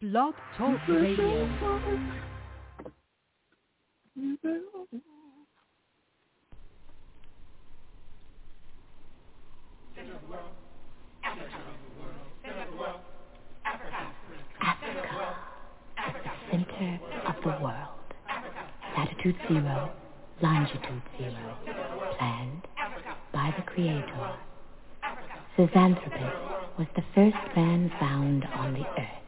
Blog Talk Radio. Africa, center of the world, latitude zero, longitude zero, planned by the Creator. Zinjanthropus was the first man found on the earth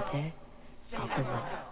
center of the room.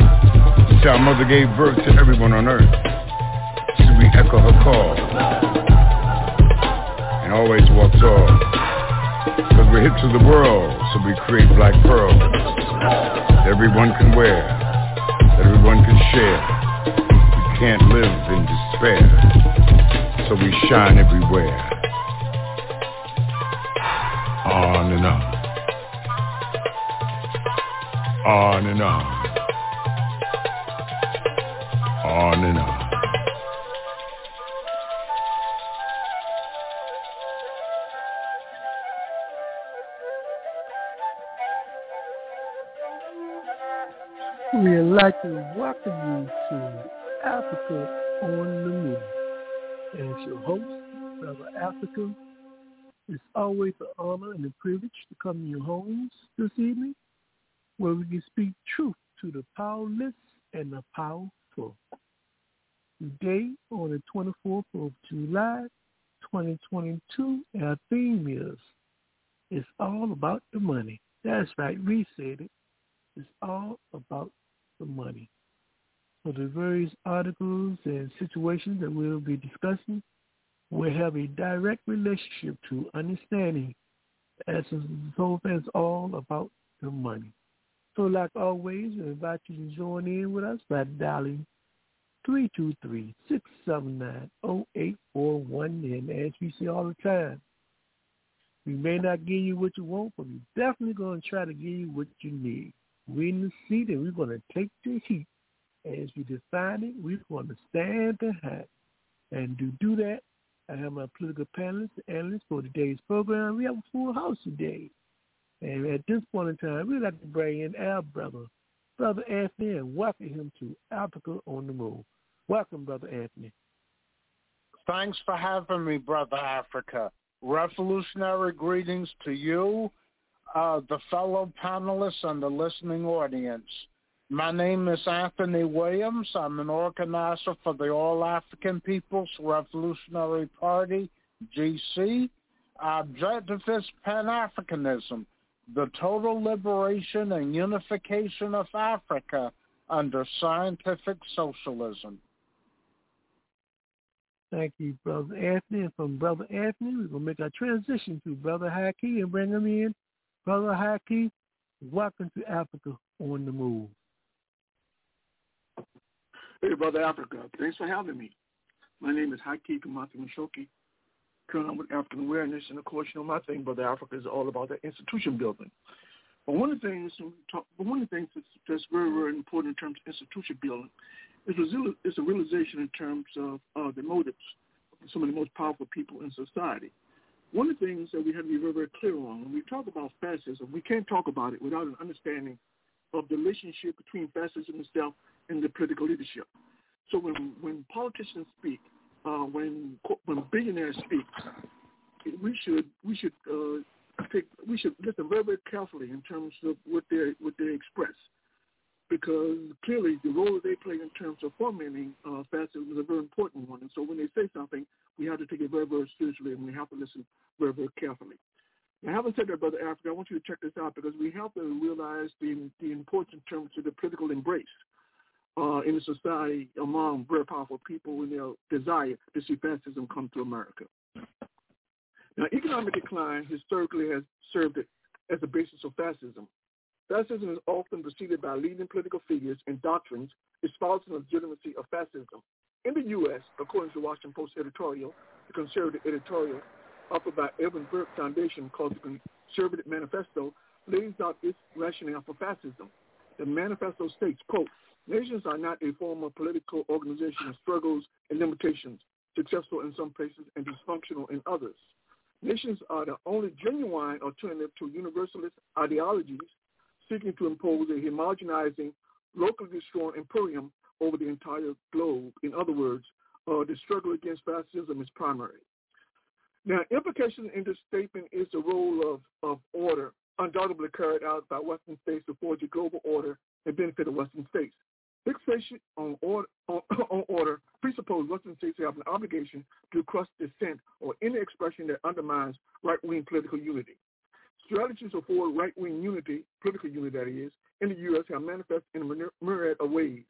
Our mother gave birth to everyone on earth. So we echo her call. And always walk tall. Cause we're hip to the world, so we create black pearls. That everyone can wear. That everyone can share. We can't live in despair. So we shine everywhere. On and on. On and. On like to welcome you to Africa on the Move. As your host, Brother Africa, it's always an honor and a privilege to come to your homes this evening where we can speak truth to the powerless and the powerful. Today, on the 24th of July, 2022, our theme is, it's all about the money. That's right, we said it. It's all about the money. So the various articles and situations that we'll be discussing will have a direct relationship to understanding as whole thing all about the money. So like always, I invite you to join in with us by dialing 323-679-0841. And as we see all the time, we may not give you what you want, but we're definitely going to try to give you what you need. We're in the seat and we're going to take the heat. As we define it, we're going to stand the hat. And to do that, I have my political panelists, analysts for today's program. We have a full house today. And at this point in time, we'd like to bring in our brother, Brother Anthony, and welcome him to Africa on the Move. Welcome, Brother Anthony. Thanks for having me, Brother Africa. Revolutionary greetings to you, uh, the fellow panelists, and the listening audience. My name is Anthony Williams. I'm an organizer for the All African People's Revolutionary Party, GC. Our objective is Pan-Africanism, the total liberation and unification of Africa under scientific socialism. Thank you, Brother Anthony. And from Brother Anthony, we're going to make our transition to Brother Haki and bring him in. Brother Haki, welcome to Africa on the Move. Hey, Brother Africa. Thanks for having me. My name is Haki Kamata Mishoki, currently with African Awareness. And of course, you know, my thing, Brother Africa, is all about the institution building. But one of the things, one of the things that's, that's very, very important in terms of institution building is, is a realization in terms of uh, the motives of some of the most powerful people in society. One of the things that we have to be very, very clear on, when we talk about fascism, we can't talk about it without an understanding of the relationship between fascism itself and the political leadership. So when, when politicians speak, uh, when when billionaires speak, we should we should uh, take we should listen very very carefully in terms of what they what they express, because clearly the role that they play in terms of fomenting uh, fascism is a very important one. And so when they say something, we have to take it very very seriously, and we have to listen very very carefully. Now, having said that, Brother Africa, I want you to check this out because we have to realize the the importance in terms of the political embrace uh, in the society among very powerful people in their desire to see fascism come to America. Now, economic decline historically has served as a basis of fascism. Fascism is often preceded by leading political figures and doctrines espousing the legitimacy of fascism. In the U.S., according to the Washington Post editorial, the conservative editorial offered by Edmund Burke Foundation called the Conservative Manifesto lays out its rationale for fascism. The manifesto states, quote, Nations are not a form of political organization of struggles and limitations, successful in some places and dysfunctional in others. Nations are the only genuine alternative to universalist ideologies seeking to impose a homogenizing, locally destroying imperium over the entire globe. In other words, uh, the struggle against fascism is primary. Now, implication in this statement is the role of, of order undoubtedly carried out by Western states to forge a global order and benefit of Western states. Fixation on order, on, on order presupposes Western states have an obligation to crush dissent or any expression that undermines right-wing political unity. Strategies for right-wing unity, political unity that is, in the U.S. have manifested in a myriad of ways.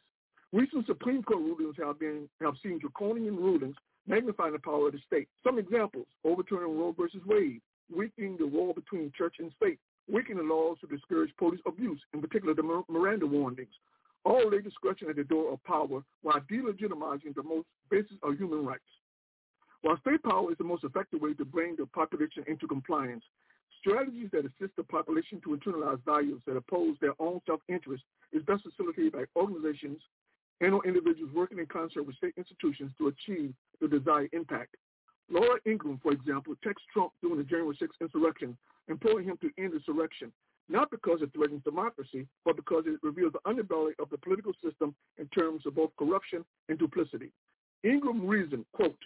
Recent Supreme Court rulings have been have seen draconian rulings magnifying the power of the state. Some examples: overturning Roe versus Wade, weakening the wall between church and state, weakening the laws to discourage police abuse, in particular the Miranda warnings. All lay discretion at the door of power while delegitimizing the most basic of human rights. While state power is the most effective way to bring the population into compliance, strategies that assist the population to internalize values that oppose their own self-interest is best facilitated by organizations and or individuals working in concert with state institutions to achieve the desired impact. Laura Ingraham, for example, texts Trump during the January 6th insurrection, imploring him to end the insurrection, not because it threatens democracy, but because it reveals the underbelly of the political system in terms of both corruption and duplicity. Ingraham reasoned, quote,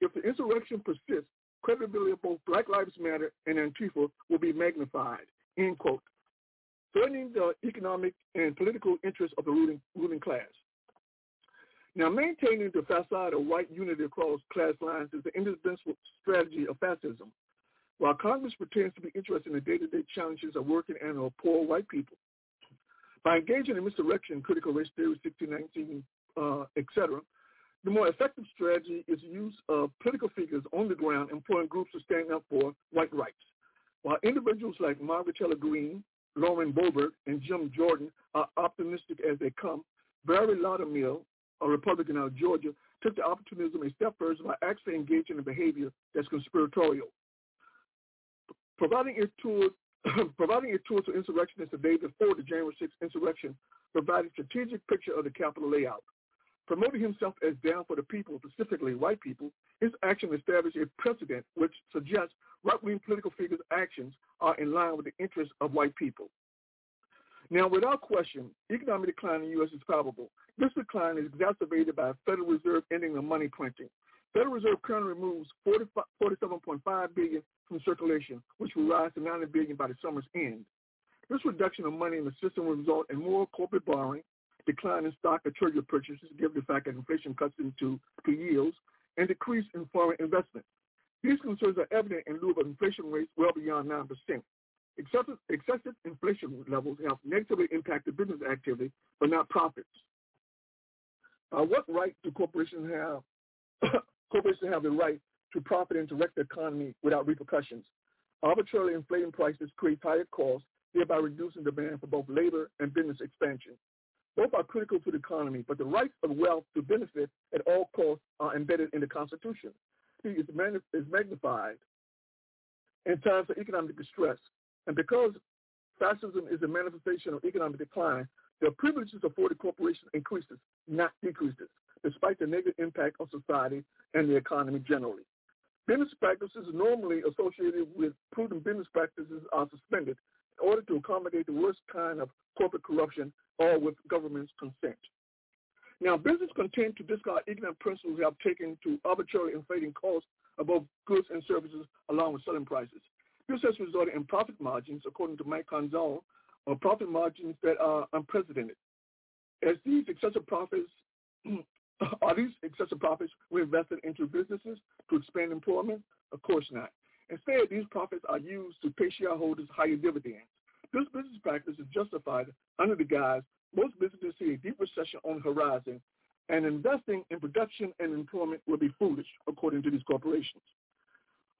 if the insurrection persists, credibility of both Black Lives Matter and Antifa will be magnified, end quote, threatening the economic and political interests of the ruling, ruling class. Now, maintaining the facade of white unity across class lines is the indispensable strategy of fascism. While Congress pretends to be interested in the day-to-day challenges of working and of poor white people, by engaging in misdirection, critical race theory, 1619, uh, etc., the more effective strategy is the use of political figures on the ground employing groups to stand up for white rights. While individuals like Margaret Taylor Greene, Lauren Boebert, and Jim Jordan are optimistic as they come, Barry Loudermilk a Republican out of Georgia, took the opportunism a step further by actually engaging in behavior that's conspiratorial. Providing a tool, providing a tool to insurrectionists the day before the January 6th insurrection provided a strategic picture of the Capitol layout. Promoting himself as down for the people, specifically white people, his action established a precedent which suggests right-wing political figures' actions are in line with the interests of white people. Now, without question, economic decline in the U.S. is probable. This decline is exacerbated by Federal Reserve ending the money printing. Federal Reserve currently removes 47.5 billion from circulation, which will rise to 90 billion by the summer's end. This reduction of money in the system will result in more corporate borrowing, decline in stock and treasury purchases, given the fact that inflation cuts into to yields, and decrease in foreign investment. These concerns are evident in lieu of inflation rates well beyond 9%. Excessive, excessive inflation levels have negatively impacted business activity, but not profits. Uh, what right do corporations have? corporations have the right to profit and direct the economy without repercussions. Arbitrarily inflating prices creates higher costs, thereby reducing demand for both labor and business expansion. Both are critical to the economy, but the rights of wealth to benefit at all costs are embedded in the Constitution. It is magnified in times of economic distress. And because fascism is a manifestation of economic decline, the privileges afforded corporations increases, not decreases, despite the negative impact on society and the economy generally. Business practices normally associated with prudent business practices are suspended in order to accommodate the worst kind of corporate corruption, all with government's consent. Now, business continue to discard economic principles have taken to arbitrarily inflating costs of both goods and services along with selling prices. This has resulted in profit margins, according to Mike Gonzalez, or profit margins that are unprecedented. As these excessive profits are these excessive profits reinvested into businesses to expand employment? Of course not. Instead, these profits are used to pay shareholders higher dividends. This business practice is justified under the guise most businesses see a deep recession on the horizon, and investing in production and employment will be foolish, according to these corporations.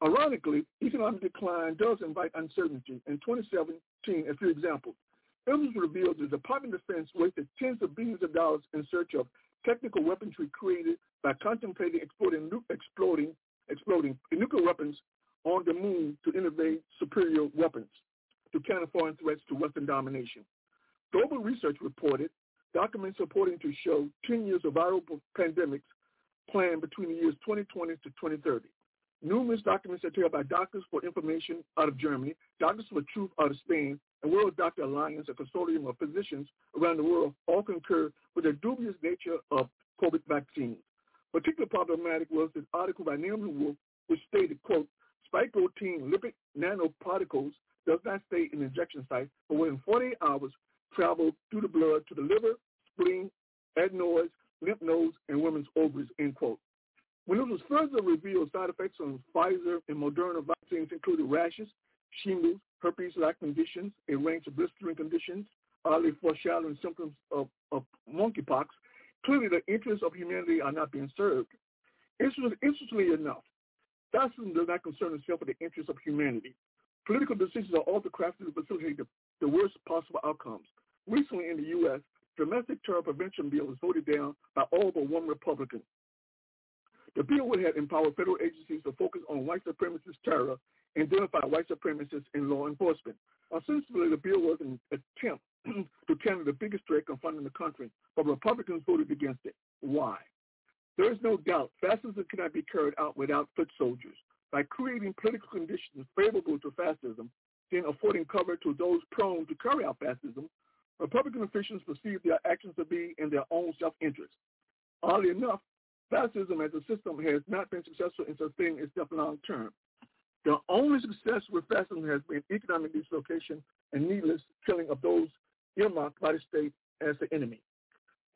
Ironically, economic decline does invite uncertainty. In 2017, a few examples. Evidence revealed the Department of Defense wasted tens of billions of dollars in search of technical weaponry created by contemplating exploding, exploding, exploding nuclear weapons on the moon to innovate superior weapons to counter foreign threats to Western domination. Global research reported documents reporting to show 10 years of viral pandemics planned between the years 2020 to 2030. Numerous documents are held by Doctors for Information out of Germany, Doctors for Truth out of Spain, and World Doctor Alliance, a consortium of physicians around the world, all concur with the dubious nature of COVID vaccines. Particularly problematic was this article by Naomi Wolf, which stated, quote, spike protein lipid nanoparticles does not stay in the injection site, but within 48 hours travel through the blood to the liver, spleen, adenoids, lymph nodes, and women's ovaries, end quote. When it was further revealed, side effects on Pfizer and Moderna vaccines included rashes, shingles, herpes-like conditions, a range of blistering conditions, early foreshadowing symptoms of, of monkeypox, clearly the interests of humanity are not being served. Interestingly enough, fascism does not concern itself with the interests of humanity. Political decisions are often crafted to facilitate the, the worst possible outcomes. Recently in the U.S., domestic terror prevention bill was voted down by all but one Republican. The bill would have empowered federal agencies to focus on white supremacist terror and identify white supremacists in law enforcement. Ostensibly, the bill was an attempt to counter the biggest threat confronting the country, but Republicans voted against it. Why? There is no doubt fascism cannot be carried out without foot soldiers. By creating political conditions favorable to fascism, then affording cover to those prone to carry out fascism, Republican officials perceive their actions to be in their own self-interest. Oddly enough, fascism as a system has not been successful in sustaining itself long term. The only success with fascism has been economic dislocation and needless killing of those earmarked by the state as the enemy.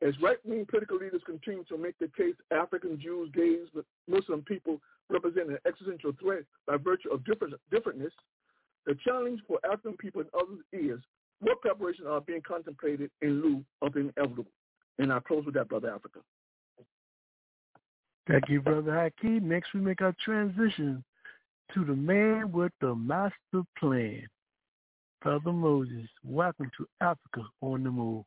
As right-wing political leaders continue to make the case African Jews, gays, Muslim people represent an existential threat by virtue of different, differentness, the challenge for African people and others is what preparations are being contemplated in lieu of the inevitable. And I close with that, Brother Africa. Thank you, Brother Haki. Next, we make our transition to the man with the master plan. Brother Moses, welcome to Africa on the Move.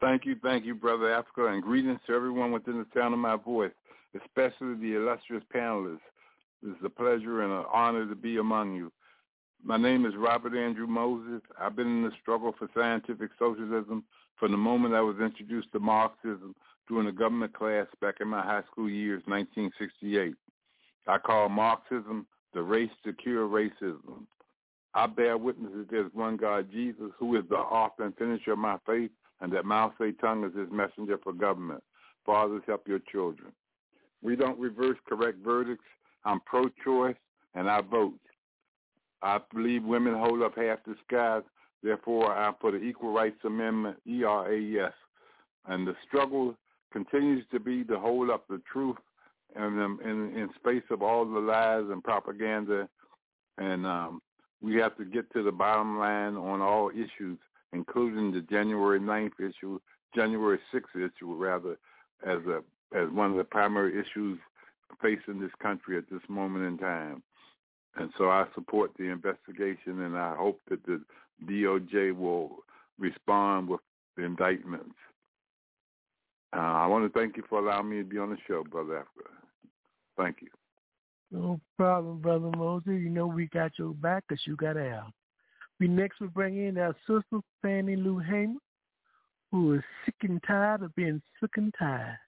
Thank you, thank you, Brother Africa, and greetings to everyone within the sound of my voice, especially the illustrious panelists. It's a pleasure and an honor to be among you. My name is Robert Andrew Moses. I've been in the struggle for scientific socialism from the moment I was introduced to Marxism during a government class back in my high school years, 1968. I call Marxism the race to cure racism. I bear witness that there's one God, Jesus, who is the author and finisher of my faith, and that Mao Zedong is his messenger for government. Fathers, help your children. We don't reverse correct verdicts. I'm pro-choice, and I vote. I believe women hold up half the skies. Therefore, I'm for the Equal Rights Amendment, ERAS. And the struggle continues to be to hold up the truth in, in, in space of all the lies and propaganda. And um, we have to get to the bottom line on all issues, including the January 9th issue, January 6th issue, rather, as a as one of the primary issues facing this country at this moment in time. And so I support the investigation, and I hope that the DOJ will respond with the indictments. Uh, I want to thank you for allowing me to be on the show, Brother Africa. Thank you. No problem, Brother Moses. You know we got your back because you got ours. We next will bring in our sister, Fannie Lou Hamer, who is sick and tired of being sick and tired.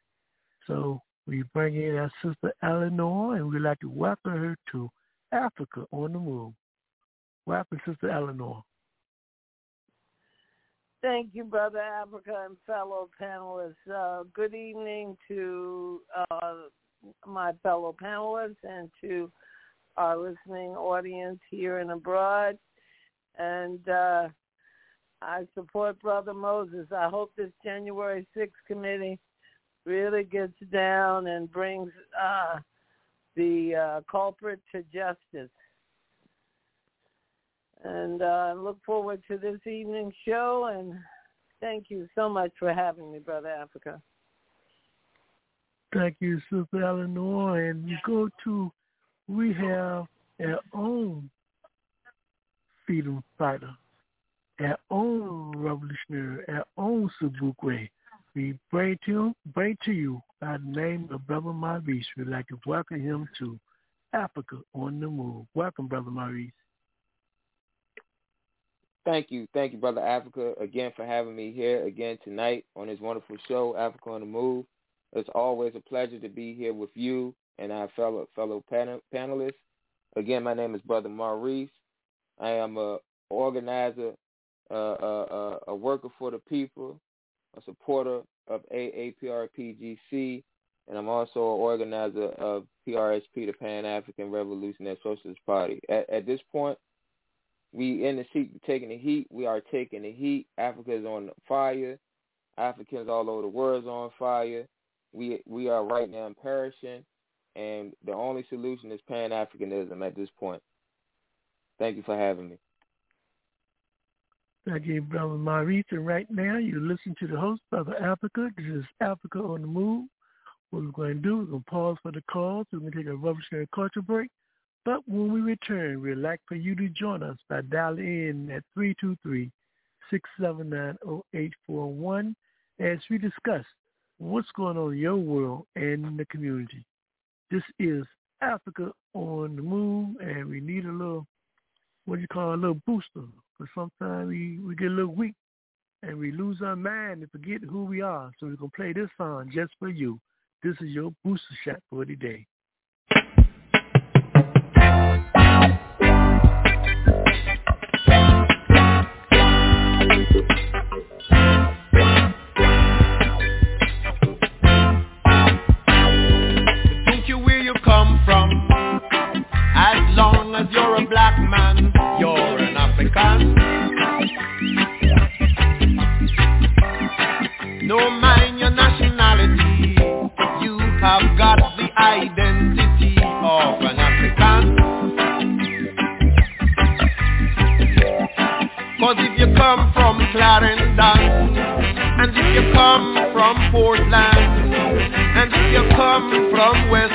So we bring in our sister Eleanor, and we'd like to welcome her to Africa on the Move. Welcome, Sister Eleanor. Thank you, Brother Africa and fellow panelists. Uh, good evening to uh, my fellow panelists and to our listening audience here and abroad. And uh, I support Brother Moses. I hope this January 6th committee really gets down and brings uh, the uh, culprit to justice. And uh, look forward to this evening's show. And thank you so much for having me, Brother Africa. Thank you, Sister Eleanor. And go to, we have our own freedom fighter, our own revolutionary, our own Sobukwe. We pray to, pray to you by the name of Brother Maurice. We'd like to welcome him to Africa on the Move. Welcome, Brother Maurice. Thank you. Thank you, Brother Africa, again for having me here again tonight on this wonderful show, Africa on the Move. It's always a pleasure to be here with you and our fellow fellow panel, panelists. Again, my name is Brother Maurice. I am a organizer, uh, uh, a worker for the people, a supporter of AAPRPGC, and I'm also an organizer of PRSP, the Pan African Revolutionary Socialist Party. At, at this point, we in the seat taking the heat. We are taking the heat. Africa is on fire. Africans all over the world is on fire. We we are right now perishing, and the only solution is Pan Africanism at this point. Thank you for having me. Thank you, Brother Maurice. And right now, you listen to the host, Brother Africa. This is Africa on the Move. What we're going to do, we're going to pause for the call so we can take a revolutionary culture break. But when we return, we'd like for you to join us by dialing in at 323-679-0841 as we discuss what's going on in your world and the community. This is Africa on the Move, and we need a little, what do you call it, a little booster but sometimes we, we get a little weak and we lose our mind and forget who we are. So we're going to play this song just for you. This is your booster shot for the come from And if you come from Westmoreland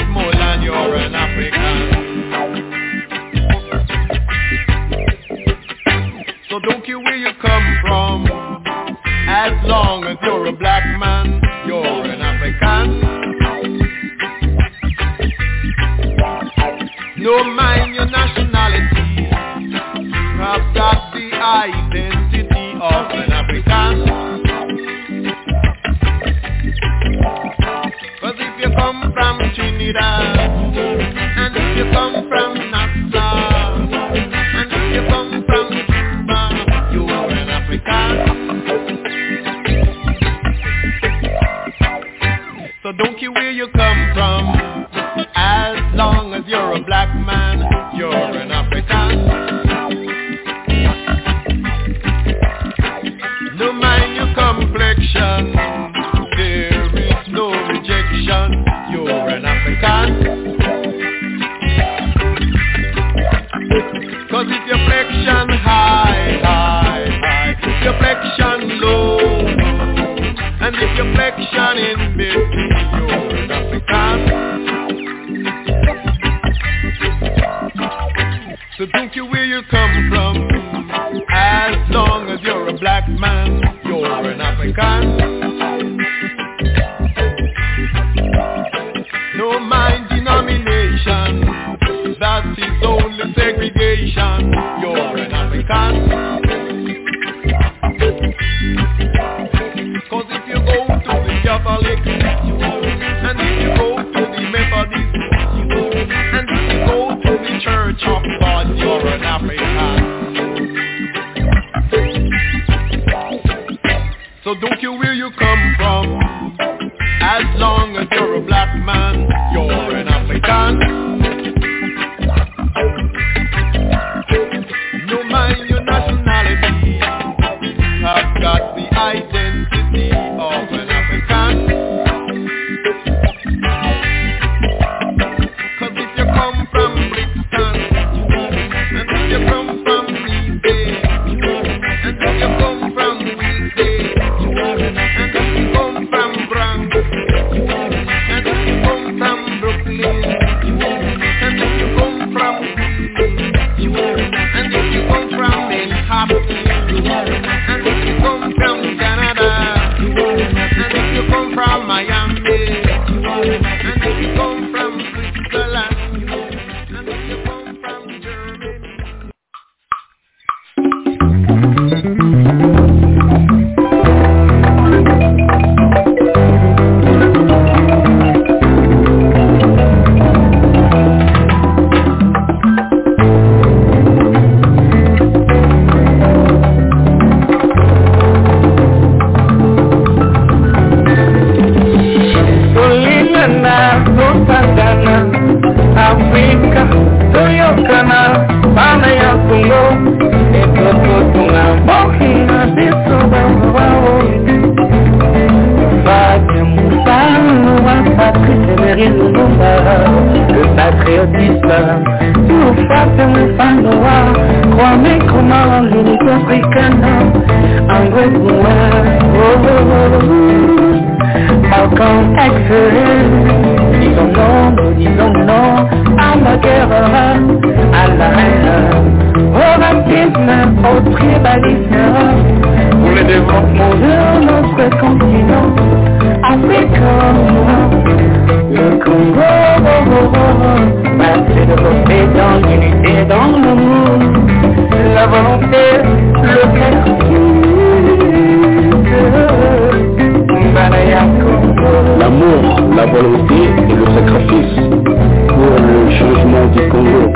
changement du Congo.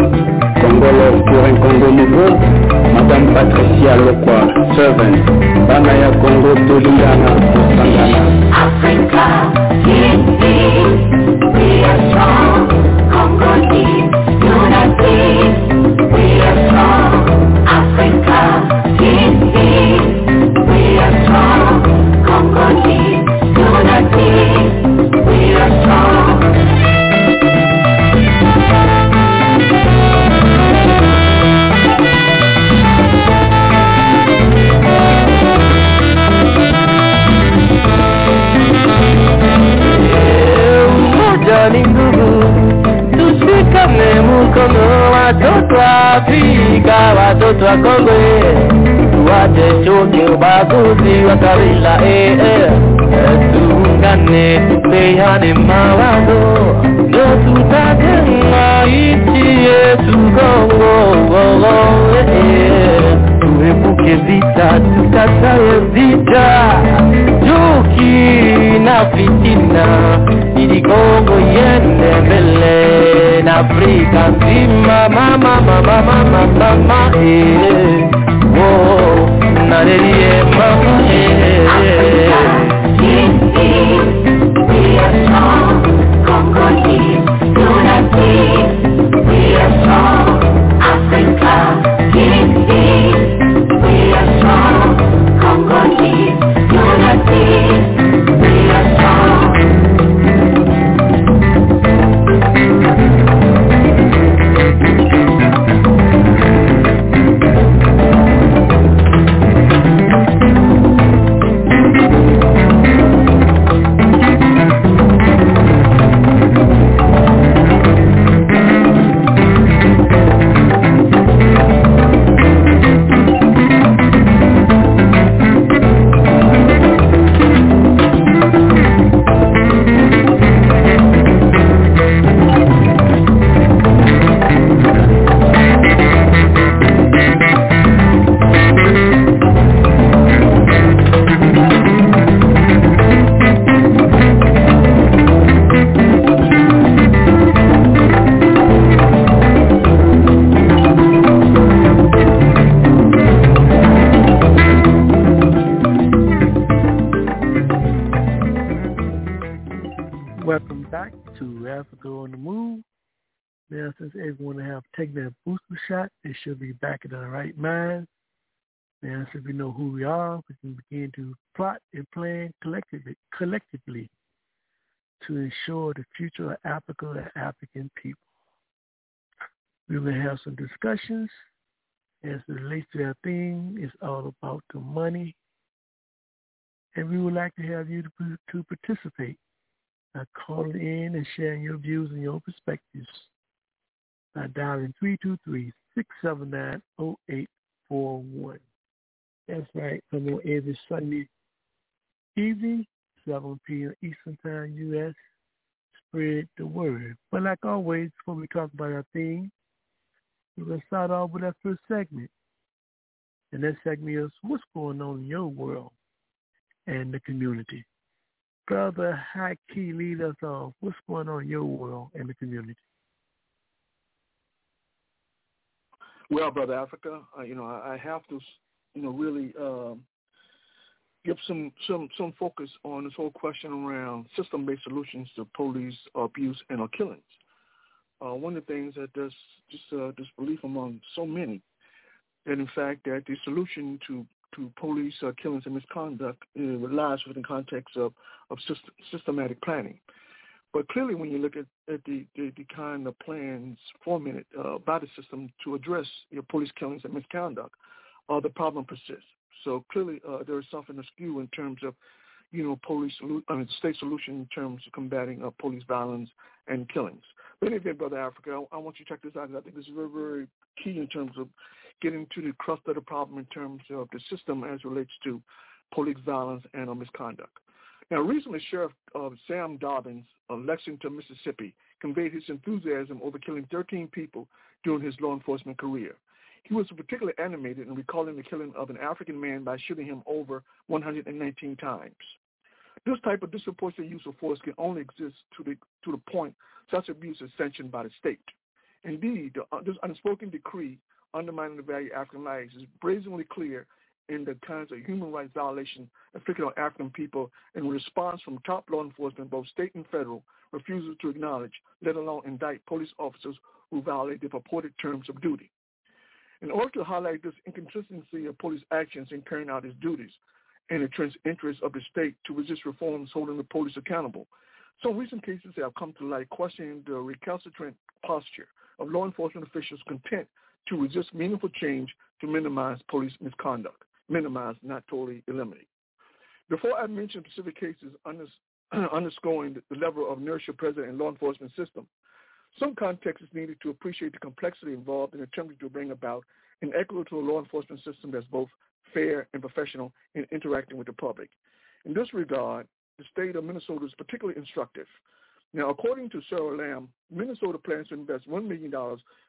Pour un Congo nouveau, Madame Patricia Lokwa, servant, Banaya Congo Toliana, Sangana. Africa, we are strong. Congo Afrika, watoto wa Kongo, tuache chuki, ubaguzi wa kabila, eh. Eh, tuungane, tupeane mawazo, ndio tutajenga nchi yetu Kongo, oh, oh, eh, eh. Tuepuke vita, tukatae vita, chuki na fitina, ili Kongo iende mbele. Na Afrika nzima, mama mama mama mama, eh, oh, nalelie mama, eh, We are strong, we are strong, Africa, Congo deep, unity, to ensure the future of Africa and African people. We will have some discussions as it relates to our theme. It's all about the money. And we would like to have you to, to participate by calling in and sharing your views and your perspectives by dialing 323-679-0841. That's right. Come on every Sunday evening, 7 p.m. Eastern Time, U.S. Spread the word. But like always, before we talk about our theme, we're going to start off with our first segment. And that segment is what's going on in your world and the community. Brother High Key, lead us off. What's going on in your world and the community? Well, brother Africa, uh, you know, I, I have to, you know, really um, give some some some focus on this whole question around system-based solutions to police abuse and killings. Uh, one of the things that there's just uh, disbelief among so many that in fact that the solution to to police uh, killings and misconduct uh, lies within context of of system, systematic planning. But clearly, when you look at, at the, the, the kind of plans fomented uh, by the system to address your police killings and misconduct, uh, the problem persists. So clearly, uh, there is something askew in terms of, you know, police, I mean, state solution in terms of combating uh, police violence and killings. But in any event, Brother Africa, I, I want you to check this out. I think this is very, very key in terms of getting to the crust of the problem in terms of the system as relates to police violence and uh, misconduct. Now, recently, Sheriff uh, Sam Dobbins of Lexington, Mississippi, conveyed his enthusiasm over killing 13 people during his law enforcement career. He was particularly animated in recalling the killing of an African man by shooting him over 119 times. This type of disproportionate use of force can only exist to the to the point such abuse is sanctioned by the state. Indeed, the, uh, this unspoken decree undermining the value of African lives is brazenly clear in the kinds of human rights violations inflicted on African people in response from top law enforcement, both state and federal, refuses to acknowledge, let alone indict police officers who violate the purported terms of duty. In order to highlight this inconsistency of police actions in carrying out its duties and the interest of the state to resist reforms holding the police accountable, some recent cases have come to light questioning the recalcitrant posture of law enforcement officials content to resist meaningful change to minimize police misconduct minimize, not totally eliminate. Before I mention specific cases underscoring the level of inertia present in law enforcement system, some context is needed to appreciate the complexity involved in attempting to bring about an equitable law enforcement system that's both fair and professional in interacting with the public. In this regard, the state of Minnesota is particularly instructive now, according to Sarah Lamb, Minnesota plans to invest $1 million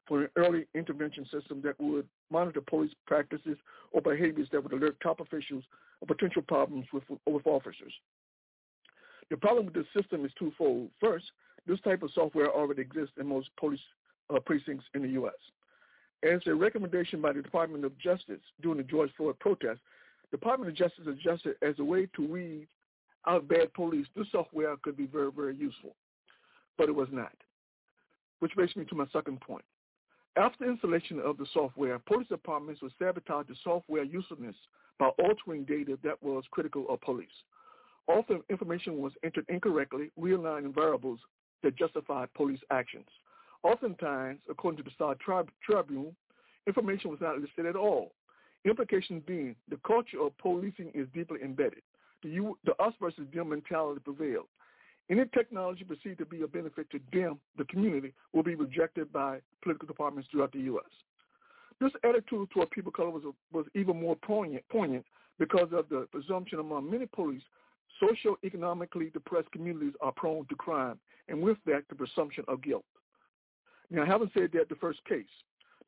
for an early intervention system that would monitor police practices or behaviors that would alert top officials of potential problems with, with officers. The problem with this system is twofold. First, this type of software already exists in most police uh, precincts in the U.S. As a recommendation by the Department of Justice during the George Floyd protest, the Department of Justice suggested as a way to weed out bad police, this software could be very, very useful but it was not. Which brings me to my second point. After installation of the software, police departments would sabotage the software usefulness by altering data that was critical of police. Often information was entered incorrectly, realigning variables that justified police actions. Oftentimes, according to the Star Tribune, information was not listed at all. Implications being the culture of policing is deeply embedded. The, you, the us versus them mentality prevailed. Any technology perceived to be a benefit to them, the community, will be rejected by political departments throughout the U.S. This attitude toward people of color was, was even more poignant, poignant because of the presumption among many police socio-economically depressed communities are prone to crime, and with that, the presumption of guilt. Now, having said that, the first case.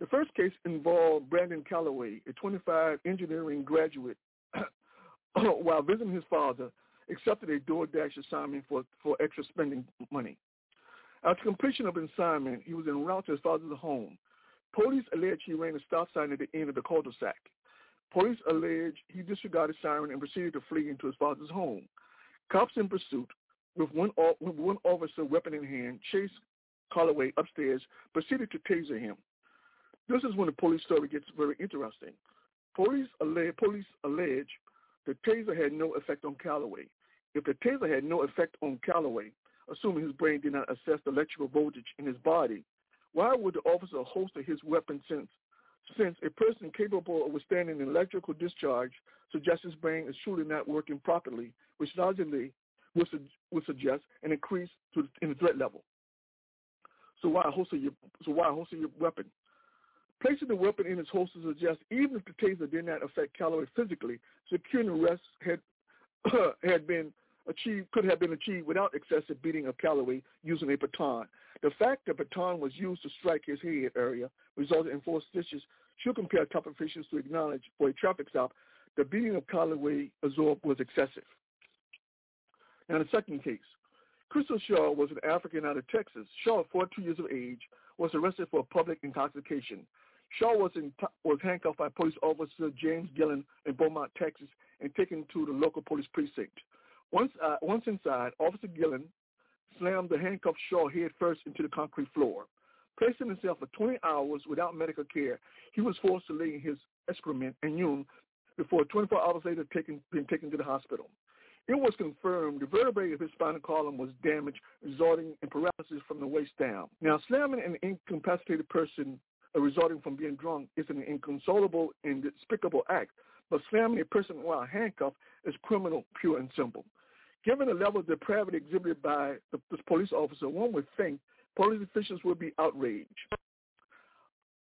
The first case involved Brandon Calloway, a 25 engineering graduate, while visiting his father accepted a DoorDash assignment for, for extra spending money. After completion of assignment, he was en route to his father's home. Police allege he ran a stop sign at the end of the cul-de-sac. Police allege he disregarded siren and proceeded to flee into his father's home. Cops in pursuit, with one, with one officer weapon in hand, chased Calloway upstairs, proceeded to taser him. This is when the police story gets very interesting. Police allege, police allege the taser had no effect on Calloway. If the taser had no effect on Calloway, assuming his brain did not assess the electrical voltage in his body, why would the officer holster his weapon since since a person capable of withstanding an electrical discharge suggests his brain is truly not working properly, which logically would, su- would suggest an increase to, in the threat level. So why holster your so why holster your weapon? Placing the weapon in his holster suggests even if the taser did not affect Calloway physically, securing the arrest had had been achieved could have been achieved without excessive beating of Calloway using a baton. The fact that baton was used to strike his head area resulted in four stitches should compare top officials to acknowledge for a traffic stop the beating of Calloway absorbed was excessive. Now the second case. Crystal Shaw was an African out of Texas. Shaw, 42 years of age, was arrested for public intoxication. Shaw was, in, was handcuffed by police officer James Gillen in Beaumont, Texas, and taken to the local police precinct. Once, uh, once inside, Officer Gillen slammed the handcuffed Shaw head first into the concrete floor. Placing himself for 20 hours without medical care, he was forced to lay in his excrement and urine before 24 hours later taken, being taken to the hospital. It was confirmed the vertebrae of his spinal column was damaged, resulting in paralysis from the waist down. Now, slamming an incapacitated person uh, resulting from being drunk is an inconsolable and despicable act, but slamming a person while handcuffed is criminal, pure and simple. Given the level of depravity exhibited by the, this police officer, one would think police officials would be outraged.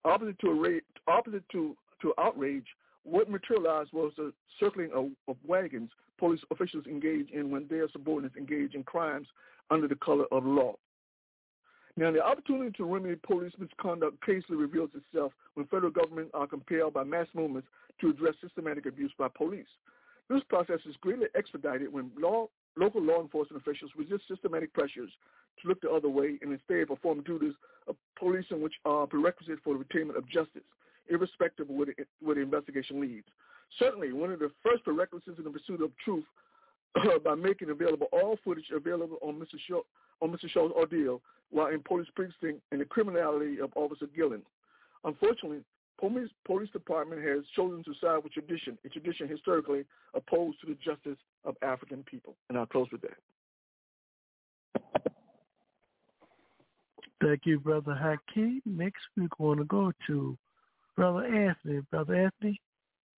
Opposite to, opposite to, to outrage, what materialized was the circling of, of wagons police officials engage in when their subordinates engage in crimes under the color of law. Now, the opportunity to remedy police misconduct occasionally reveals itself when federal governments are compelled by mass movements to address systematic abuse by police. This process is greatly expedited when law, local law enforcement officials resist systematic pressures to look the other way and instead perform duties of policing which are prerequisite for the attainment of justice irrespective of where the, where the investigation leads. Certainly, one of the first prerequisites in the pursuit of truth by making available all footage available on Mr. Shaw, on Mr. Shaw's ordeal while in police precinct and the criminality of Officer Gillen. Unfortunately, police, police department has chosen to side with tradition, a tradition historically opposed to the justice of African people. And I'll close with that. Thank you, Brother Hakeem. Next, we're going to go to Brother Anthony, Brother Anthony,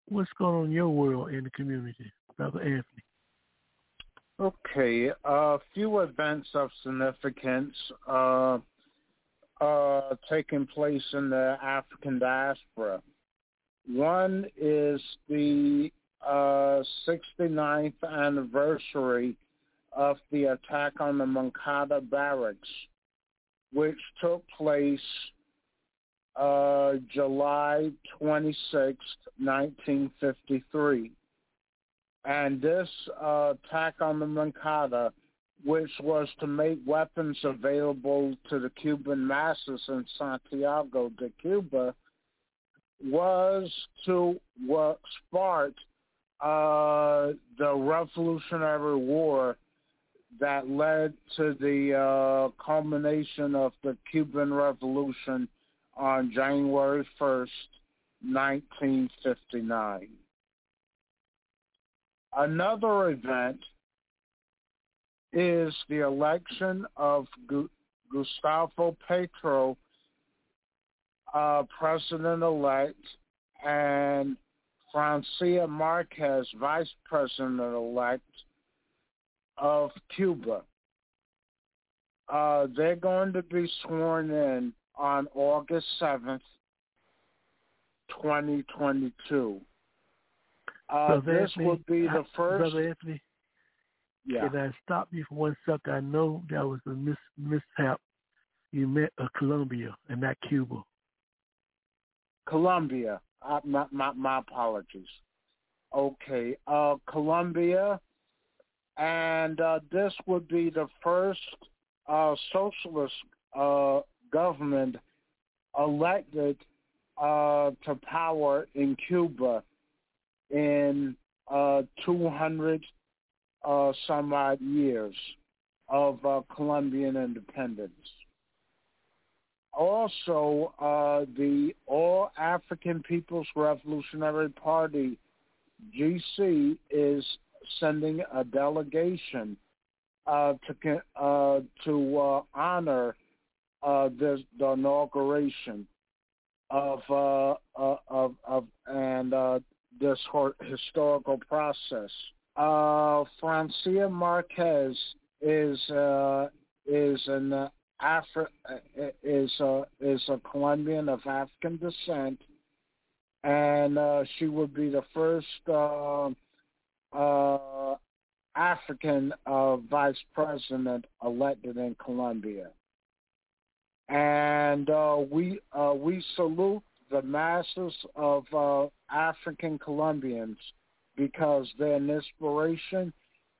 what's going on in your world in the community, Brother Anthony? Okay, a few events of significance uh, uh, taking place in the African diaspora. One is the uh, 69th anniversary of the attack on the Moncada barracks, which took place uh, July 26, 1953. And this uh, attack on the Moncada, which was to make weapons available to the Cuban masses in Santiago de Cuba, was to sparked uh, the Revolutionary War that led to the uh, culmination of the Cuban Revolution on January 1st, 1959. Another event is the election of Gu- Gustavo Petro, uh, president-elect, and Francia Marquez, vice president-elect of Cuba. Uh, they're going to be sworn in on August 7th, 2022. Uh, this would be the first. Brother Anthony, yeah. can I stop you for one second? I know that was a mis- mishap. You meant uh, Colombia and not Cuba. Colombia. Uh, my, my, my apologies. Okay. Uh, Colombia. And uh, this would be the first uh, socialist uh, government elected uh, to power in Cuba in uh, 200 uh, some odd years of uh, Colombian independence. Also, uh, the All African People's Revolutionary Party, GC, is sending a delegation uh, to uh, to uh, honor uh, this, the inauguration of uh, uh, of of and this historical process. Uh, Francia Marquez is uh, is an uh, Afri- is a is a Colombian of African descent, and uh, she would be the first uh, uh, African uh, vice president elected in Colombia. And uh, we uh, we salute the masses of uh, African Colombians because they're an inspiration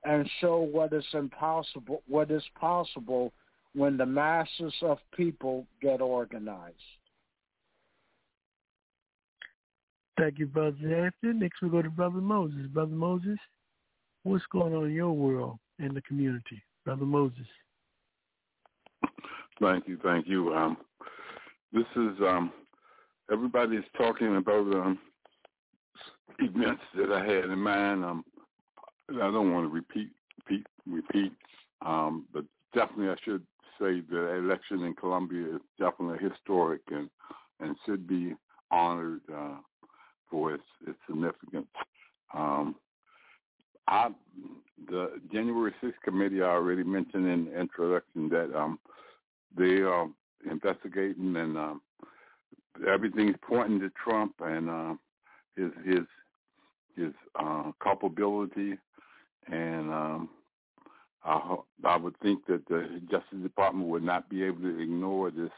and show what is impossible, what is possible when the masses of people get organized. Thank you, Brother Anthony. Next we go to Brother Moses. Brother Moses, what's going on in your world and the community? Brother Moses. Thank you, thank you. Um, this is um, everybody's talking about um, events that I had in mind. Um, I don't want to repeat repeat repeat, um, but definitely I should say the election in Colombia is definitely historic and and should be honored uh, for its its significance. Um, I, the January 6th committee I already mentioned in the introduction that um, they are investigating and um, everything's pointing to Trump and uh, his his his uh, culpability, and um, I, I would think that the Justice Department would not be able to ignore this,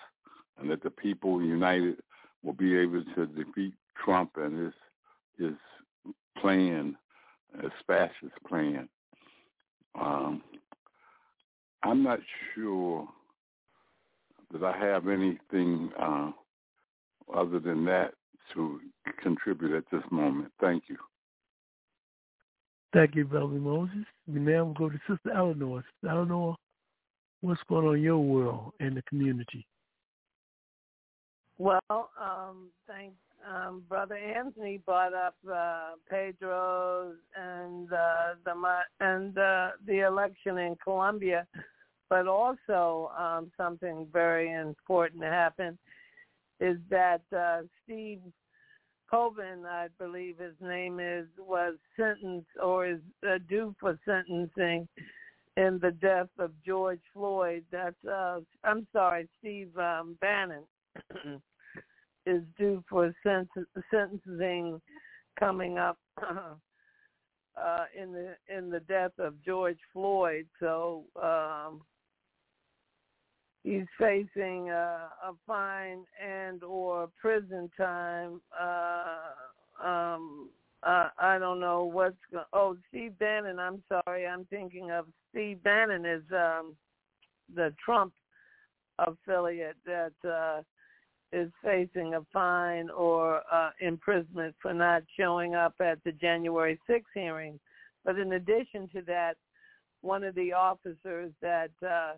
and that the people united will be able to defeat Trump and his his plan, his fascist plan. Um, I'm not sure that I have anything uh, other than that to contribute at this moment. Thank you. Thank you, Brother Moses. Now We now will go to Sister Eleanor. Sister Eleanor, what's going on in your world and the community? Well, um, thank um, Brother Anthony brought up uh, Petro's and uh, the and uh, the election in Colombia, but also um, something very important happened is that uh, Steve Colvin, I believe his name is, was sentenced or is uh, due for sentencing in the death of George Floyd. That's uh, I'm sorry, Steve um, Bannon is due for sent- sentencing coming up uh, in the in the death of George Floyd. So um, he's facing a, a fine and or prison time. Uh, um, uh, I don't know what's going. Oh, Steve Bannon. I'm sorry. I'm thinking of Steve Bannon is um, the Trump affiliate that uh, is facing a fine or uh, imprisonment for not showing up at the January 6th hearing. But in addition to that, one of the officers that uh,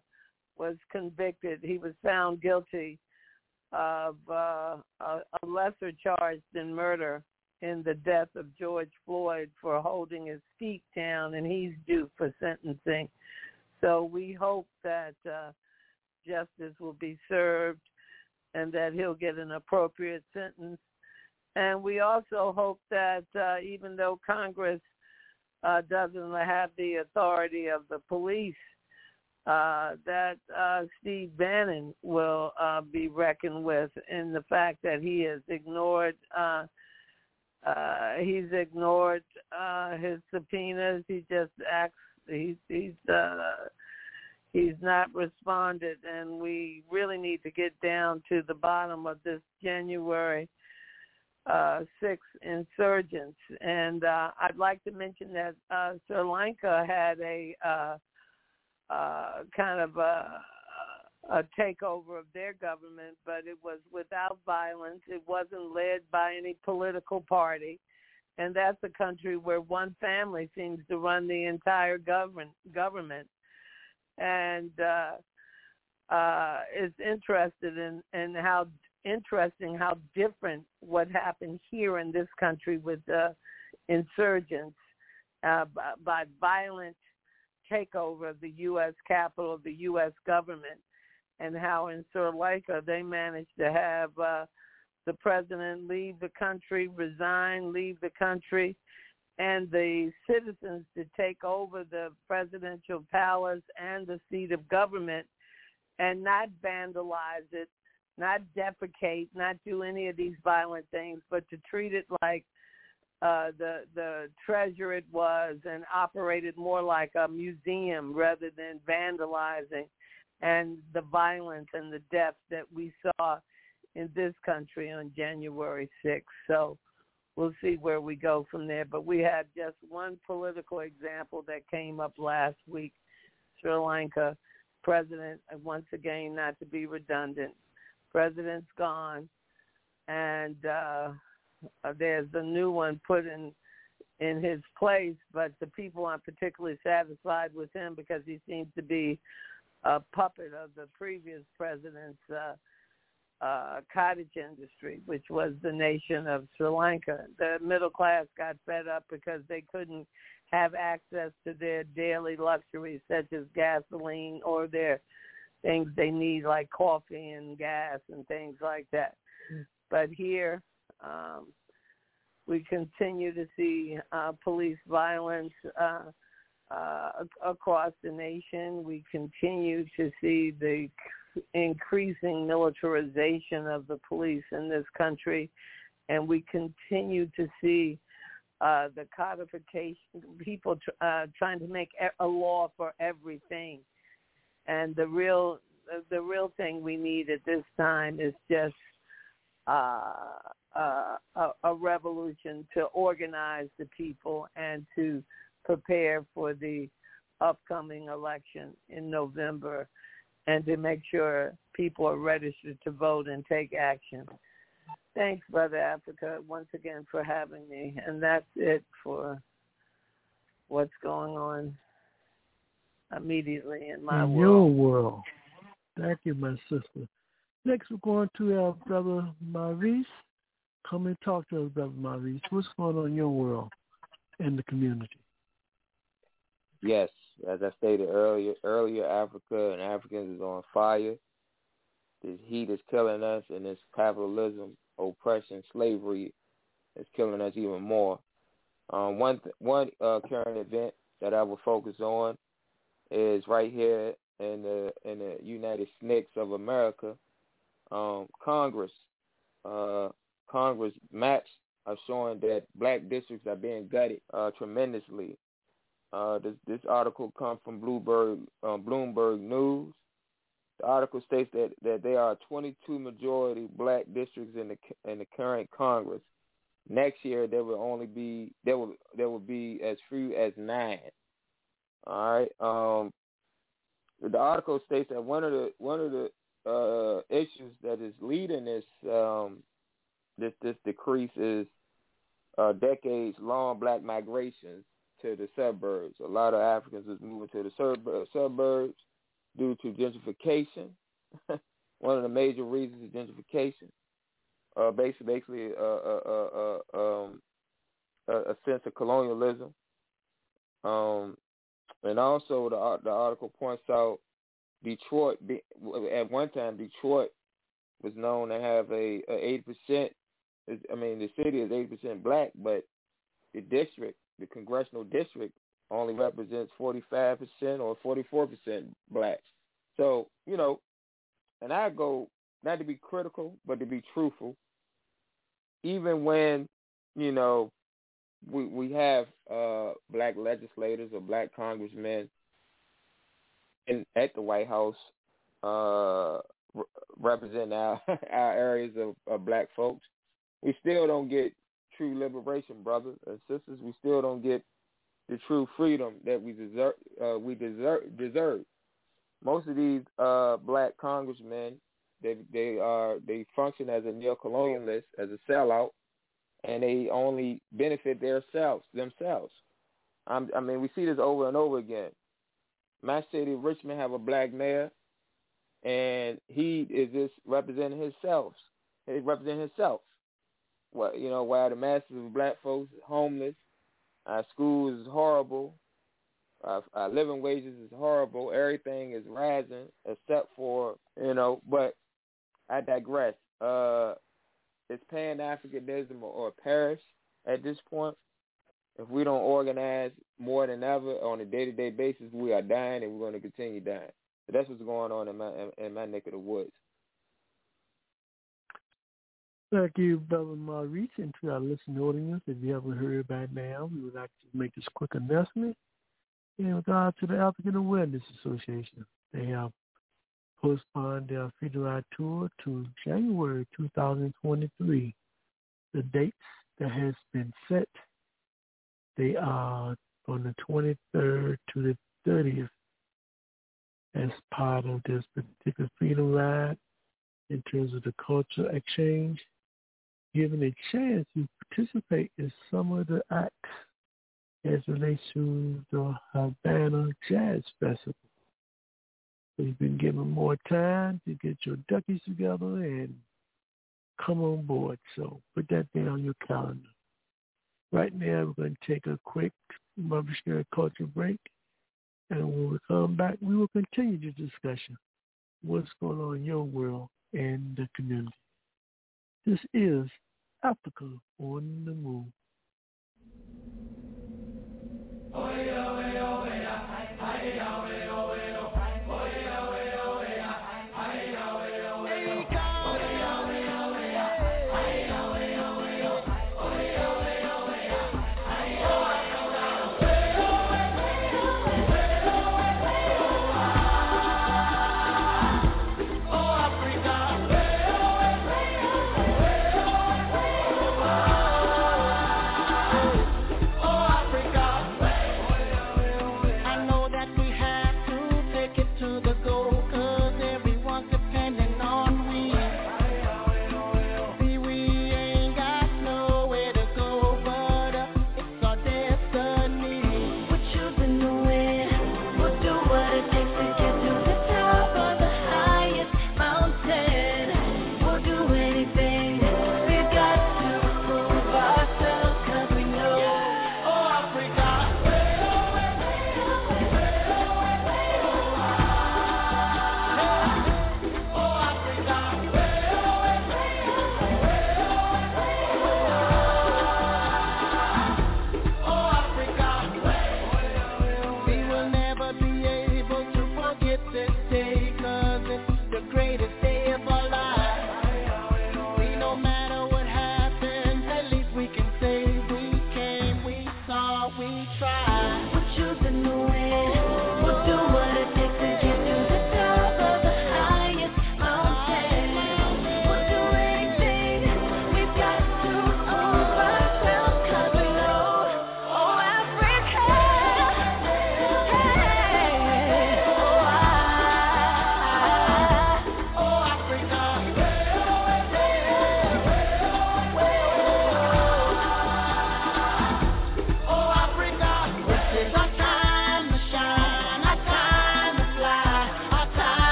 was convicted. He was found guilty of uh, a, a lesser charge than murder in the death of George Floyd for holding his feet down, and he's due for sentencing. So we hope that uh, justice will be served and that he'll get an appropriate sentence. And we also hope that uh, even though Congress uh, doesn't have the authority of the police, uh, that uh, Steve Bannon will uh, be reckoned with in the fact that he has ignored uh, uh, he's ignored uh, his subpoenas. He just acts. He's he's uh, he's not responded, and we really need to get down to the bottom of this January uh, six insurgents. And uh, I'd like to mention that uh, Sri Lanka had a uh, uh, kind of a, a takeover of their government, but it was without violence. It wasn't led by any political party. And that's a country where one family seems to run the entire government. government. And uh, uh, is interested in, in how interesting how different what happened here in this country with the insurgents uh, by, by violent takeover of the U.S. Capitol, the U.S. government, and how in Sri Lanka they managed to have uh, the president leave the country, resign, leave the country, and the citizens to take over the presidential palace and the seat of government and not vandalize it, not defecate, not do any of these violent things, but to treat it like uh, the the treasure it was and operated more like a museum rather than vandalizing and the violence and the death that we saw in this country on January 6th. So we'll see where we go from there. But we had just one political example that came up last week. Sri Lanka president, once again, not to be redundant, president's gone, and uh, uh, there's a new one put in in his place, but the people aren't particularly satisfied with him because he seems to be a puppet of the previous president's uh, uh, cottage industry, which was the nation of Sri Lanka. The middle class got fed up because they couldn't have access to their daily luxuries such as gasoline or their things they need like coffee and gas and things like that. But here, um, we continue to see uh, police violence uh, uh, across the nation. We continue to see the increasing militarization of the police in this country, and we continue to see uh, the codification, people uh, trying to make a law for everything. And the real, the real thing we need at this time is just uh, uh, a, a revolution to organize the people and to prepare for the upcoming election in November and to make sure people are registered to vote and take action. Thanks, Brother Africa, once again for having me. And that's it for what's going on immediately in my in world. your world. Thank you, my sister. Next, we're going to our brother Maurice. Come and talk to us, brother Maurice. What's going on in your world and the community? Yes, as I stated earlier, earlier Africa and Africans is on fire. This heat is killing us, and this capitalism, oppression, slavery is killing us even more. Um, one th- one uh, current event that I will focus on is right here in the in the United States of America. Um, Congress, uh, Congress maps are showing that black districts are being gutted uh, tremendously. Uh, this, this article comes from Bloomberg, uh, Bloomberg News. The article states that, that there are 22 majority black districts in the in the current Congress. Next year there will only be there will there will be as few as nine. All right. Um, the article states that one of the one of the uh, issues that is leading this um, this this decrease is uh, decades long black migrations to the suburbs. A lot of Africans is moving to the sub- suburbs due to gentrification. One of the major reasons is gentrification. Uh, basically, basically uh, uh, uh, uh, um, a, a sense of colonialism. Um, and also, the the article points out Detroit. At one time, Detroit was known to have a eight percent. I mean, the city is eight percent black, but the district, the congressional district, only represents forty five percent or forty four percent blacks. So you know, and I go not to be critical, but to be truthful. Even when you know we we have uh, black legislators or black congressmen in at the White House uh, re- representing our our areas of, of black folks, we still don't get true liberation, brothers and sisters. We still don't get the true freedom that we deserve. Uh, we deserve deserve. Most of these uh, black congressmen, they they are they function as a neo-colonialist, as a sellout, and they only benefit themselves themselves. I'm, I mean, we see this over and over again. My city, Richmond, have a black mayor, and he is just representing himself. He representing himself. You know, while the masses of black folks homeless, our schools is horrible, our, our living wages is horrible. Everything is rising except for you know. But I digress. Uh, it's Pan Africanism or perish at this point. If we don't organize more than ever on a day to day basis, we are dying and we're going to continue dying. That's what's going on in my in my neck of the woods. Thank you, Brother Maurice, and to our listening audience. If you haven't heard by now, we would like to make this quick announcement in regard to the African Awareness Association. They have postponed their Federal tour to January 2023. The dates that has been set, they are on the 23rd to the 30th as part of this particular freedom ride in terms of the cultural exchange, given a chance, to participate in some of the acts as relates to the Havana Jazz Festival. So you've been given more time to get your duckies together and come on board. So put that down on your calendar. Right now, we're going to take a quick revolutionary culture break. And when we come back, we will continue the discussion. What's going on in your world and the community? This is Africa on the Move. Oy, oy, oy,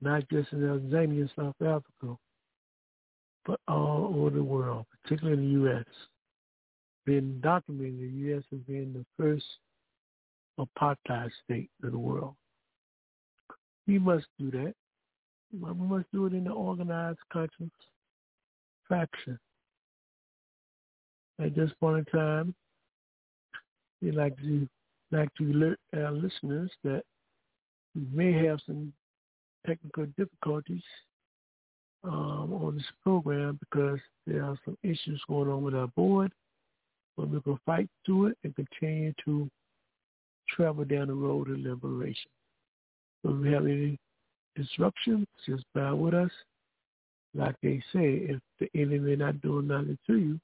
not just in Tanzania and South Africa, but all over the world, particularly in the U.S. Being documented the U.S. as being the first apartheid state in the world. We must do that. We must do it in the organized conscious faction. At this point in time, we'd like to like to alert our listeners that we may have some technical difficulties um, on this program because there are some issues going on with our board, but we're going to fight through it and continue to travel down the road of liberation. So if we have any disruptions, just bear with us. Like they say, if the enemy is not doing nothing to you,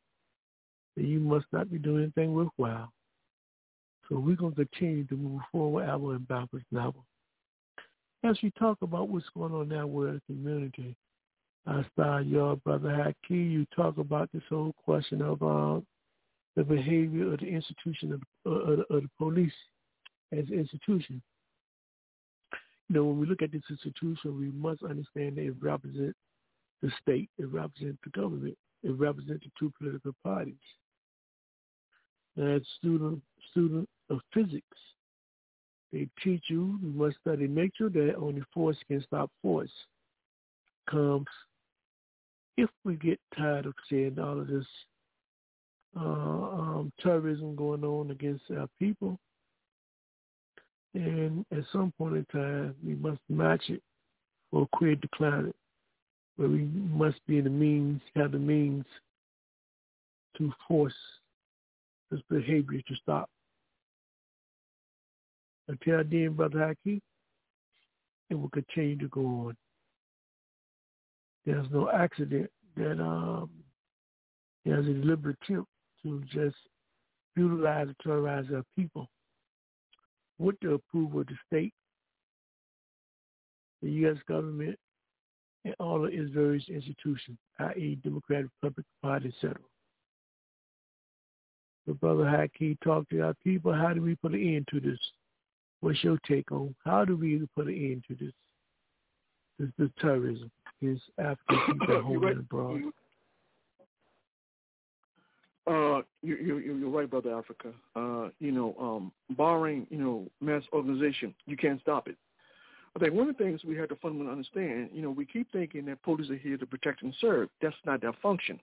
then you must not be doing anything worthwhile. So we're going to continue to move forward our Bible novel as we talk about what's going on now with the community, I saw your brother Haki, you talk about this whole question of uh, the behavior of the institution of, uh, of, of the police as an institution. You know, when we look at this institution, we must understand that it represents the state, it represents the government, it represents the two political parties. Now, as student student of physics, they teach you you must study nature that only force can stop force. Comes if we get tired of seeing all of this uh, um, terrorism going on against our people, and at some point in time we must match it or create the climate where we must be the means, have the means to force this behavior to stop. Until then, Brother Haki, it will continue to go on. There's no accident that um, there's a deliberate attempt to just utilize and terrorize our people with the approval of the state, the U.S. government, and all of its various institutions, i.e. Democratic Republican Party, etc. But Brother Haki, talk to our people. How do we put an end to this? What's your take on how do we put an end to this, this, this terrorism against African people home and abroad? Uh, you, you, you're right, brother Africa. Uh, you know, um, barring you know mass organization, you can't stop it. I think one of the things we have to fundamentally understand, you know, we keep thinking that police are here to protect and serve. That's not their function.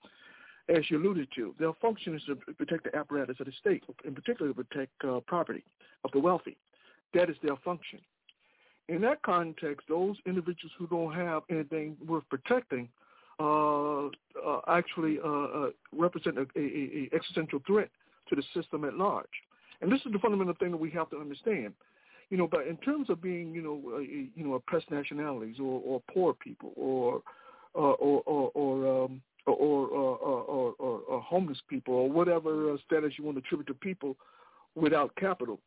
As you alluded to, their function is to protect the apparatus of the state, in particular to protect uh, property of the wealthy. That is their function. In that context, those individuals who don't have anything worth protecting uh, uh, actually uh, uh represent a, a, a existential threat to the system at large. And this is the fundamental thing that we have to understand you know, but in terms of being, you know, uh, you know, oppressed nationalities or, or poor people or uh, or or or, um, or, or, or, or, or homeless people or whatever status you want to attribute to people without capital.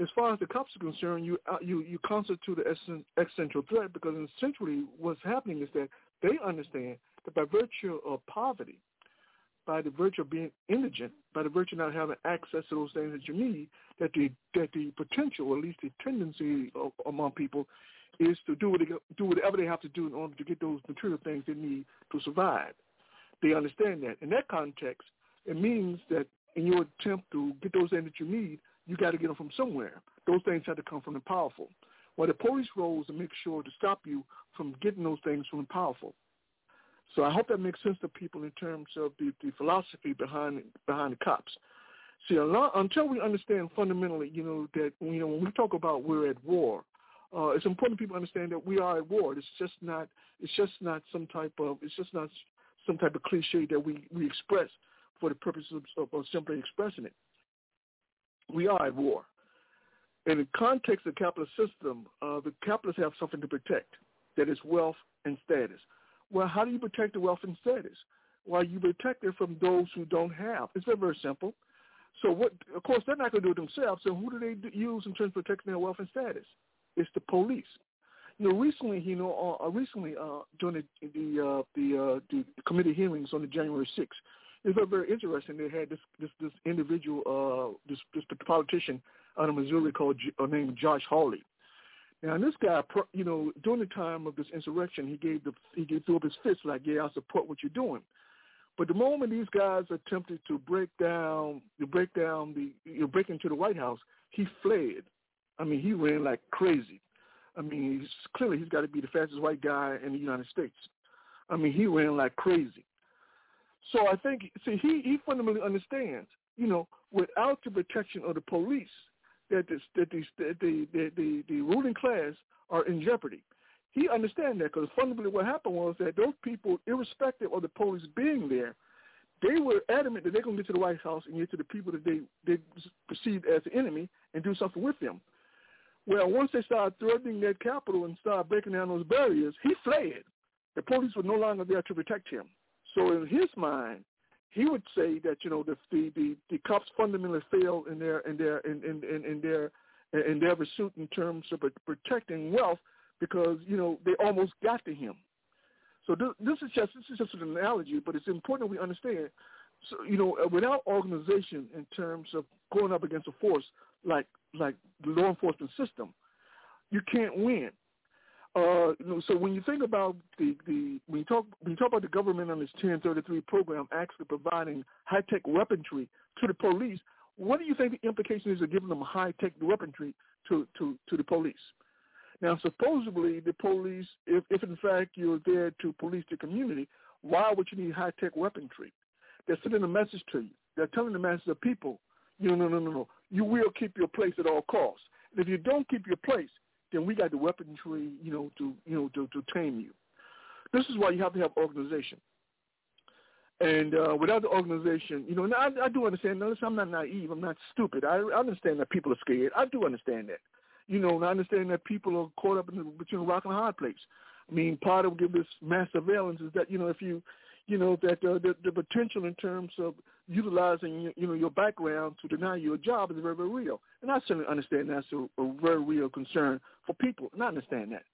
As far as the cops are concerned, you uh, you you constitute an existential threat because essentially what's happening is that they understand that by virtue of poverty, by the virtue of being indigent, by the virtue of not having access to those things that you need, that the that the potential, or at least the tendency of, among people, is to do what they, do whatever they have to do in order to get those material things they need to survive. They understand that. In that context, it means that in your attempt to get those things that you need, you got to get them from somewhere. Those things have to come from the powerful. Well, the police role is to make sure to stop you from getting those things from the powerful. So I hope that makes sense to people in terms of the, the philosophy behind behind the cops. See, lot, until we understand fundamentally, you know, that you know when we talk about we're at war, uh, it's important people understand that we are at war. It's just not it's just not some type of it's just not some type of cliche that we we express for the purpose of, of, of simply expressing it. We are at war. In the context of the capitalist system, uh, the capitalists have something to protect, that is wealth and status. Well, how do you protect the wealth and status? Well, you protect it from those who don't have. It's very, very simple. So what? Of course, they're not going to do it themselves. So who do they use in terms of protecting their wealth and status? It's the police. You know, recently, you know, uh, uh recently uh, during the the uh, the, uh, the committee hearings on the January 6th, it was very interesting. They had this this this individual, uh, this this politician out of Missouri called uh, named Josh Hawley, now, this guy, you know, during the time of this insurrection, he gave the he gave threw up his fist like, "Yeah, I support what you're doing." But the moment these guys attempted to break down, to break down the, you know, break into the White House, he fled. I mean, he ran like crazy. I mean, he's, clearly he's got to be the fastest white guy in the United States. I mean, he ran like crazy. So I think, see, he he fundamentally understands, you know, without the protection of the police, that, this, that the, the, the, the, the ruling class are in jeopardy. He understands that because fundamentally what happened was that those people, irrespective of the police being there, they were adamant that they're going to get to the White House and get to the people that they, they perceived as the enemy and do something with them. Well, once they started threatening that capital and started breaking down those barriers, he fled. The police were no longer there to protect him. So in his mind, he would say that you know the the the, the cops fundamentally failed in their in their in in, in, in their in their pursuit in terms of protecting wealth because you know they almost got to him. So this, this is just this is just an analogy, but it's important we understand. So you know, uh, without organization in terms of going up against a force, like like the law enforcement system, you can't win. Uh, you know, so when you think about the, the when you talk when you talk about the government on this 1033 program actually providing high tech weaponry to the police, what do you think the implication is of giving them high tech weaponry to, to, to the police? Now, supposedly the police, if, if in fact you're there to police the community, why would you need high tech weaponry? They're sending a message to you. They're telling the masses of people, you know, no, no, no, no. You will keep your place at all costs. And if you don't keep your place, then we got the weaponry, you know, to you know to, to tame you. This is why you have to have organization. And uh, without the organization, you know, I, I do understand. Notice I'm not naive. I'm not stupid. I, I understand that people are scared. I do understand that. You know, and I understand that people are caught up in the, between a rock and a hard place. I mean, part of this mass surveillance is that you know if you, you know, that uh, the, the potential in terms of utilizing you know your background to deny you a job is very very real, and I certainly understand that's a, a very real concern for people, and I understand that.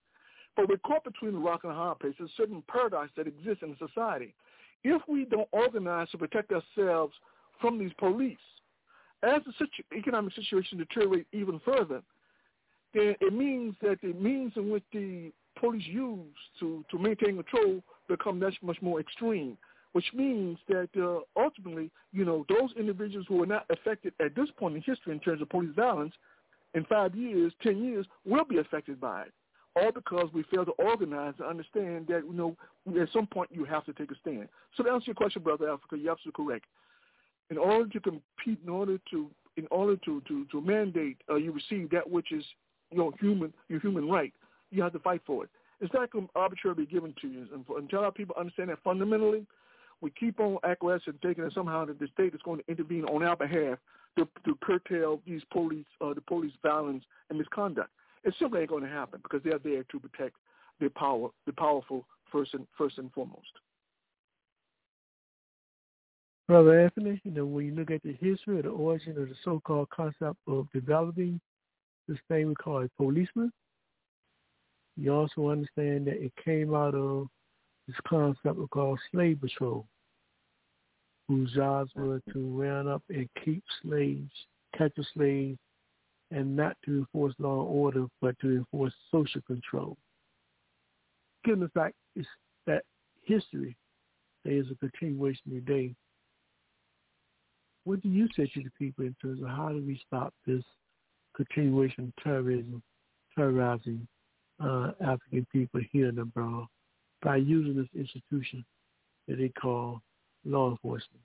But we're caught between the rock and a hard place. There's a certain paradox that exists in society. If we don't organize to protect ourselves from these police, as the situ- economic situation deteriorates even further, then it means that the means in which the police use to, to maintain control become much, much more extreme, which means that uh, ultimately, you know, those individuals who are not affected at this point in history in terms of police violence, in five years, ten years, will be affected by it. All because we fail to organize and understand that, you know, at some point you have to take a stand. So to answer your question, Brother Africa, you're absolutely correct. In order to compete, in order to in order to, to, to mandate uh, you receive that which is you know, human your human right, you have to fight for it. It's not arbitrarily given to you. And until our people understand that fundamentally, we keep on acquiescing, thinking that somehow that the state is going to intervene on our behalf to, to curtail these police, uh, the police violence and misconduct. It simply ain't going to happen because they're there to protect the power, the powerful first and first and foremost. Brother Anthony, you know, when you look at the history or the origin of the so-called concept of developing this thing we call a policeman, you also understand that it came out of this concept we call slave patrol, whose jobs were to round up and keep slaves, capture slaves, and not to enforce law and order, but to enforce social control. Given the fact is that history is a continuation today, what do you say to the people in terms of how do we stop this continuation of terrorism, terrorizing uh, African people here in the by using this institution that they call law enforcement?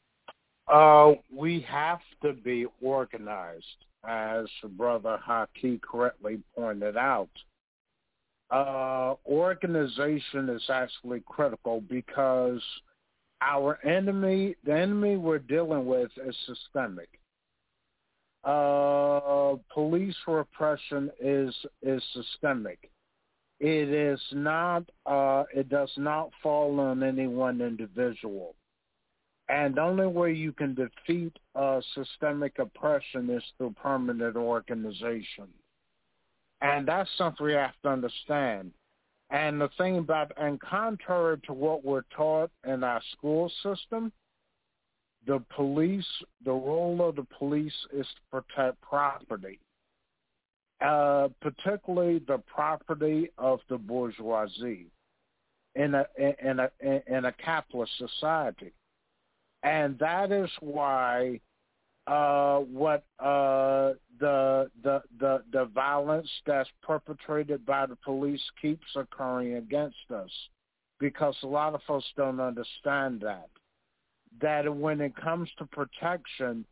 Uh, we have to be organized, as Brother Haki correctly pointed out. Uh, organization is actually critical because our enemy, the enemy we're dealing with is systemic. Uh, police repression is is systemic. It is not. Uh, it does not fall on any one individual. And the only way you can defeat uh, systemic oppression is through permanent organization. And that's something we have to understand. And the thing about, and contrary to what we're taught in our school system, the police, the role of the police is to protect property, uh, particularly the property of the bourgeoisie in a in a in a capitalist society and that is why uh, what uh, the the the the violence that's perpetrated by the police keeps occurring against us, because a lot of folks don't understand that. That when it comes to protection,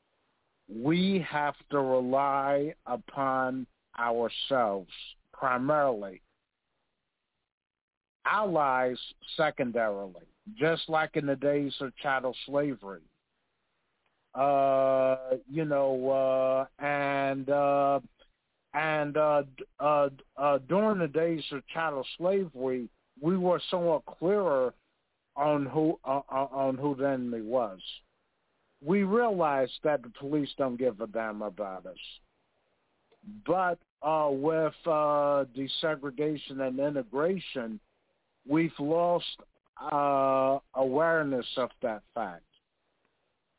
we have to rely upon ourselves primarily, allies secondarily just like in the days of chattel slavery. Uh, you know, uh, and uh, and uh, uh, uh, during the days of chattel slavery, we were somewhat clearer on who uh, uh, on who the enemy was. We realized that the police don't give a damn about us, but uh, with uh, desegregation and integration, we've lost uh, awareness of that fact.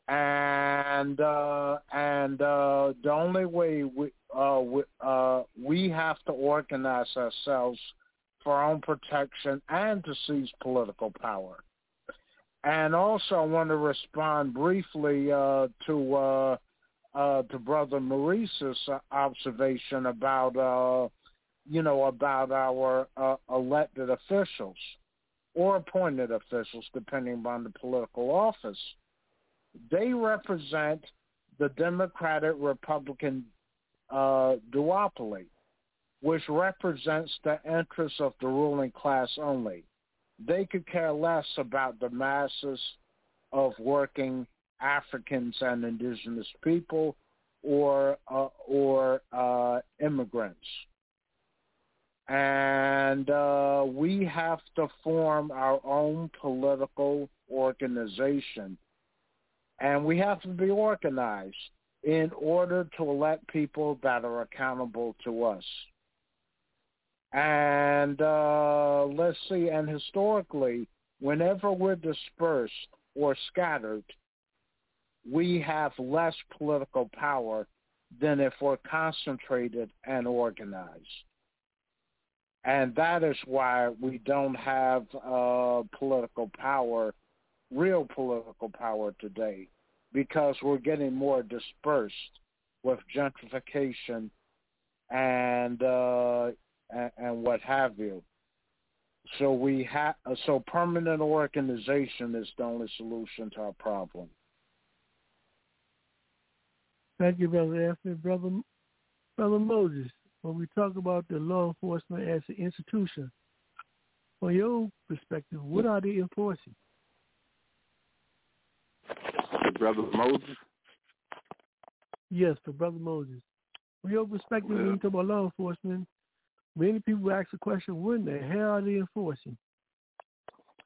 And uh, and uh, the only way we uh, we, we have to organize ourselves for our own protection and to seize political power. And also, I want to respond briefly to uh, to Brother Maurice's observation about uh, you know about our uh, elected officials or appointed officials, depending on the political office. They represent the Democratic Republican uh, duopoly, which represents the interests of the ruling class only. They could care less about the masses of working Africans and indigenous people or uh, or uh, immigrants. And uh, we have to form our own political organization. And we have to be organized in order to elect people that are accountable to us. And uh, let's see, and historically, whenever we're dispersed or scattered, we have less political power than if we're concentrated and organized. And that is why we don't have uh, political power, real political power today, because we're getting more dispersed with gentrification and uh, and, and what have you. So we have so permanent organization is the only solution to our problem. Thank you, Brother Anthony. Brother, Brother Moses, when we talk about the law enforcement as an institution, from your perspective, what are they enforcing? Brother Moses? Yes, for Brother Moses. From your perspective, when you talk about law enforcement, many people ask the question, when the hell are they enforcing?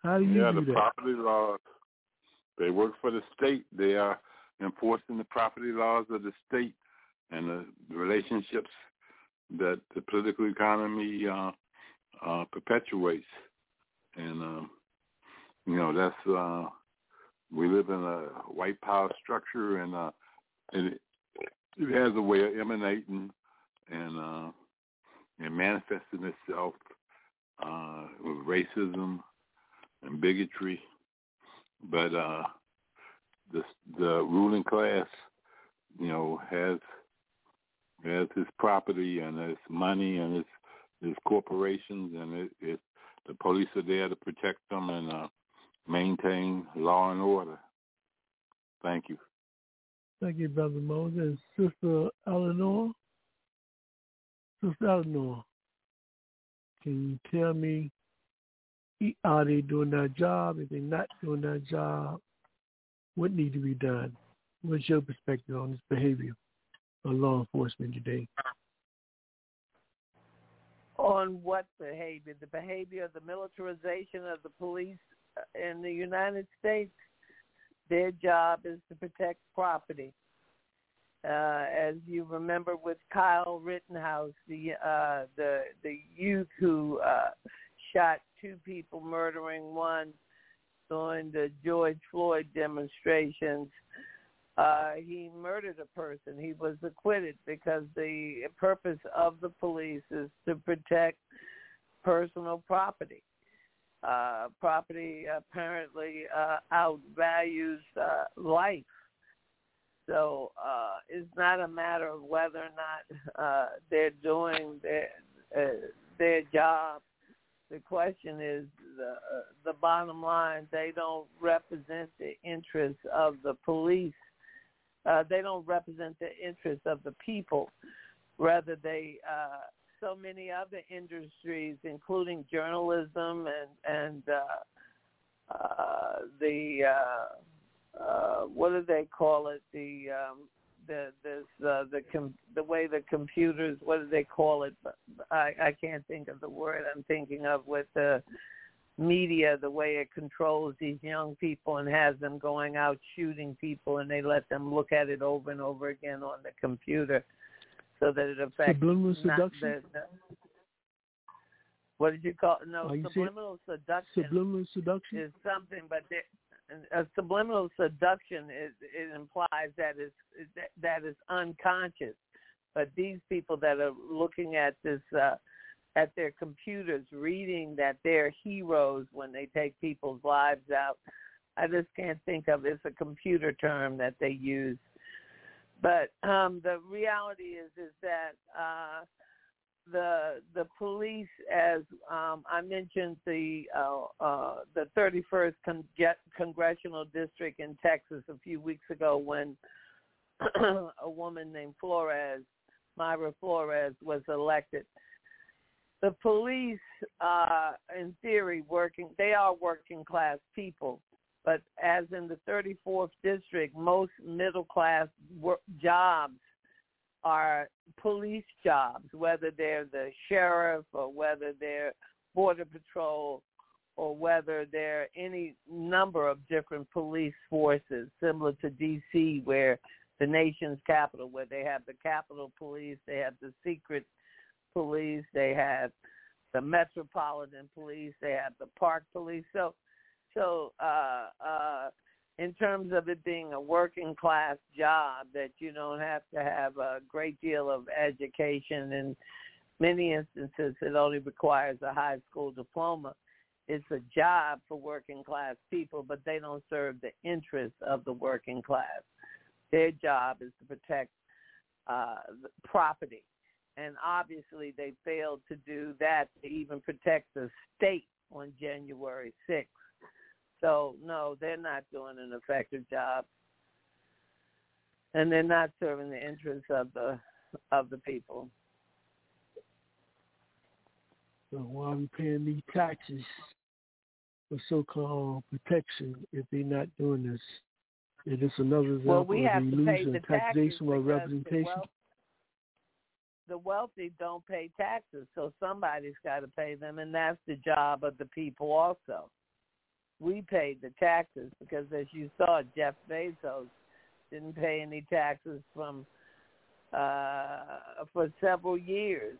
How do you yeah, do the that? property laws. They work for the state. They are enforcing the property laws of the state and the, relationships that the political economy uh, uh, perpetuates. And um, you know that's uh, we live in a white power structure, and uh, and it, it has a way of emanating and uh, and manifesting itself uh, with racism and bigotry. But uh, the the ruling class, you know, has has its property and its money and its its corporations, and it, it the police are there to protect them and uh, maintain law and order. Thank you. Thank you, Brother Moses. Sister Eleanor? Sister Eleanor, can you tell me, are they doing their job? If they're not doing their job, what needs to be done? What's your perspective on this behavior of law enforcement today? On what behavior? The behavior of the militarization of the police in the United States? Their job is to protect property. Uh, as you remember with Kyle Rittenhouse, the uh, the the youth who uh, shot two people, murdering one during the George Floyd demonstrations. Uh, he murdered a person. He was acquitted because the purpose of the police is to protect personal property. Uh, property apparently uh, outvalues uh, life. So uh, it's not a matter of whether or not uh, they're doing their uh, their job. The question is the uh, the bottom line. They don't represent the interests of the police. Uh, they don't represent the interests of the people. Rather, they uh, so many other industries, including journalism and and uh, uh, the uh, uh, what do they call it? The um, the this uh, the com- the way the computers what do they call it? I I can't think of the word I'm thinking of with the media the way it controls these young people and has them going out shooting people and they let them look at it over and over again on the computer so that it affects Subliminal seduction? the, the what did you call it? no subliminal seduction Subliminal seduction? is something but there, a subliminal seduction is it implies that is that is unconscious But these people that are looking at this uh, at their computers, reading that they're heroes when they take people's lives out. I just can't think of it's a computer term that they use. But um, the reality is is that uh, the the police, as um, I mentioned, the uh, uh, the 31st con- congressional district in Texas a few weeks ago, when a woman named Flores, Mayra Flores, was elected. The police, uh, in theory, working they are working class people, but as in the 34th district, most middle class work, jobs are police jobs, whether they're the sheriff or whether they're border patrol or whether they're any number of different police forces, similar to D.C., where the nation's capital, where they have the Capitol Police, they have the secret police, they have the Metropolitan Police, they have the Park Police. So, so uh, uh, in terms of it being a working class job that you don't have to have a great deal of education. In many instances it only requires a high school diploma. It's a job for working class people but they don't serve the interests of the working class. Their job is to protect uh property. And obviously they failed to do that to even protect the state on January 6th so no, they're not doing an effective job, and they're not serving the interests of the of the people. So why are we paying these taxes for so-called protection if they're not doing this? It is another example well, we have of illusion, the taxation or representation. The, wealth, the wealthy don't pay taxes, so somebody's got to pay them, and that's the job of the people also we paid the taxes because, as you saw, Jeff Bezos didn't pay any taxes from uh, for several years,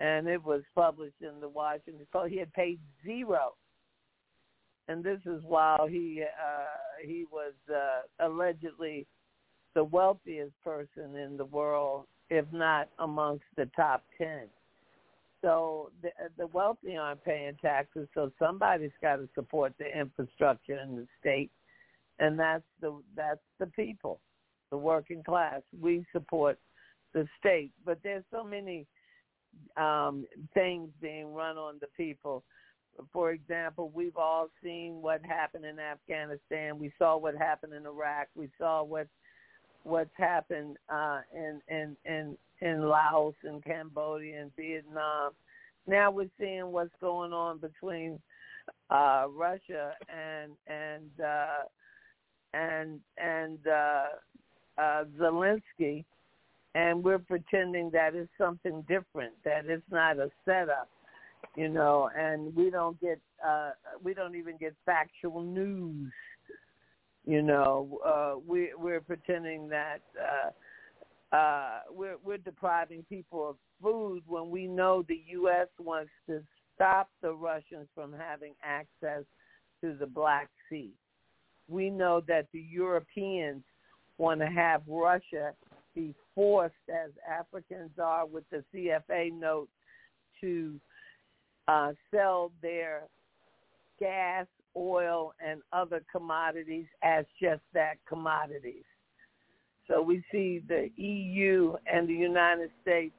and it was published in the Washington Post. He had paid zero, and this is while he uh, he was uh, allegedly the wealthiest person in the world, if not amongst the top ten. So the, the wealthy aren't paying taxes, so somebody's got to support the infrastructure in the state, and that's the that's the people, the working class. We support the state, but there's so many um, things being run on the people. For example, we've all seen what happened in Afghanistan. We saw what happened in Iraq. We saw what what's happened uh, in in in in Laos and Cambodia and Vietnam. Now we're seeing what's going on between uh, Russia and and uh, and and uh, uh, Zelensky, and we're pretending that it's something different, that it's not a setup, you know, and we don't get uh, we don't even get factual news. You know, uh, we we're pretending that uh, uh, we're we're depriving people of food when we know the U.S. wants to stop the Russians from having access to the Black Sea. We know that the Europeans want to have Russia be forced, as Africans are with the CFA note, to uh, sell their gas, oil, and other commodities as just that commodities. So we see the EU and the United States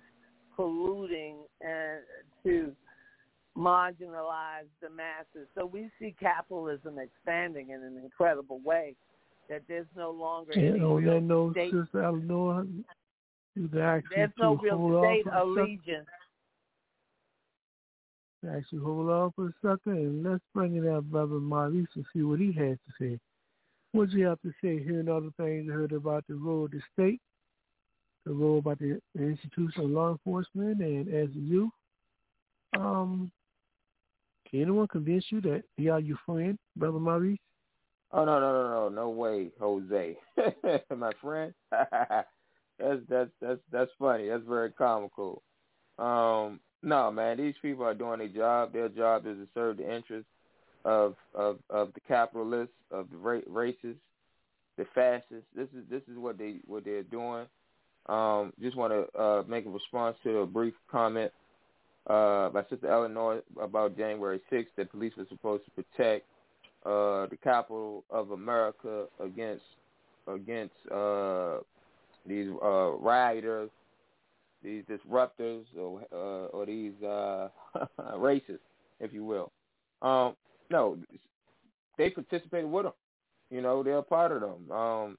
colluding and to marginalize the masses. So we see capitalism expanding in an incredible way. That there's no longer and any on real that note, state. Sister Eleanor, you ask There's you no to real hold state on for a second. allegiance. Actually, hold on for a second, and let's bring in our brother Maurice and see what he has to say. What do you have to say? Hearing all the things you heard about the role of the state, the role about the, the institution of law enforcement, and as a youth, um, can anyone convince you that they are your friend, brother Maurice? Oh no no no no no way, Jose, my friend. that's that's that's that's funny. That's very comical. Um, no man, these people are doing their job. Their job is to serve the interests of of of the capitalists, of the ra- racists, the fascists. This is this is what they what they're doing. Um, just want to uh, make a response to a brief comment uh, by Sister Eleanor about January 6th that police were supposed to protect uh, the capital of America against against uh, these uh, rioters, these disruptors, or uh, or these uh, racists, if you will. Um, no, they participated with them. You know, they're a part of them. Um,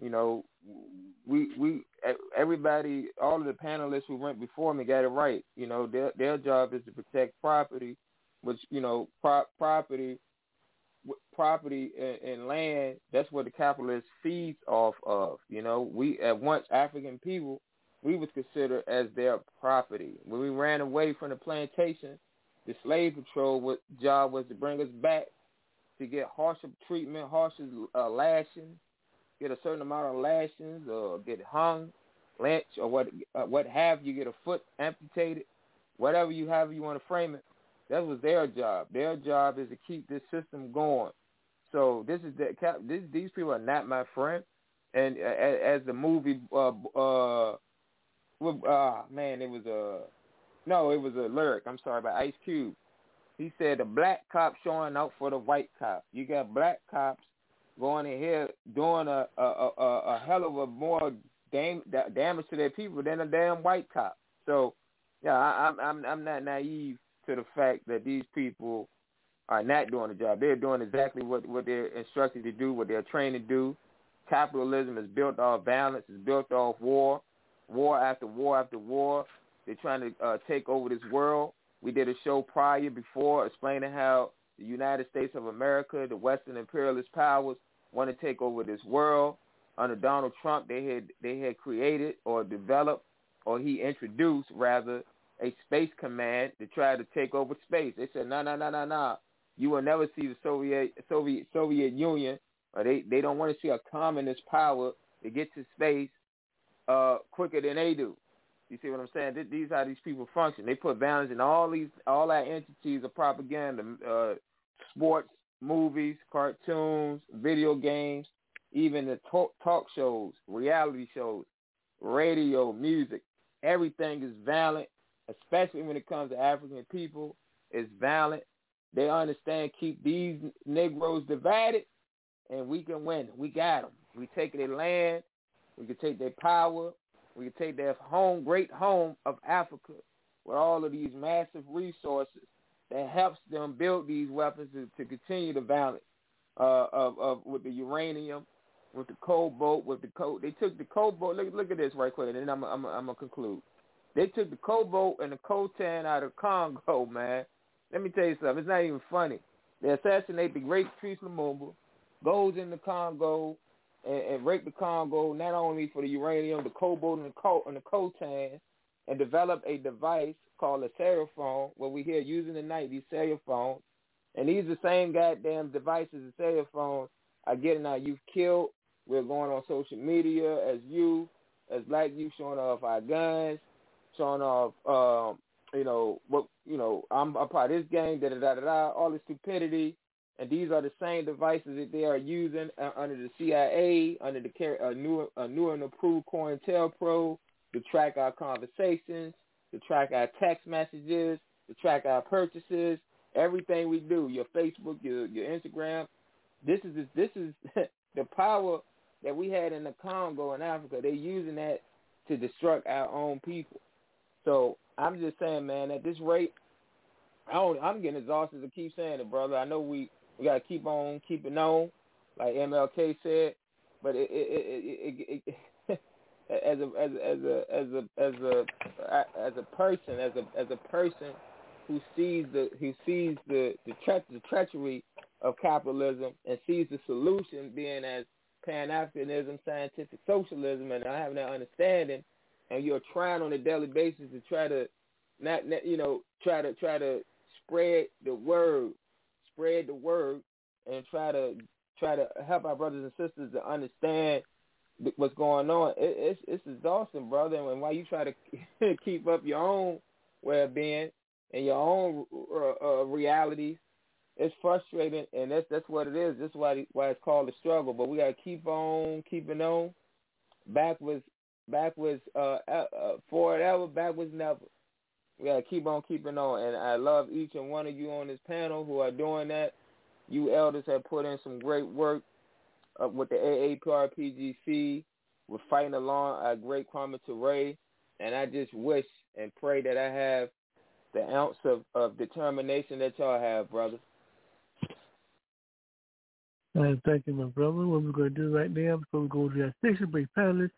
you know, we we everybody, all of the panelists who went before me got it right. You know, their their job is to protect property, which you know, pro- property, property and, and land. That's what the capitalist feeds off of. You know, we at once African people, we was considered as their property. When we ran away from the plantation, the slave patrol what job was to bring us back to get harsher treatment, harsher uh, lashing, get a certain amount of lashings, or get hung, lynched, or what uh, what have you, get a foot amputated, whatever you have you want to frame it. That was their job. Their job is to keep this system going. So this is the this, these people are not my friend. And uh, as the movie, uh, uh, uh, man, it was a no, it was a lyric. I'm sorry, by Ice Cube. He said the black cop showing out for the white cop. You got black cops going in here doing a a, a, a hell of a more dam- damage to their people than a damn white cop. So, yeah, I, I'm I'm I'm not naive to the fact that these people are not doing the job. They're doing exactly what what they're instructed to do, what they're trained to do. Capitalism is built off violence. It's built off war, war after war after war. They're trying to uh, take over this world. We did a show prior before explaining how the United States of America, the Western imperialist powers, want to take over this world. Under Donald Trump, they had they had created or developed, or he introduced rather, a space command to try to take over space. They said, no, no, no, no, no. You will never see the Soviet Soviet Soviet Union, or they they don't want to see a communist power to get to space uh, quicker than they do. You see what I'm saying? These are how these people function. They put balance in all these all our entities of propaganda, uh, sports, movies, cartoons, video games, even the talk, talk shows, reality shows, radio, music. Everything is violent, especially when it comes to African people. It's violent. They understand keep these Negroes divided, and we can win. We got them. We take their land. We can take their power. We can take their home, great home of Africa, with all of these massive resources that helps them build these weapons to, to continue the violence uh, of, of with the uranium, with the cobalt, with the coal. They took the cobalt. Look, look at this right quick, and then I'm, I'm, I'm gonna conclude. They took the cobalt and the coltan out of Congo, man. Let me tell you something. It's not even funny. They assassinate the great Patrice Lumumba, goes into Congo, and, and rape the Congo not only for the uranium, the cobalt, and the, co- and the coltan, and develop a device called a cell phone, what we hear using tonight, these cell phones. And these are the same goddamn devices and phones are getting our youth killed. We're going on social media as youth, as black youth showing off our guns, showing off, um, you know, what, you know, I'm a part of this gang, da da da da da, all this stupidity and these are the same devices that they are using uh, under the CIA, under the uh, new, uh, new and approved COINTELPRO to track our conversations, to track our text messages, to track our purchases, everything we do, your Facebook, your your Instagram. This is this is the power that we had in the Congo in Africa. They're using that to destruct our own people. So I'm just saying, man, at this rate, I don't, I'm getting exhausted to keep saying it, brother. I know we we got to keep on keeping on, like MLK said. But it, it, it, it, it as a as as a as a as a as a person as a as a person who sees the who sees the the, tre- the treachery of capitalism and sees the solution being as Pan Africanism, scientific socialism, and having that understanding, and you're trying on a daily basis to try to not you know try to try to spread the word spread the word and try to try to help our brothers and sisters to understand what's going on. It, it's it's exhausting, brother. And while you try to keep up your own well-being and your own uh, uh, realities, it's frustrating, and that's that's what it is. That's why why it's called a struggle. But we gotta keep on keeping on. Back with backwards uh, uh forward ever, backwards never. We gotta keep on keeping on, and I love each and one of you on this panel who are doing that. You elders have put in some great work uh, with the AAPRPGC. We're fighting along our great Kwame Ture, and I just wish and pray that I have the ounce of, of determination that y'all have, brother. And thank you, my brother. What we're going to do right now before we go to our station break panelists,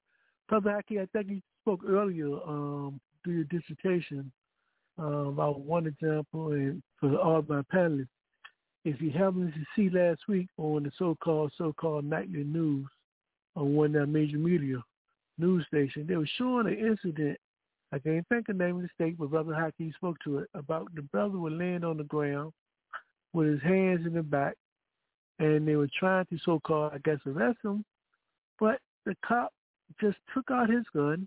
Brother Haki, I think you spoke earlier um, through your dissertation uh, about one example, and for all my panelists, if you happened to see last week on the so-called so-called nightly news on one of major media news station, they were showing an incident. I can't think of the name of the state, but Brother Haki spoke to it about the brother was laying on the ground with his hands in the back, and they were trying to so-called, I guess, arrest him, but the cop just took out his gun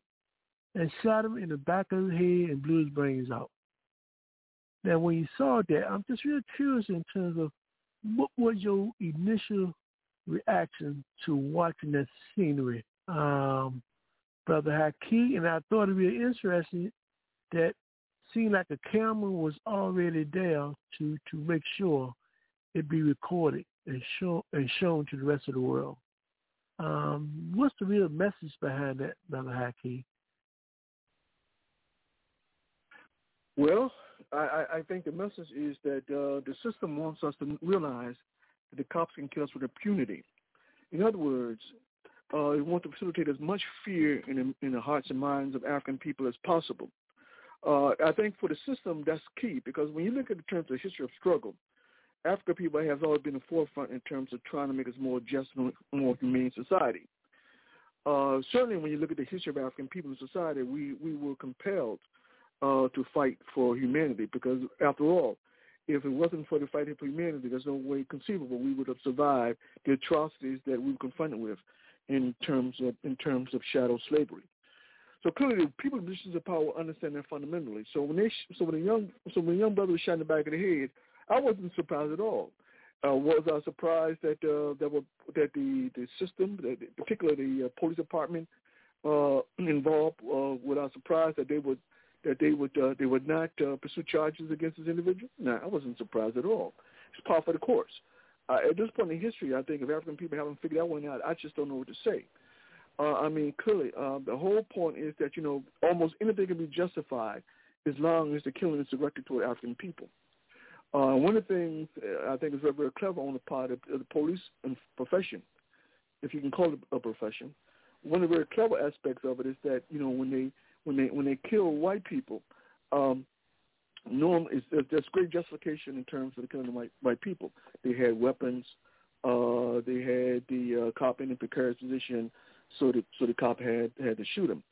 and shot him in the back of the head and blew his brains out. Now, when you saw that, I'm just real curious in terms of what was your initial reaction to watching that scenery, um, Brother Haki? And I thought it'd be interesting that seemed like a camera was already there to to make sure it be recorded and shown and shown to the rest of the world. Um, what's the real message behind that, Brother Haki? Well, I, I think the message is that uh, the system wants us to realize that the cops can kill us with impunity. In other words, uh, it wants to facilitate as much fear in, in the hearts and minds of African people as possible. Uh, I think for the system, that's key because when you look at the terms of history of struggle, African people have always been the forefront in terms of trying to make us more just and more humane society. Uh, certainly, when you look at the history of African people in society, we, we were compelled uh, to fight for humanity because, after all, if it wasn't for the fight for humanity, there's no way conceivable we would have survived the atrocities that we were confronted with in terms of in terms of chattel slavery. So clearly, people in positions of power understand that fundamentally. So when they so when the young so when young brother was shot in the back of the head, I wasn't surprised at all. Uh, was I surprised that uh, that were, that the the system, that particularly the uh, police department, uh, involved? Uh, was I surprised that they would that they would uh, they would not uh, pursue charges against this individual? No, I wasn't surprised at all. It's par for the course. Uh, at this point in history, I think if African people haven't figured that one out, I just don't know what to say. Uh, I mean, clearly, uh, the whole point is that you know almost anything can be justified as long as the killing is directed toward African people. Uh, one of the things uh, I think is very, very clever on the part of, the police and profession, if you can call it a profession, one of the very clever aspects of it is that you know when they when they when they kill white people, um, norm is there's great justification in terms of the killing of white white people. They had weapons. Uh, they had the uh, cop in a precarious position, so the so the cop had had to shoot him.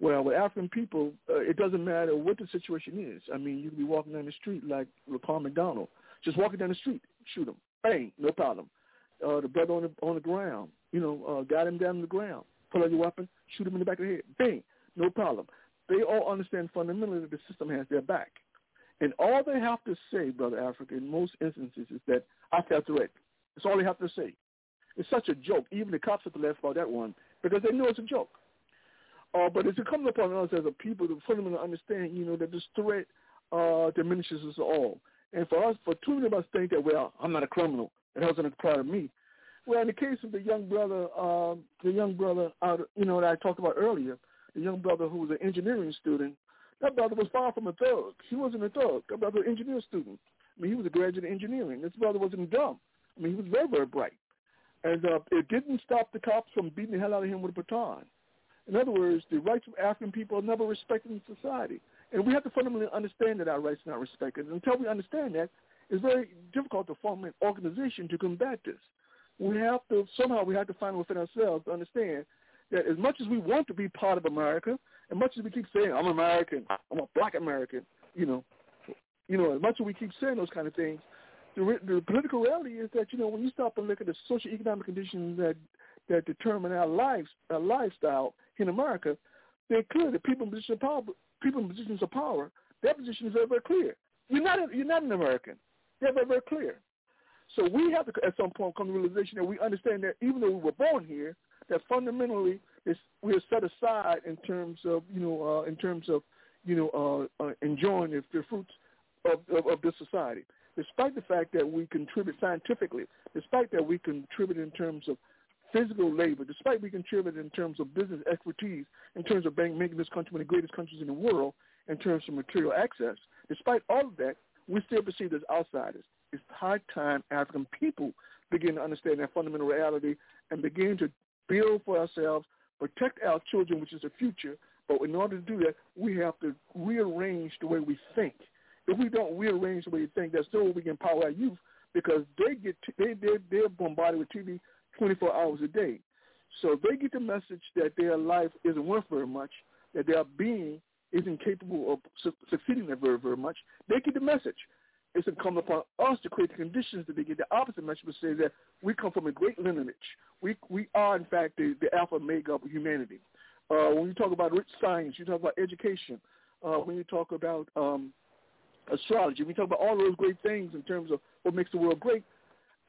Well, with African people, uh, it doesn't matter what the situation is. I mean, you can be walking down the street like Laquan McDonald, just walking down the street, shoot him, bang, no problem. Uh, the brother on the on the ground, you know, uh, got him down on the ground, pull out your weapon, shoot him in the back of the head, bang, no problem. They all understand fundamentally that the system has their back. And all they have to say, Brother Africa, in most instances is that I felt threat. That's all they have to say. It's such a joke. Even the cops have to laugh about that one because they know it's a joke. Uh, but it's incumbent upon us as a people to fundamentally understand, you know, that this threat uh, diminishes us all. And for us, for too many of us think that, well, I'm not a criminal. It doesn't apply to me. Well, in the case of the young brother, uh, the young brother, you know, that I talked about earlier, the young brother who was an engineering student, that brother was far from a thug. He wasn't a thug. That brother was an engineer student. I mean, he was a graduate of engineering. This brother wasn't dumb. I mean, he was very, very bright. And uh, it didn't stop the cops from beating the hell out of him with a baton. In other words, the rights of African people are never respected in society. And we have to fundamentally understand that our rights are not respected. And until we understand that, it's very difficult to form an organization to combat this. We have to, somehow we have to find within ourselves to understand that as much as we want to be part of America, as much as we keep saying, I'm American, I'm a black American, you know, you know, as much as we keep saying those kind of things, the, the political reality is that, you know, when you stop and look at the social economic conditions that, that determine our lives, our lifestyle in America, they're clear. The people in positions of power, people in positions of power, their position is very, very clear. You're not, a, you're not an American. They're very, very clear. So we have to, at some point, come to the realization that we understand that even though we were born here, that fundamentally It's, we're set aside in terms of you know uh, in terms of you know uh, uh, enjoying the, the fruits of, of, of this society. Despite the fact that we contribute scientifically, despite that we contribute in terms of physical labor, despite we contribute in terms of business expertise, in terms of making this country one of the greatest countries in the world, in terms of material access, despite all of that, we still perceived as outsiders. It's high time African people begin to understand that fundamental reality and begin to build for ourselves, protect our children, which is the future. But in order to do that, we have to rearrange the way we think. If we don't rearrange the way we think, that's no we can empower our youth because they get t- they they they're bombarded with TV 24 hours a day. So they get the message that their life isn't worth very much, that their being isn't capable of su- succeeding there very, very much. They get the message. It's incumbent upon us to create the conditions they get the opposite message, which says that we come from a great lineage. We we are, in fact, the, the alpha and omega of humanity. Uh, when you talk about rich science, you talk about education. Uh, when you talk about um, astrology, you talk about all those great things in terms of what makes the world great,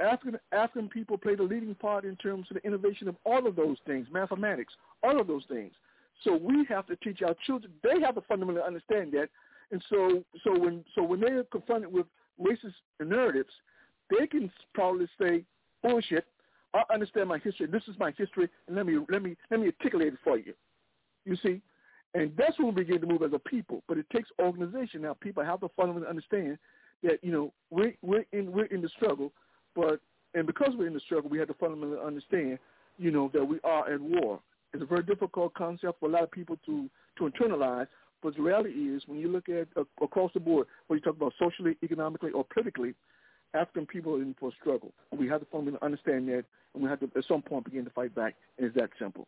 African African people played a leading part in terms of the innovation of all of those things, mathematics, all of those things. So we have to teach our children. They have to fundamentally understand that. And so, so when so when they're confronted with racist narratives, they can probably say, "Bullshit! I understand my history. This is my history, and let me let me let me articulate it for you." You see, and that's when we begin to move as a people. But it takes organization. Now, people have to fundamentally understand that you know we're we're in we're in the struggle, but and because we're in the struggle, we have to fundamentally understand, you know, that we are at war. It's a very difficult concept for a lot of people to to internalize. But the reality is, when you look at uh, across the board, when you talk about socially, economically, or politically, African people are in for a struggle. We have to fundamentally understand that, and we have to at some point begin to fight back. And it's that simple.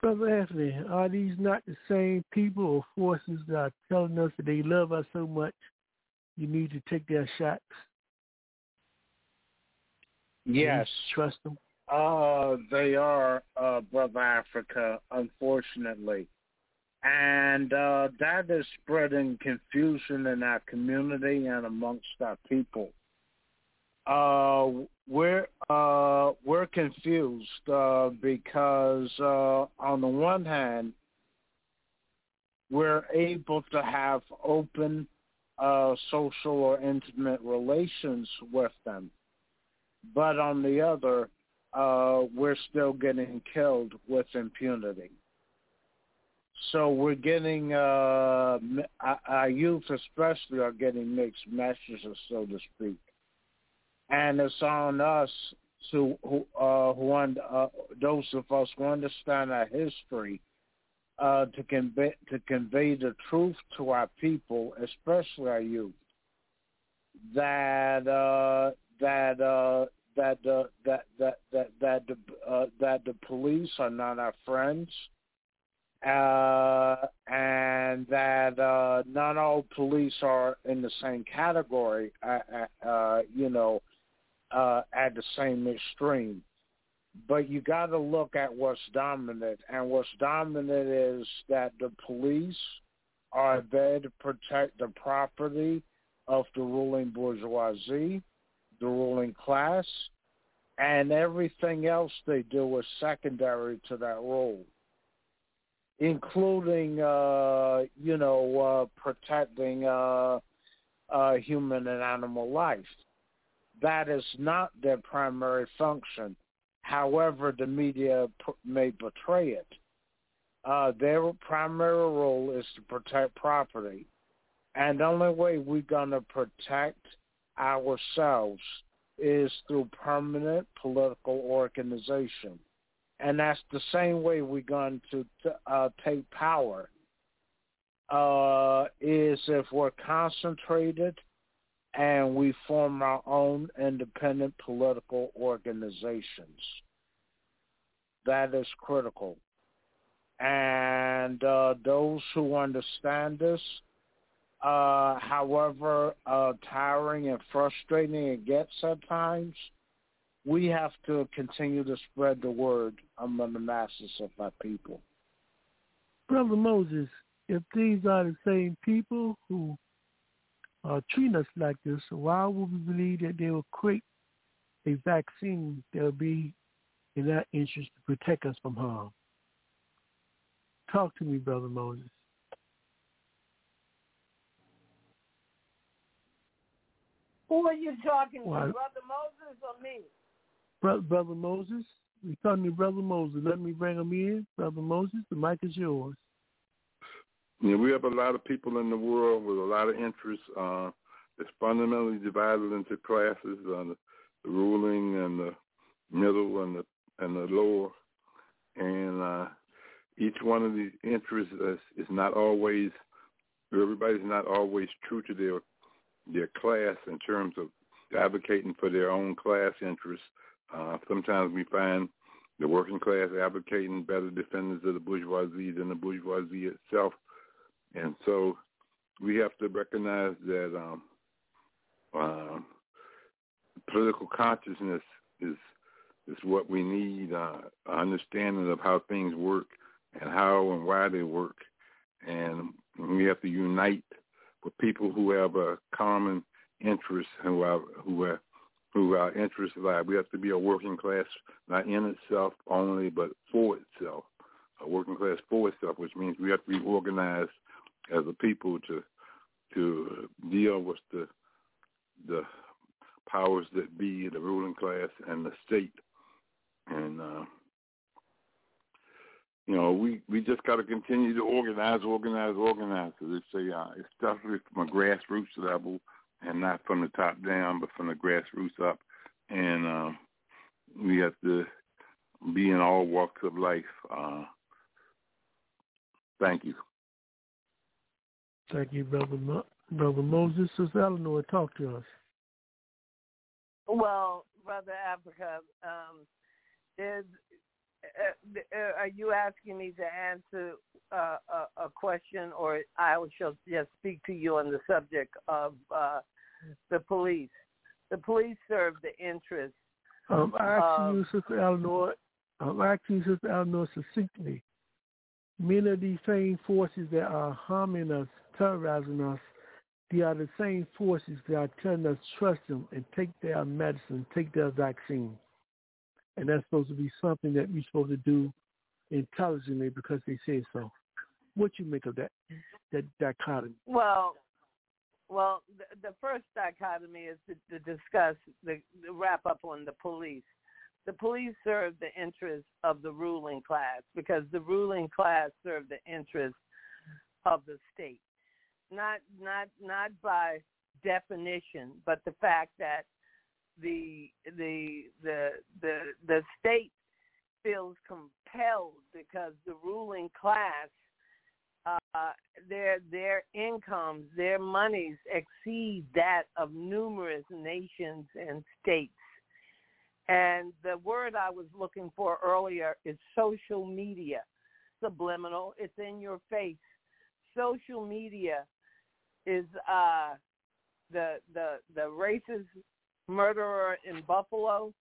Brother Anthony, are these not the same people or forces that are telling us that they love us so much you need to take their shots? Yes. Trust them? Uh, they are, uh, Brother Africa, unfortunately. And uh, that is spreading confusion in our community and amongst our people. Uh, we're uh, we're confused uh, because uh, on the one hand, we're able to have open uh, social or intimate relations with them, but on the other, uh, we're still getting killed with impunity. So we're getting uh, our youth, especially, are getting mixed messages, so to speak, and it's on us to who, uh, who uh, those of us who understand our history uh, to convey to convey the truth to our people, especially our youth, that uh, that uh, that that that that that the uh, that the police are not our friends, uh, and that uh, not all police are in the same category. Uh, uh, uh you know, uh, at the same extreme. But you got to look at what's dominant, and what's dominant is that the police are there to protect the property of the ruling bourgeoisie the ruling class, and everything else they do is secondary to that role, including, uh, you know, uh, protecting uh, uh, human and animal life. That is not their primary function. However, the media may portray it. Uh, their primary role is to protect property. And the only way we're going to protect ourselves is through permanent political organization. And that's the same way we're going to uh, take power, uh, is if we're concentrated and we form our own independent political organizations. That is critical. And uh, those who understand this uh, however uh, tiring and frustrating it gets at times, we have to continue to spread the word among the masses of our people. Brother Moses, if these are the same people who are treating us like this, why would we believe that they will create a vaccine that will be in our interest to protect us from harm. Talk to me, Brother Moses. Who are you talking to, Why- Brother Moses or me? Brother, Brother Moses, we talking to Brother Moses. Let me bring him in. Brother Moses, the mic is yours. Yeah, we have a lot of people in the world with a lot of interests. Uh, it's fundamentally divided into classes: uh, the, the ruling and the middle and the and the lower. And uh, each one of these interests is, is not always. Everybody's not always true to their their class in terms of advocating for their own class interests. Uh, sometimes we find the working class advocating better defenders of the bourgeoisie than the bourgeoisie itself. And so we have to recognize that um, uh, political consciousness is is what we need, uh, understanding of how things work and how and why they work. And we have to unite with people who have a common interest, who are who are who our interests lie. We have to be a working class, not in itself only, but for itself. A working class for itself, which means we have to be organized as a people to to deal with the the powers that be, the ruling class, and the state. And uh, you know, we we just got to continue to organize, organize, organize. So they say, uh, especially from a grassroots level, and not from the top down, but from the grassroots up. And uh, we have to be in all walks of life. Uh, thank you. Thank you, Brother Mo- Brother Moses. Sister Eleanor, talk to us. Well, Brother Africa, um, is, uh, are you asking me to answer uh, a, a question, or I shall just speak to you on the subject of uh, the police? The police serve the interests. I'm asking of- you, Sister Eleanor, I'm asking you, Sister Eleanor, succinctly. Many of these same forces that are harming us, terrorizing us, they are the same forces that are telling us trust them and take their medicine, take their vaccine. And that's supposed to be something that we're supposed to do intelligently because they say so. What you make of that that dichotomy? Well, well, the, the first dichotomy is to, to discuss the, the wrap up on the police. The police serve the interests of the ruling class because the ruling class serve the interests of the state. Not not not by definition, but the fact that the the the the the state feels compelled because the ruling class uh, their their incomes, their monies exceed that of numerous nations and states. And the word I was looking for earlier is social media. Subliminal. It's in your face. Social media is uh, the the the racist murderer in Buffalo,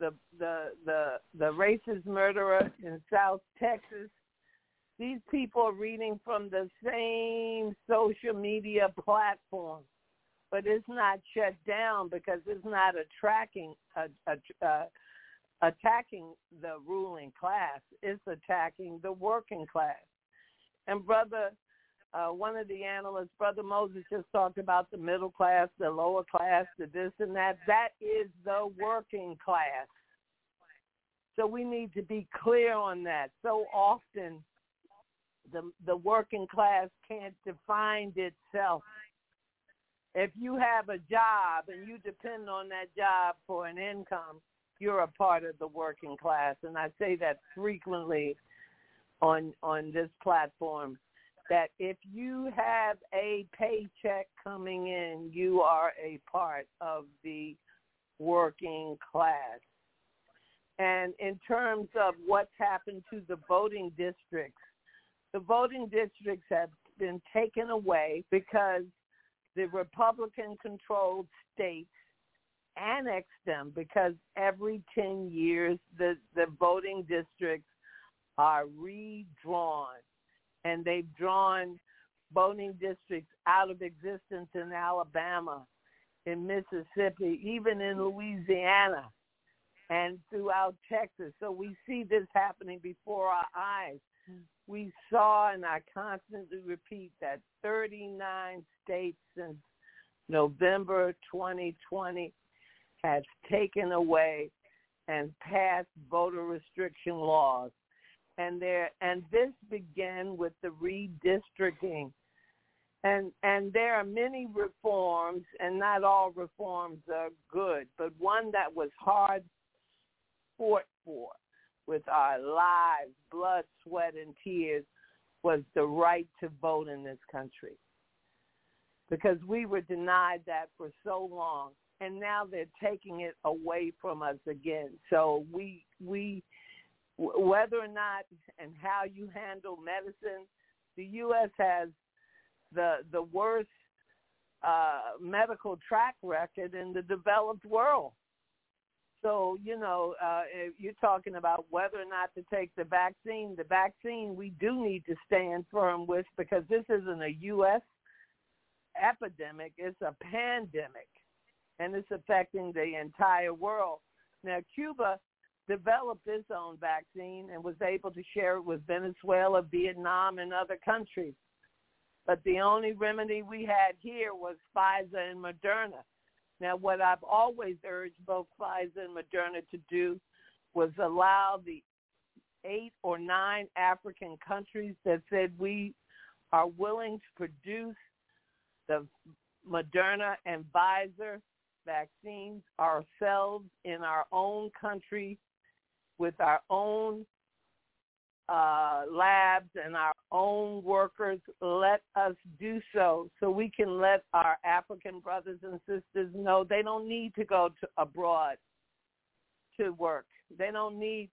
the the the the racist murderer in South Texas. These people are reading from the same social media platform, but it's not shut down because it's not attracting a, a, uh, attacking the ruling class. It's attacking the working class. And brother, uh, one of the analysts, Brother Moses, just talked about the middle class, the lower class, the this and that. That is the working class. So we need to be clear on that. So often, the the working class can't define itself. If you have a job and you depend on that job for an income, you're a part of the working class. And I say that frequently on on this platform that if you have a paycheck coming in, you are a part of the working class. And in terms of what's happened to the voting districts, the voting districts have been taken away because the Republican controlled states annexed them because every 10 years the, the voting districts are redrawn and they've drawn voting districts out of existence in Alabama, in Mississippi, even in Louisiana. and throughout Texas. So we see this happening before our eyes. We saw, and I constantly repeat that 39 states since November 2020 has taken away and passed voter restriction laws. And there and this began with the redistricting. And and there are many reforms and not all reforms are good, but one that was hard fought for with our lives, blood, sweat and tears was the right to vote in this country. Because we were denied that for so long and now they're taking it away from us again. So we we whether or not and how you handle medicine, the U.S. has the the worst uh, medical track record in the developed world. So you know, uh, you're talking about whether or not to take the vaccine. The vaccine we do need to stand firm with because this isn't a U.S. epidemic; it's a pandemic and it's affecting the entire world. Now, Cuba developed its own vaccine and was able to share it with Venezuela, Vietnam, and other countries. But the only remedy we had here was Pfizer and Moderna. Now, what I've always urged both Pfizer and Moderna to do was allow the eight or nine African countries that said we are willing to produce the Moderna and Pfizer vaccines ourselves in our own country with our own uh, labs and our own workers, let us do so so we can let our African brothers and sisters know they don't need to go to abroad to work. They don't need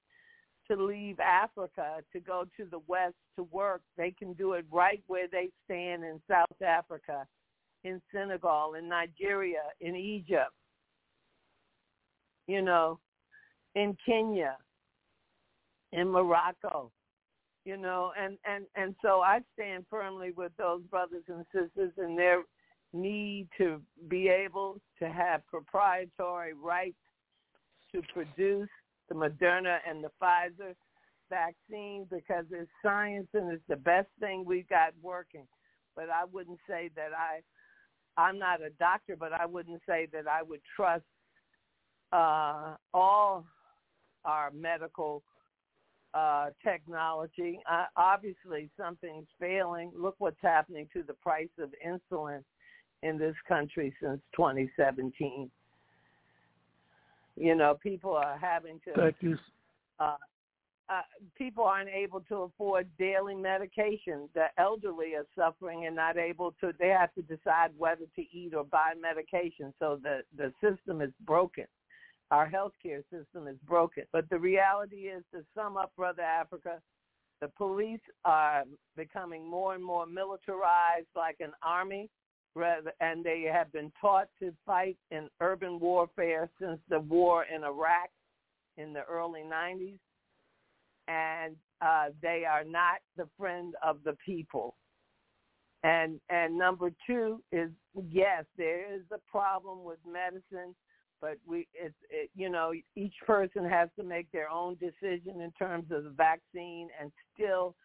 to leave Africa to go to the West to work. They can do it right where they stand in South Africa in Senegal, in Nigeria, in Egypt, you know, in Kenya, in Morocco, you know, and, and, and so I stand firmly with those brothers and sisters in their need to be able to have proprietary rights to produce the Moderna and the Pfizer vaccine because it's science and it's the best thing we've got working. But I wouldn't say that I I'm not a doctor, but I wouldn't say that I would trust uh, all our medical uh, technology. Uh, obviously, something's failing. Look what's happening to the price of insulin in this country since 2017. You know, people are having to. Uh, uh, people aren't able to afford daily medication. The elderly are suffering and not able to. They have to decide whether to eat or buy medication. So the the system is broken. Our healthcare system is broken. But the reality is, to sum up, Brother Africa, the police are becoming more and more militarized, like an army, and they have been taught to fight in urban warfare since the war in Iraq in the early 90s and uh, they are not the friend of the people. And and number two is yes, there is a problem with medicine, but we it's it, you know each person has to make their own decision in terms of the vaccine, and still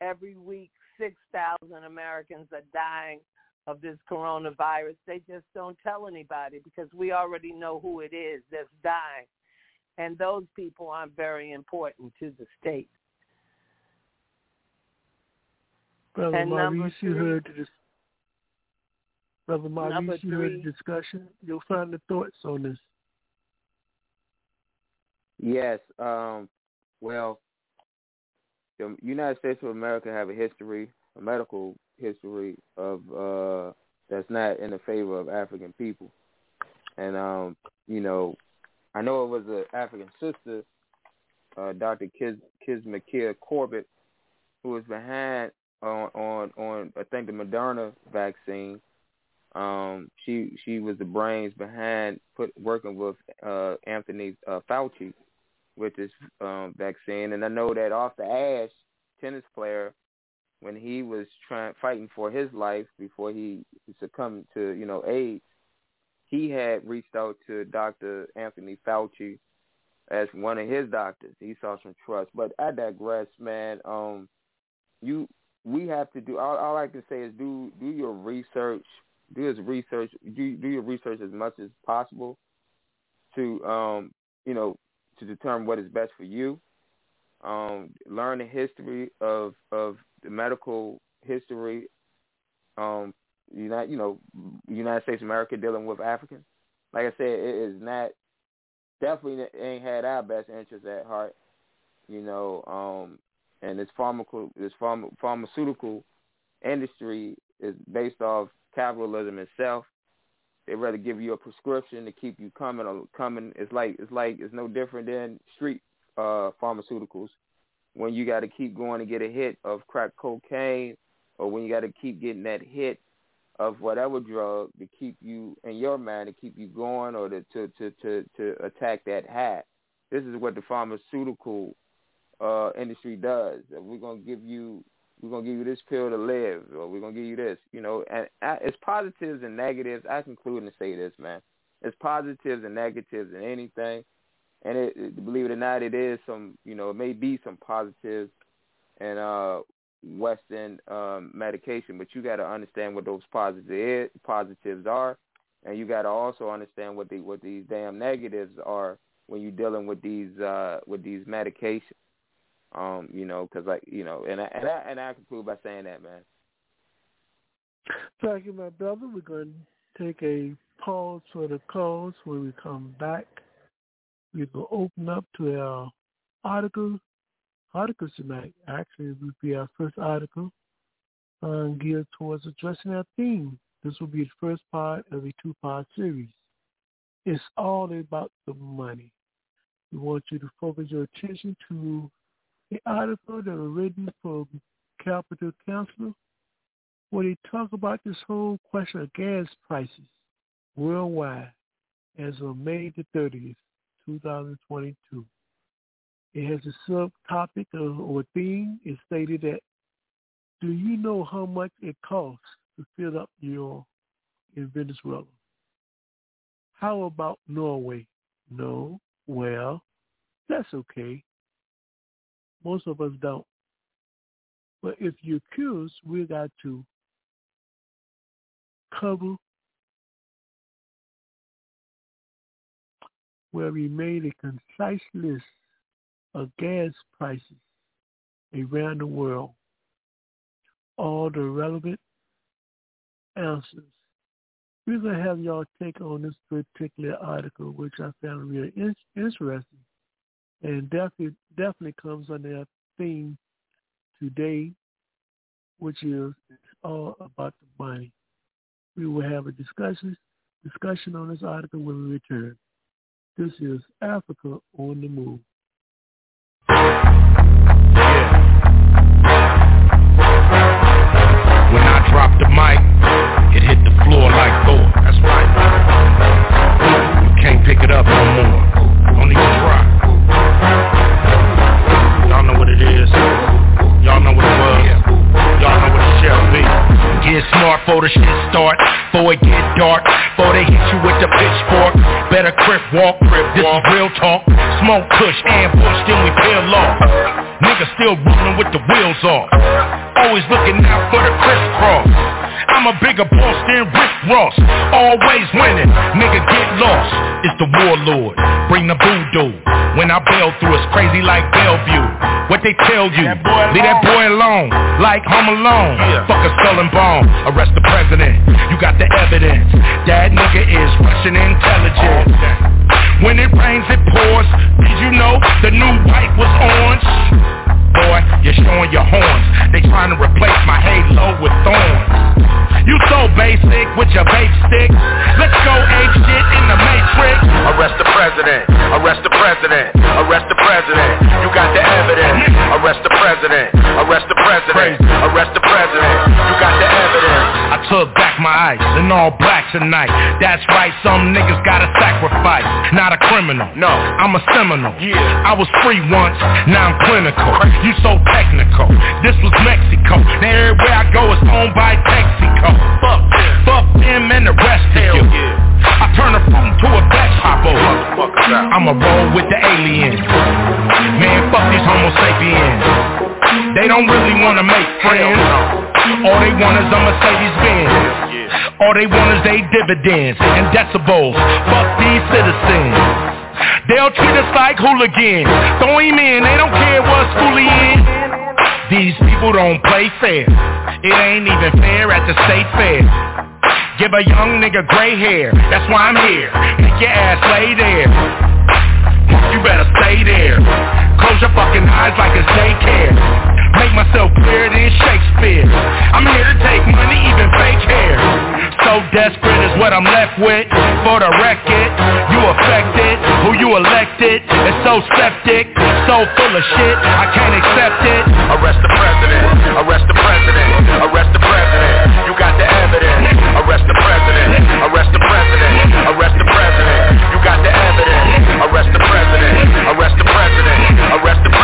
every week six thousand Americans are dying of this coronavirus. They just don't tell anybody because we already know who it is that's dying and those people aren't very important to the state. Brother and three, you the dis- Brother Maurice, you heard the discussion. Your final thoughts on this? Yes. Um, well, the United States of America have a history, a medical history of uh, that's not in the favor of African people, and um, you know, I know it was an African sister, uh, Dr. Kiz Kizzmekia Corbett, who was behind on on on I think the Moderna vaccine. Um, she she was the brains behind put working with uh, Anthony uh, Fauci with this um, vaccine, and I know that Arthur Ashe, tennis player, when he was trying fighting for his life before he succumbed to you know AIDS, he had reached out to Dr. Anthony Fauci as one of his doctors. He saw some trust. But I digress, man. Um, you we have to do. All, all I can say is do do your research. Do his research. Do do your research as much as possible to um you know to determine what is best for you. Um, learn the history of of the medical history. Um, you know, United States of America dealing with Africans. Like I said, it is not definitely ain't had our best interests at heart. You know, um, and this pharmaceutical this pharma, pharmaceutical industry is based off capitalism itself. They rather give you a prescription to keep you coming or coming. It's like it's like it's no different than street uh, pharmaceuticals. When you got to keep going to get a hit of crack cocaine, or when you got to keep getting that hit of whatever drug to keep you in your mind to keep you going or to to to to, to attack that hat. This is what the pharmaceutical uh industry does. We're gonna give you we're gonna give you this pill to live, or we're gonna give you this. You know, and it's positives and negatives. I conclude and say this, man. It's positives and negatives in anything, and it, it, believe it or not, it is some. You know, it may be some positives and uh Western um, medication, but you got to understand what those positives positives are, and you got to also understand what the what these damn negatives are when you're dealing with these uh, with these medications. Um, you know, because like you know, and I, and I and I conclude by saying that, man. Thank you, my brother. We're going to take a pause for the calls. When we come back, we will open up to our article articles tonight. Actually, it be our first article uh, geared towards addressing our theme. This will be the first part of a two-part series. It's all about the money. We want you to focus your attention to the article that was written for Capital Council where they talk about this whole question of gas prices worldwide as of May the 30th, 2022. It has a subtopic or theme. It stated that, do you know how much it costs to fill up your in Venezuela? How about Norway? No. Well, that's okay. Most of us don't. But if you're curious, we got to cover where we made a concise list of gas prices around the world, all the relevant answers. We're going to have y'all take on this particular article, which I found really in- interesting, and definitely definitely comes under that theme today, which is all about the money. We will have a discussion discussion on this article when we return. This is Africa on the Move. When I drop the mic, it hit the floor like Thor. That's right. You can't pick it up no more. Get smart for the shit start. Before it get dark. Before they hit you with the pitchfork. Better crip walk. Crip this is real talk. Smoke kush, ambush, then we peel off. Niggas still rolling with the wheels off. Always looking out for the crisscross. I'm a bigger boss than Rick Ross. Always winning, nigga get lost. It's the warlord, bring the voodoo. When I bail through, it's crazy like Bellevue. What they tell you, leave that boy alone, like Home Alone. Yeah. Fuck a and bone, arrest the president. You got the evidence. That nigga is Russian intelligence. When it rains, it pours. Did you know the new white was orange? Boy, you're showing your horns. They trying to replace my halo with thorns. You so basic with your vape stick. Let's go ape shit in the matrix. Arrest the president. Arrest the president. Arrest the president. You got the evidence. Arrest the president. Arrest the president. Arrest the president. You got the evidence. I took back my ice in all black tonight. That's right, some niggas gotta sacrifice. Not a criminal. No, I'm a seminal. Yeah. I was free once, now I'm clinical. You so technical. This was Mexico. Now everywhere I go, is owned by Texaco. Fuck, fuck them and the rest of you. I turn a phone to a black popo. I'ma roll with the aliens. Man, fuck these homo sapiens. They don't really wanna make friends. All they want is a Mercedes Benz. All they want is they dividends and decibels. Fuck these citizens. They'll treat us like hooligans. Throw him in, they don't care what school he in. These people don't play fair. It ain't even fair at the state fair. Give a young nigga gray hair, that's why I'm here. Make your ass lay there. You better stay there. Close your fucking eyes like it's daycare. Make myself clearer than Shakespeare. I'm here to take money, even fake hair. So desperate is what I'm left with. For the record, you affected. Who you elected is so septic, so full of shit. I can't accept it. Arrest the president. Arrest the president. Arrest the president. You got the evidence. Arrest the president. Arrest the president. Arrest the president. You got the evidence. Arrest the president. Arrest the president. Arrest the president.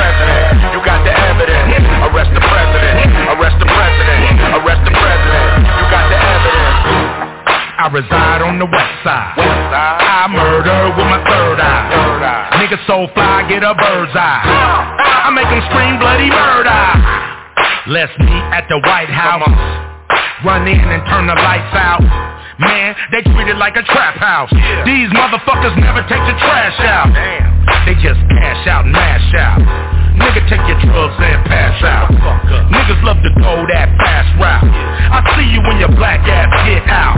I reside on the west side. I murder with my third eye. Nigga so fly, get a bird's eye. I make them scream bloody murder. Let's meet at the White House. Run in and turn the lights out. Man, they treat it like a trap house. These motherfuckers never take the trash out. They just cash out and mash out. Nigga, take your drugs and pass out. Niggas love to go that fast route. I see you when your black ass get out.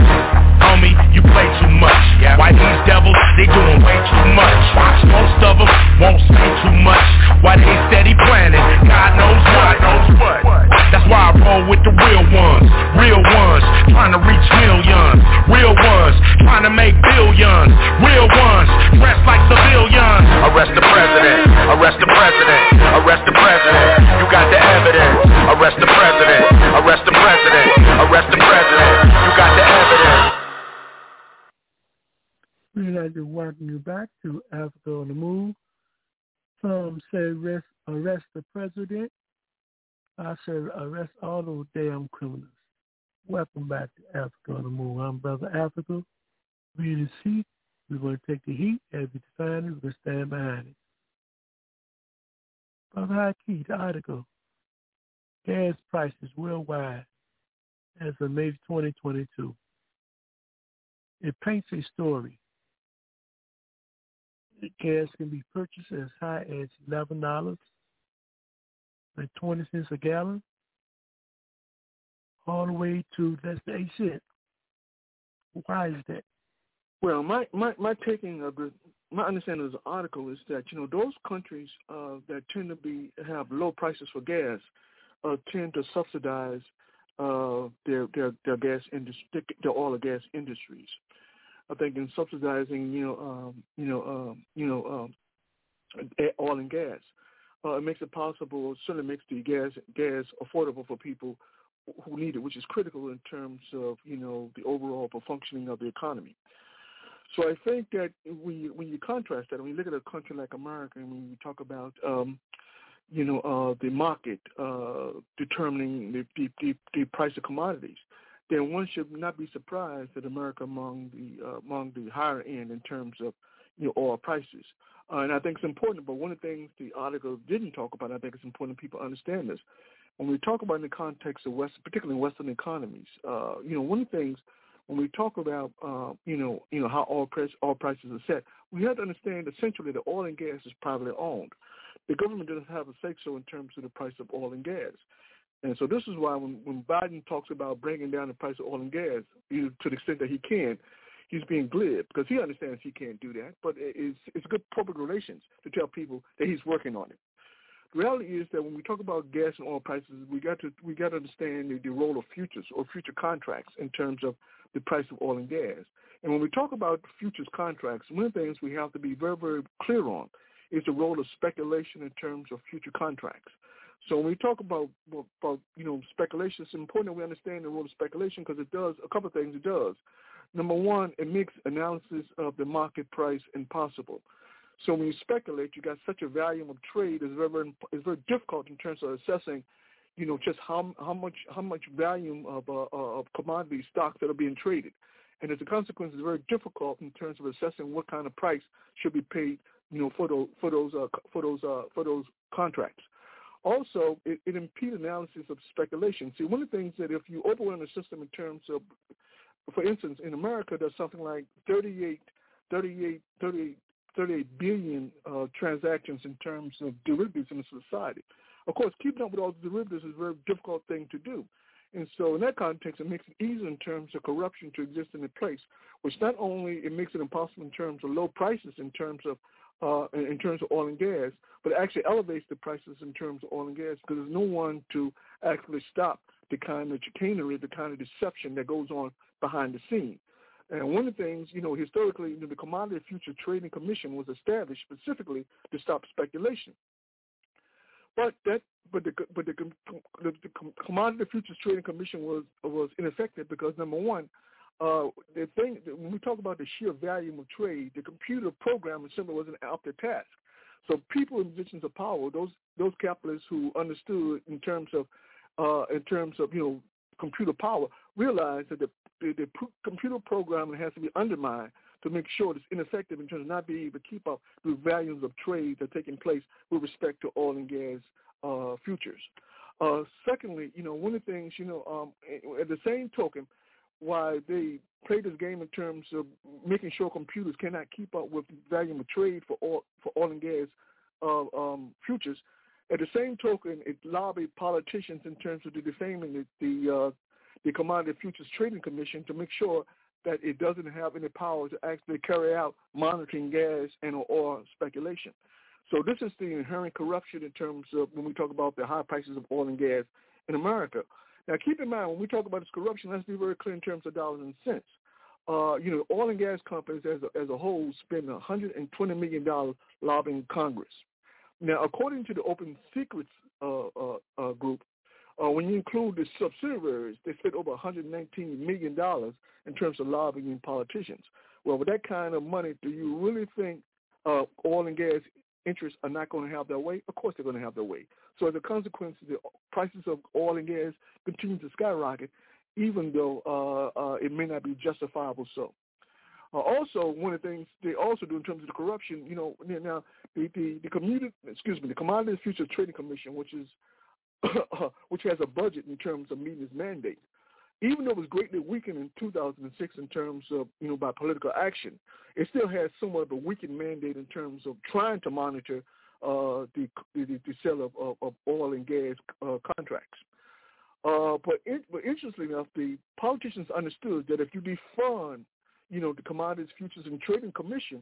Homie, you play too much. Why these devils, they doing way too much. Most of them won't say too much. Why they steady planning, God knows what. That's why I welcome you back to Africa on the Move. Some say arrest, arrest the president. I say arrest all those damn criminals. Welcome back to Africa on the Move. I'm Brother Africa. We in the seat. We're going to take the heat. As we find it, we're going to stand behind it. Brother Haki, the article, gas prices worldwide as of May 2022. It paints a story. The gas can be purchased as high as eleven dollars and twenty a gallon, all the way to less than eight cents. Why is that? Well, my my my taking of the my understanding of the article is that you know those countries uh, that tend to be have low prices for gas uh, tend to subsidize uh, their their their gas industry, their oil and gas industries. I think in subsidizing you know um, you know um, you know um, oil and gas, uh, it makes it possible. Certainly makes the gas gas affordable for people who need it, which is critical in terms of you know the overall functioning of the economy. So I think that when you when you contrast that, when you look at a country like America, and when you talk about um, you know uh, the market uh, determining the, the, the, the price of commodities, then one should not be surprised that America among the uh, among the higher end in terms of you know oil prices. Uh, and I think it's important. But one of the things the article didn't talk about, I think it's important people understand this. When we talk about in the context of West, particularly Western economies, uh, you know, one of the things when we talk about uh, you know you know how oil price oil prices are set, we have to understand essentially that oil and gas is privately owned. The government doesn't have a say so in terms of the price of oil and gas. And so this is why when, when Biden talks about bringing down the price of oil and gas, to the extent that he can, he's being glib because he understands he can't do that. But it's it's good public relations to tell people that he's working on it. The reality is that when we talk about gas and oil prices, we got to we got to understand the, the role of futures or future contracts in terms of the price of oil and gas. And when we talk about futures contracts, one of the things we have to be very very clear on is the role of speculation in terms of future contracts. So when we talk about about you know speculation, it's important that we understand the role of speculation because it does a couple of things. It does. Number one, it makes analysis of the market price impossible. So when you speculate, you got such a volume of trade is very it's very difficult in terms of assessing, you know, just how how much how much volume of uh, of commodity stocks that are being traded, and as a consequence, it's very difficult in terms of assessing what kind of price should be paid, you know, for those for those uh, for those uh, for those contracts. Also, it, it impedes analysis of speculation. See, one of the things that if you overrun the system in terms of, for instance, in America, there's something like 38, 38, 38, 38 billion uh, transactions in terms of derivatives in the society. Of course, keeping up with all the derivatives is a very difficult thing to do. And so in that context, it makes it easier in terms of corruption to exist in a place, which not only it makes it impossible in terms of low prices in terms of uh, in terms of oil and gas, but it actually elevates the prices in terms of oil and gas because there's no one to actually stop the kind of chicanery, the kind of deception that goes on behind the scene. And one of the things, you know, historically, you know, the Commodity Future Trading Commission was established specifically to stop speculation. But that, but the but the, the, the Commodity Futures Trading Commission was was ineffective because number one, uh, the thing when we talk about the sheer volume of trade, the computer program simply wasn't up to task. So people in positions of power, those those capitalists who understood in terms of uh, in terms of you know computer power, realized that the, the, the computer program has to be undermined to make sure it's ineffective in terms of not being able to keep up with volumes of trade that are taking place with respect to oil and gas uh, futures. Uh, secondly, you know, one of the things, you know, um, at the same token, why they play this game in terms of making sure computers cannot keep up with volume of trade for oil, for oil and gas uh, um, futures. At the same token, it lobbied politicians in terms of the defaming the the, uh, the Commodity Futures Trading Commission to make sure that it doesn't have any power to actually carry out monitoring gas and oil speculation. So this is the inherent corruption in terms of when we talk about the high prices of oil and gas in America. Now, keep in mind when we talk about this corruption, let's be very clear in terms of dollars and cents. Uh, you know, oil and gas companies as a, as a whole spend 120 million dollars lobbying Congress. Now, according to the Open Secrets uh, uh, uh group, uh, when you include the subsidiaries, they spent over 119 million dollars in terms of lobbying politicians. Well, with that kind of money, do you really think uh, oil and gas interests are not going to have their way? Of course they're going to have their way. So as a consequence, the prices of oil and gas continue to skyrocket, even though uh, uh, it may not be justifiable so. Uh, also, one of the things they also do in terms of the corruption, you know, now the the, the community, excuse me, the Commodities Futures Trading Commission, which is which has a budget in terms of meeting its mandate, even though it was greatly weakened in 2006 in terms of, you know, by political action, it still has somewhat of a weakened mandate in terms of trying to monitor uh, the, the, the sale of, of, of oil and gas uh, contracts. Uh, but, it, but interestingly enough, the politicians understood that if you defund, you know, the Commodities Futures and Trading Commission,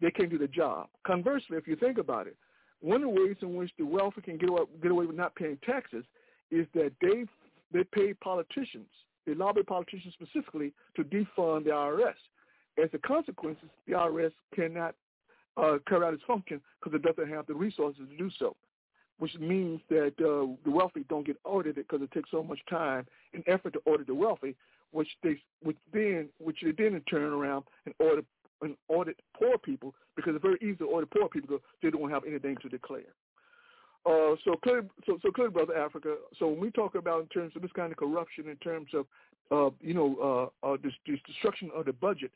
they can do the job. Conversely, if you think about it, one of the ways in which the wealthy can get away, get away with not paying taxes is that they they pay politicians they lobby politicians specifically to defund the IRS. As a consequence, the IRS cannot uh, carry out its function because it doesn't have the resources to do so, which means that uh, the wealthy don't get audited because it takes so much time and effort to audit the wealthy, which they which then which they then turn around and audit and audit poor people because it's very easy to audit poor people because they don't have anything to declare. Uh, so clearly, so, so clearly, brother Africa. So when we talk about in terms of this kind of corruption, in terms of, uh, you know, uh, uh, this, this destruction of the budget,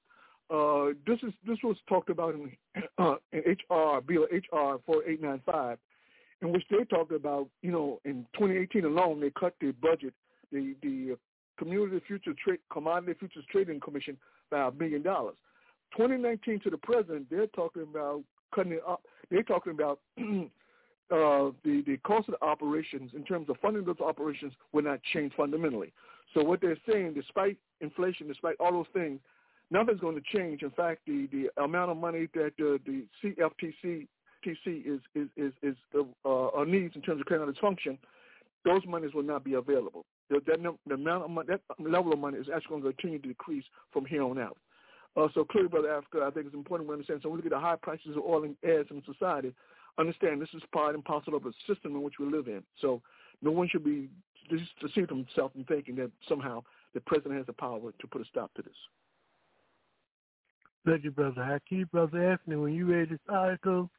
uh, this is this was talked about in, uh, in HR Bill HR four eight nine five, in which they talked about, you know, in 2018 alone, they cut the budget, the the Community Future Trade Commodity Futures Trading Commission by a million dollars. 2019 to the present, they're talking about cutting it up. They're talking about uh, the, the cost of the operations in terms of funding those operations will not change fundamentally. So what they're saying, despite inflation, despite all those things, nothing's going to change. In fact, the, the amount of money that uh, the CFTC TC is is is, is uh, needs in terms of carrying out its function, those monies will not be available. That, the amount of money, that level of money is actually going to continue to decrease from here on out. Uh, so clearly, Brother Africa, I think it's important we understand. So when we look at the high prices of oil and gas in society understand this is part and parcel of a system in which we live in. So no one should be deceiving himself and thinking that somehow the president has the power to put a stop to this. Thank you, Brother Hakeem. Brother Anthony, when you read this article,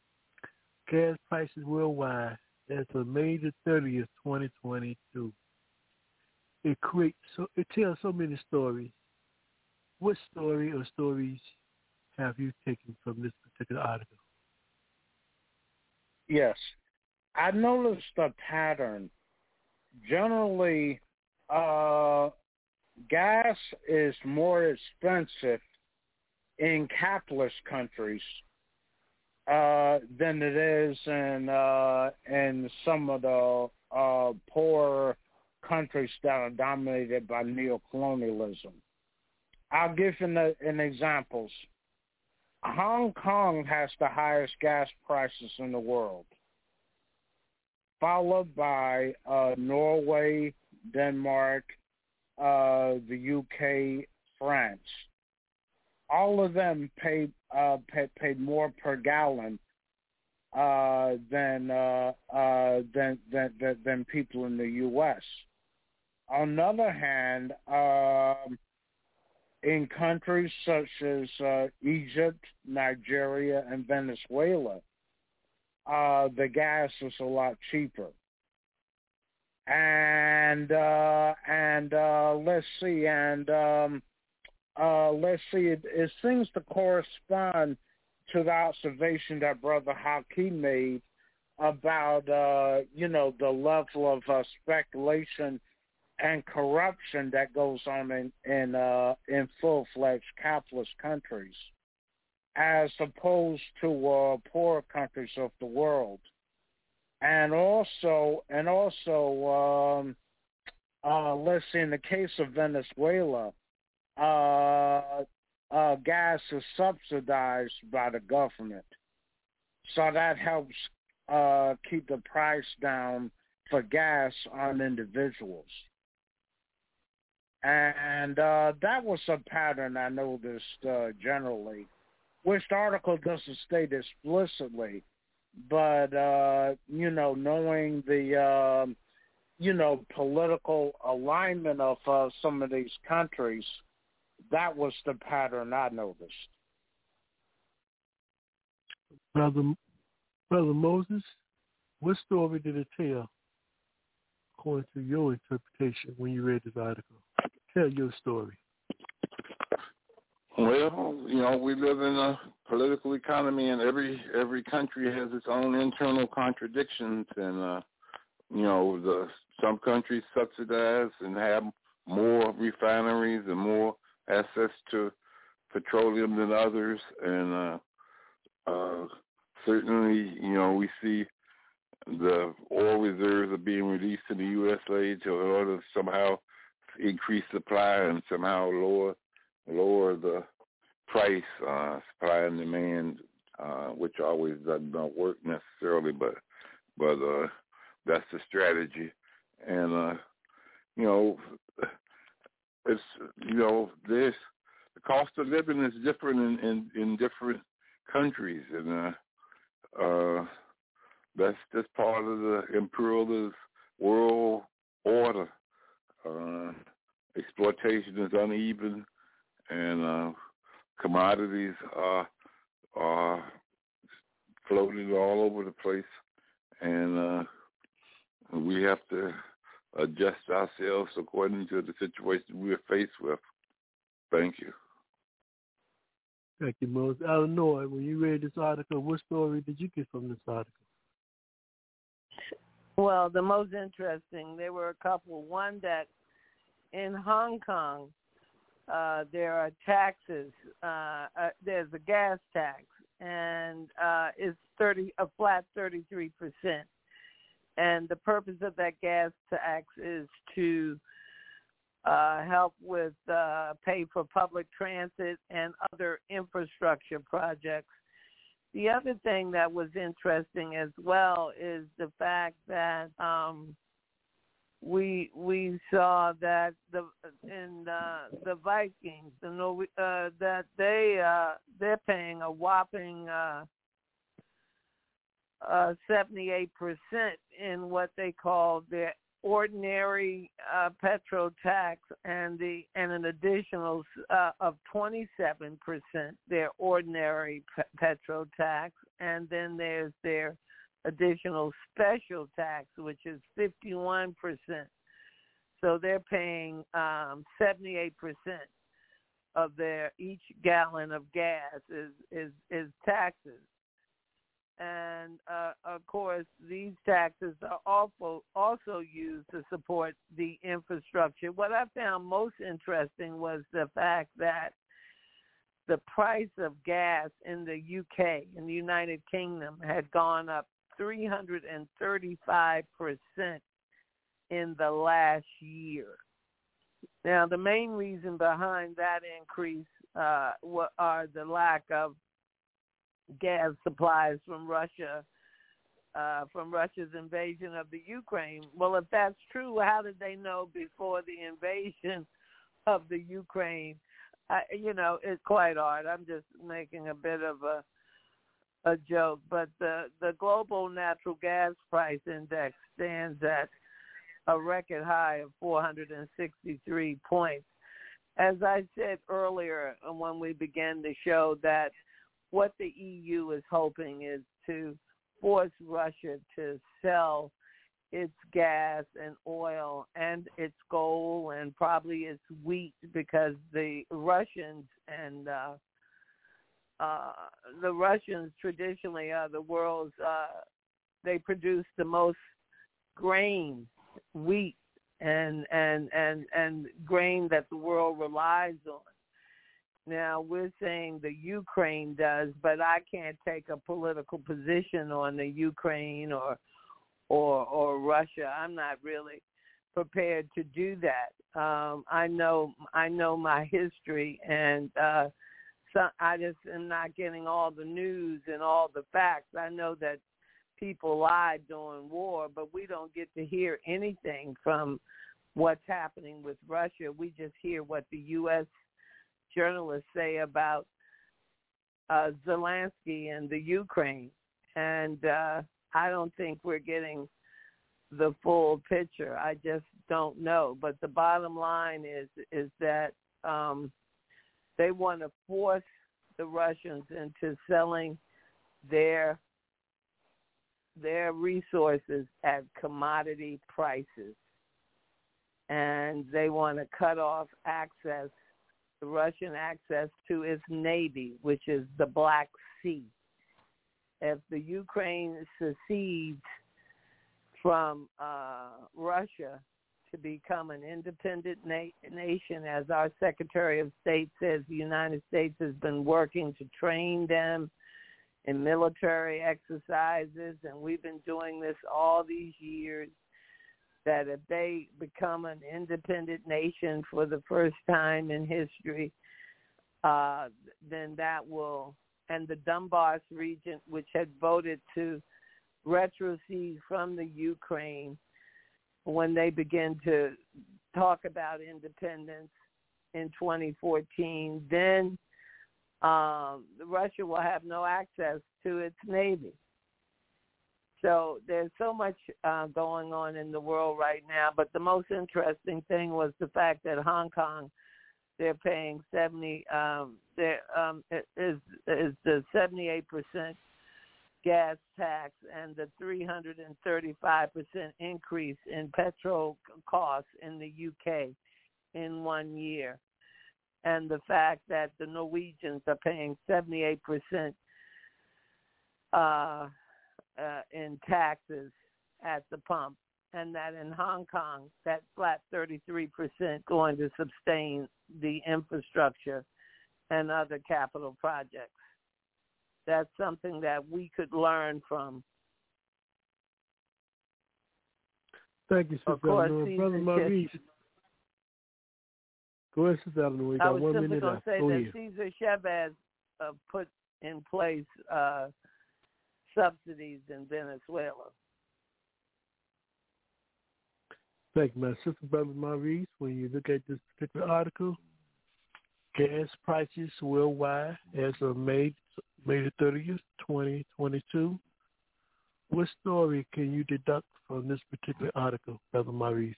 gas prices worldwide, that's May the 30th, 2022. It creates so it tells so many stories. What story or stories have you taken from this particular article? Yes. I noticed a pattern. Generally, uh, gas is more expensive in capitalist countries uh, than it is in uh, in some of the uh, poor countries that are dominated by neocolonialism. I'll give an, an examples. Hong Kong has the highest gas prices in the world, followed by uh, Norway, Denmark, uh, the UK, France. All of them paid uh, pay, paid more per gallon uh, than, uh, uh, than than than than people in the U.S. On the other hand, um, in countries such as uh, Egypt, Nigeria, and Venezuela, uh, the gas is a lot cheaper. And uh, and uh, let's see, and um, uh, let's see, it, it seems to correspond to the observation that Brother Hakeem made about uh, you know the level of uh, speculation and corruption that goes on in in uh, in full fledged capitalist countries, as opposed to uh, poor countries of the world, and also and also um, uh, let's see, in the case of Venezuela, uh, uh, gas is subsidized by the government, so that helps uh, keep the price down for gas on individuals. And uh, that was a pattern I noticed uh, generally, which the article doesn't state explicitly, but uh, you know, knowing the uh, you know political alignment of uh, some of these countries, that was the pattern I noticed. Brother, Brother Moses, what story did it tell, according to your interpretation, when you read this article? Tell your story. Well, you know, we live in a political economy, and every every country has its own internal contradictions. And uh, you know, the some countries subsidize and have more refineries and more access to petroleum than others, and uh, uh, certainly, you know, we see the oil reserves are being released in the USA to in order to somehow increase supply and somehow lower lower the price, uh, supply and demand, uh, which always doesn't work necessarily, but but uh, that's the strategy, and uh, you know it's you know this the cost of living is different in in, in different countries, and uh, uh, that's just part of the imperialist world order. Uh, exploitation is uneven, and uh, commodities are are floating all over the place, and uh, we have to adjust ourselves according to the situation we're faced with. Thank you. Thank you, Moses. Illinois, when you read this article, what story did you get from this article? Well, the most interesting, there were a couple. One that in Hong Kong, uh, there are taxes. Uh, uh, there's a gas tax, and uh, it's thirty a flat thirty three percent and the purpose of that gas tax is to uh, help with uh, pay for public transit and other infrastructure projects. The other thing that was interesting as well is the fact that um, we we saw that the in uh, the Vikings, the uh, that they uh, they're paying a whopping uh, uh, 78% in what they call their ordinary uh, petrol tax and the and an additional uh, of 27% their ordinary pe- petrol tax. And then there's their additional special tax which is 51% so they're paying um 78% of their each gallon of gas is is is taxes and uh, of course, these taxes are also also used to support the infrastructure. What I found most interesting was the fact that the price of gas in the UK, in the United Kingdom, had gone up 335 percent in the last year. Now, the main reason behind that increase uh, are the lack of gas supplies from Russia, uh, from Russia's invasion of the Ukraine. Well, if that's true, how did they know before the invasion of the Ukraine? I, you know, it's quite hard. I'm just making a bit of a a joke, but the the global natural gas price index stands at a record high of 463 points. As I said earlier when we began the show, that what the EU is hoping is to force Russia to sell its gas and oil and its coal and probably its wheat because the Russians and uh, uh, the Russians traditionally are the world's uh, they produce the most grain wheat and and and and grain that the world relies on. Now we're saying the Ukraine does, but I can't take a political position on the Ukraine or or or Russia. I'm not really prepared to do that. Um, I know I know my history, and uh, so I just am not getting all the news and all the facts. I know that people lied during war, but we don't get to hear anything from what's happening with Russia. We just hear what the U.S. journalists say about uh, Zelensky and the Ukraine, and uh, I don't think we're getting the full picture. I just don't know. But the bottom line is is that um, they want to force the Russians into selling their their resources at commodity prices. And they want to cut off access, Russian access to its navy, which is the Black Sea. If the Ukraine secedes from uh, Russia to become an independent na- nation, as our Secretary of State says, the United States has been working to train them in military exercises, and we've been doing this all these years. That if they become an independent nation for the first time in history, uh, then that will, and the Donbass region, which had voted to retrocede from the Ukraine when they begin to talk about independence in 2014, then um, Russia will have no access to its navy. So there's so much uh, going on in the world right now. But the most interesting thing was the fact that Hong Kong, they're paying 70, um, there um, is is the 78 percent gas tax and the 335 percent increase in petrol costs in the UK in one year and the fact that the Norwegians are paying 78% uh, uh, in taxes at the pump, and that in Hong Kong, that flat 33% going to sustain the infrastructure and other capital projects. That's something that we could learn from. Thank you, Sister Of course, Brother Maurice. Go ahead, Sister Eleanor. We got I was one simply minute going to say that ahead. Cesar Chavez uh, put in place uh, subsidies in Venezuela. Thank you, my sister, brother Maurice. When you look at this particular article, gas prices worldwide as of May May the thirtieth, twenty twenty two. What story can you deduct from this particular article, brother Maurice?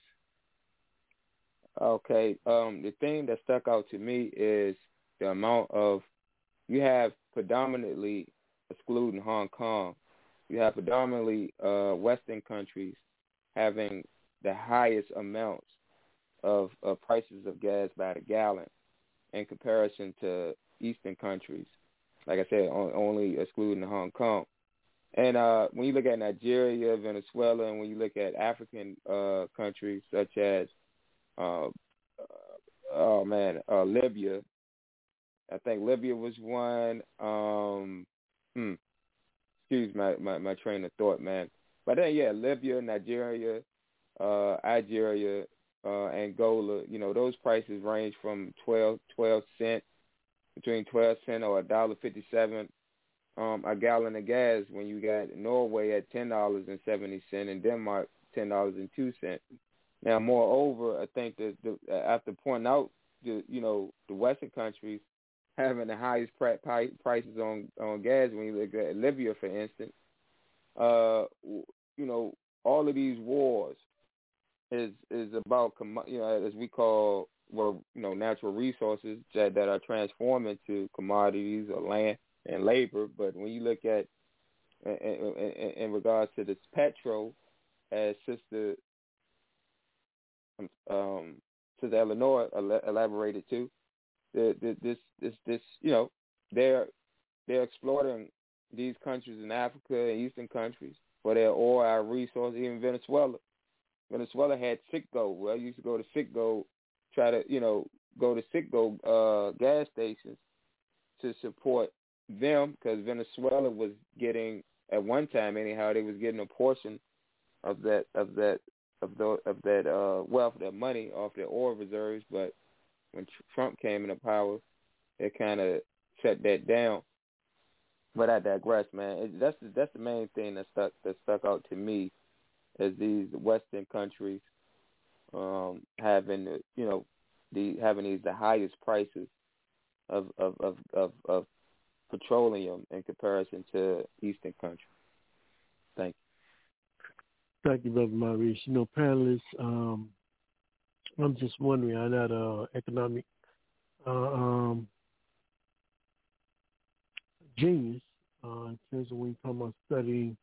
Okay. Um, the thing that stuck out to me is the amount of you have predominantly excluding Hong Kong, you have predominantly uh, Western countries having the highest amounts of, of prices of gas by the gallon in comparison to Eastern countries. Like I said, on, only excluding Hong Kong. And uh, when you look at Nigeria, Venezuela, and when you look at African uh, countries such as, uh, oh man, uh, Libya, I think Libya was one. Um, hmm, excuse my, my my train of thought, man. But then yeah, Libya, Nigeria, uh, Algeria, uh, Angola. You know, those prices range from 12, 12 cent between twelve cent or a dollar fifty seven um, a gallon of gas when you got Norway at ten dollars and Denmark ten dollars and two cent. Now, moreover, I think that the, after pointing out the you know the Western countries having the highest prices on on gas when you look at Libya, for instance, uh, you know all of these wars is is about you know as we call well you know natural resources that that are transformed into commodities or land and labor. But when you look at in, in, in regards to this petrol, as Sister um, Sister Eleanor elaborated too, the, the, this this this you know they're they're exploiting these countries in Africa and Eastern countries for their oil, our resources, even Venezuela. Venezuela had Citgo. Well, I used to go to Citgo, try to, you know, go to Citgo uh, gas stations to support them because Venezuela was getting at one time anyhow they was getting a portion of that of that of the of that uh wealth that money off their oil reserves but when Trump came into power it kind of shut that down but I digress man it, that's the, that's the main thing that stuck that stuck out to me as these western countries um having you know the having these the highest prices of of of of, of petroleum in comparison to Eastern countries. Thank you. Thank you, Brother Maurice. You know, panelists, um, I'm just wondering, I'm not an economic uh, um, genius uh, in terms of when you talk about studying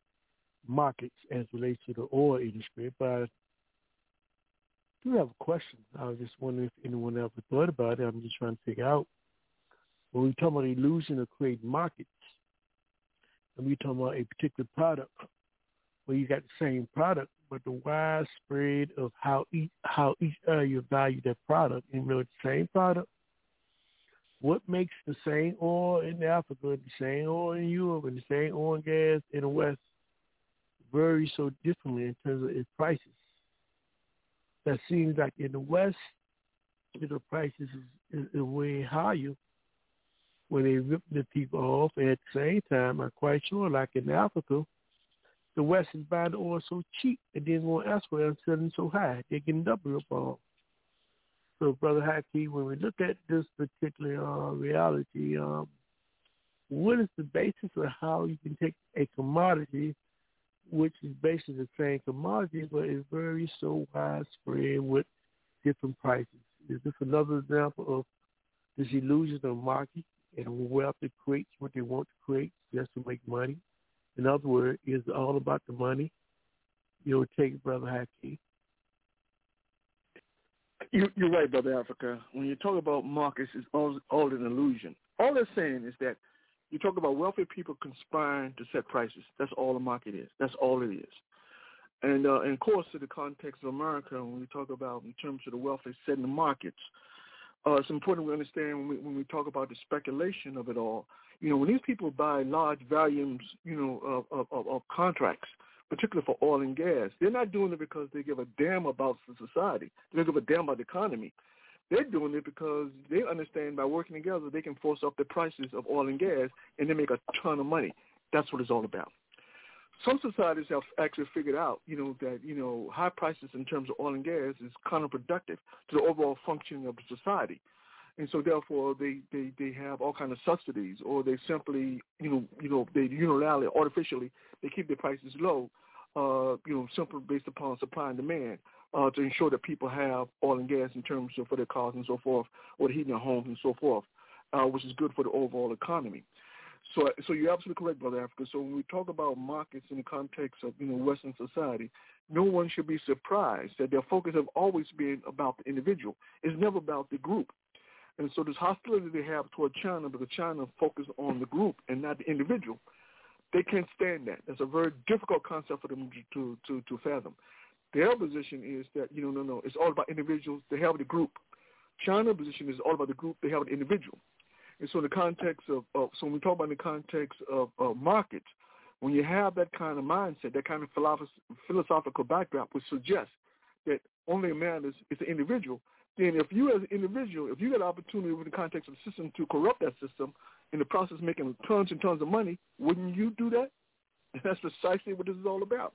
markets as relates to the oil industry, but I do have a question. I was just wondering if anyone ever thought about it. I'm just trying to figure out when we talk about illusion of creating markets, and we talk about a particular product, where you got the same product, but the widespread of how each how each uh, area value that product, and really the same product. What makes the same oil in Africa, the same oil in Europe, and the same oil and gas in the West vary so differently in terms of its prices? That seems like in the West, the prices is, is, is way higher when they rip the people off. At the same time, I'm quite sure, like in Africa, the West is buying the oil so cheap and then going elsewhere and selling so high. They can double up on. So, Brother Haki, when we look at this particular uh, reality, um, what is the basis of how you can take a commodity, which is basically the same commodity, but is very so widespread with different prices? Is this another example of this illusion of market and wealth it creates what they want to create just to make money. In other words, it's all about the money. You'll take Brother Haki. You, you're right, Brother Africa. When you talk about markets, it's all, all an illusion. All they're saying is that you talk about wealthy people conspiring to set prices. That's all the market is. That's all it is. And, uh, and of course, in the context of America, when we talk about in terms of the wealthy setting the markets, uh, it's important we understand when we, when we talk about the speculation of it all. You know, when these people buy large volumes, you know, of, of, of contracts, particularly for oil and gas, they're not doing it because they give a damn about the society. They don't give a damn about the economy. They're doing it because they understand by working together they can force up the prices of oil and gas and they make a ton of money. That's what it's all about some societies have actually figured out, you know, that you know high prices in terms of oil and gas is counterproductive to the overall functioning of the society, and so therefore they they they have all kind of subsidies, or they simply you know you know they unilaterally artificially they keep their prices low, uh, you know, simply based upon supply and demand. Uh, to ensure that people have oil and gas in terms of for their cars and so forth, or heating their homes and so forth, uh, which is good for the overall economy. So, so you're absolutely correct, Brother Africa. So when we talk about markets in the context of you know Western society, no one should be surprised that their focus have always been about the individual. It's never about the group. And so this hostility they have toward China because China focuses on the group and not the individual. they can't stand that. That's a very difficult concept for them to to to, fathom. Their position is that you know no no it's all about individuals. They have the group. China's position is all about the group. They have the individual. And so in the context of, of so when we talk about in the context of, of markets, when you have that kind of mindset, that kind of philosophical backdrop, which suggests that only a man is, is an individual, then if you as an individual, if you get an opportunity within the context of the system to corrupt that system, in the process of making tons and tons of money, wouldn't you do that? And that's precisely what this is all about.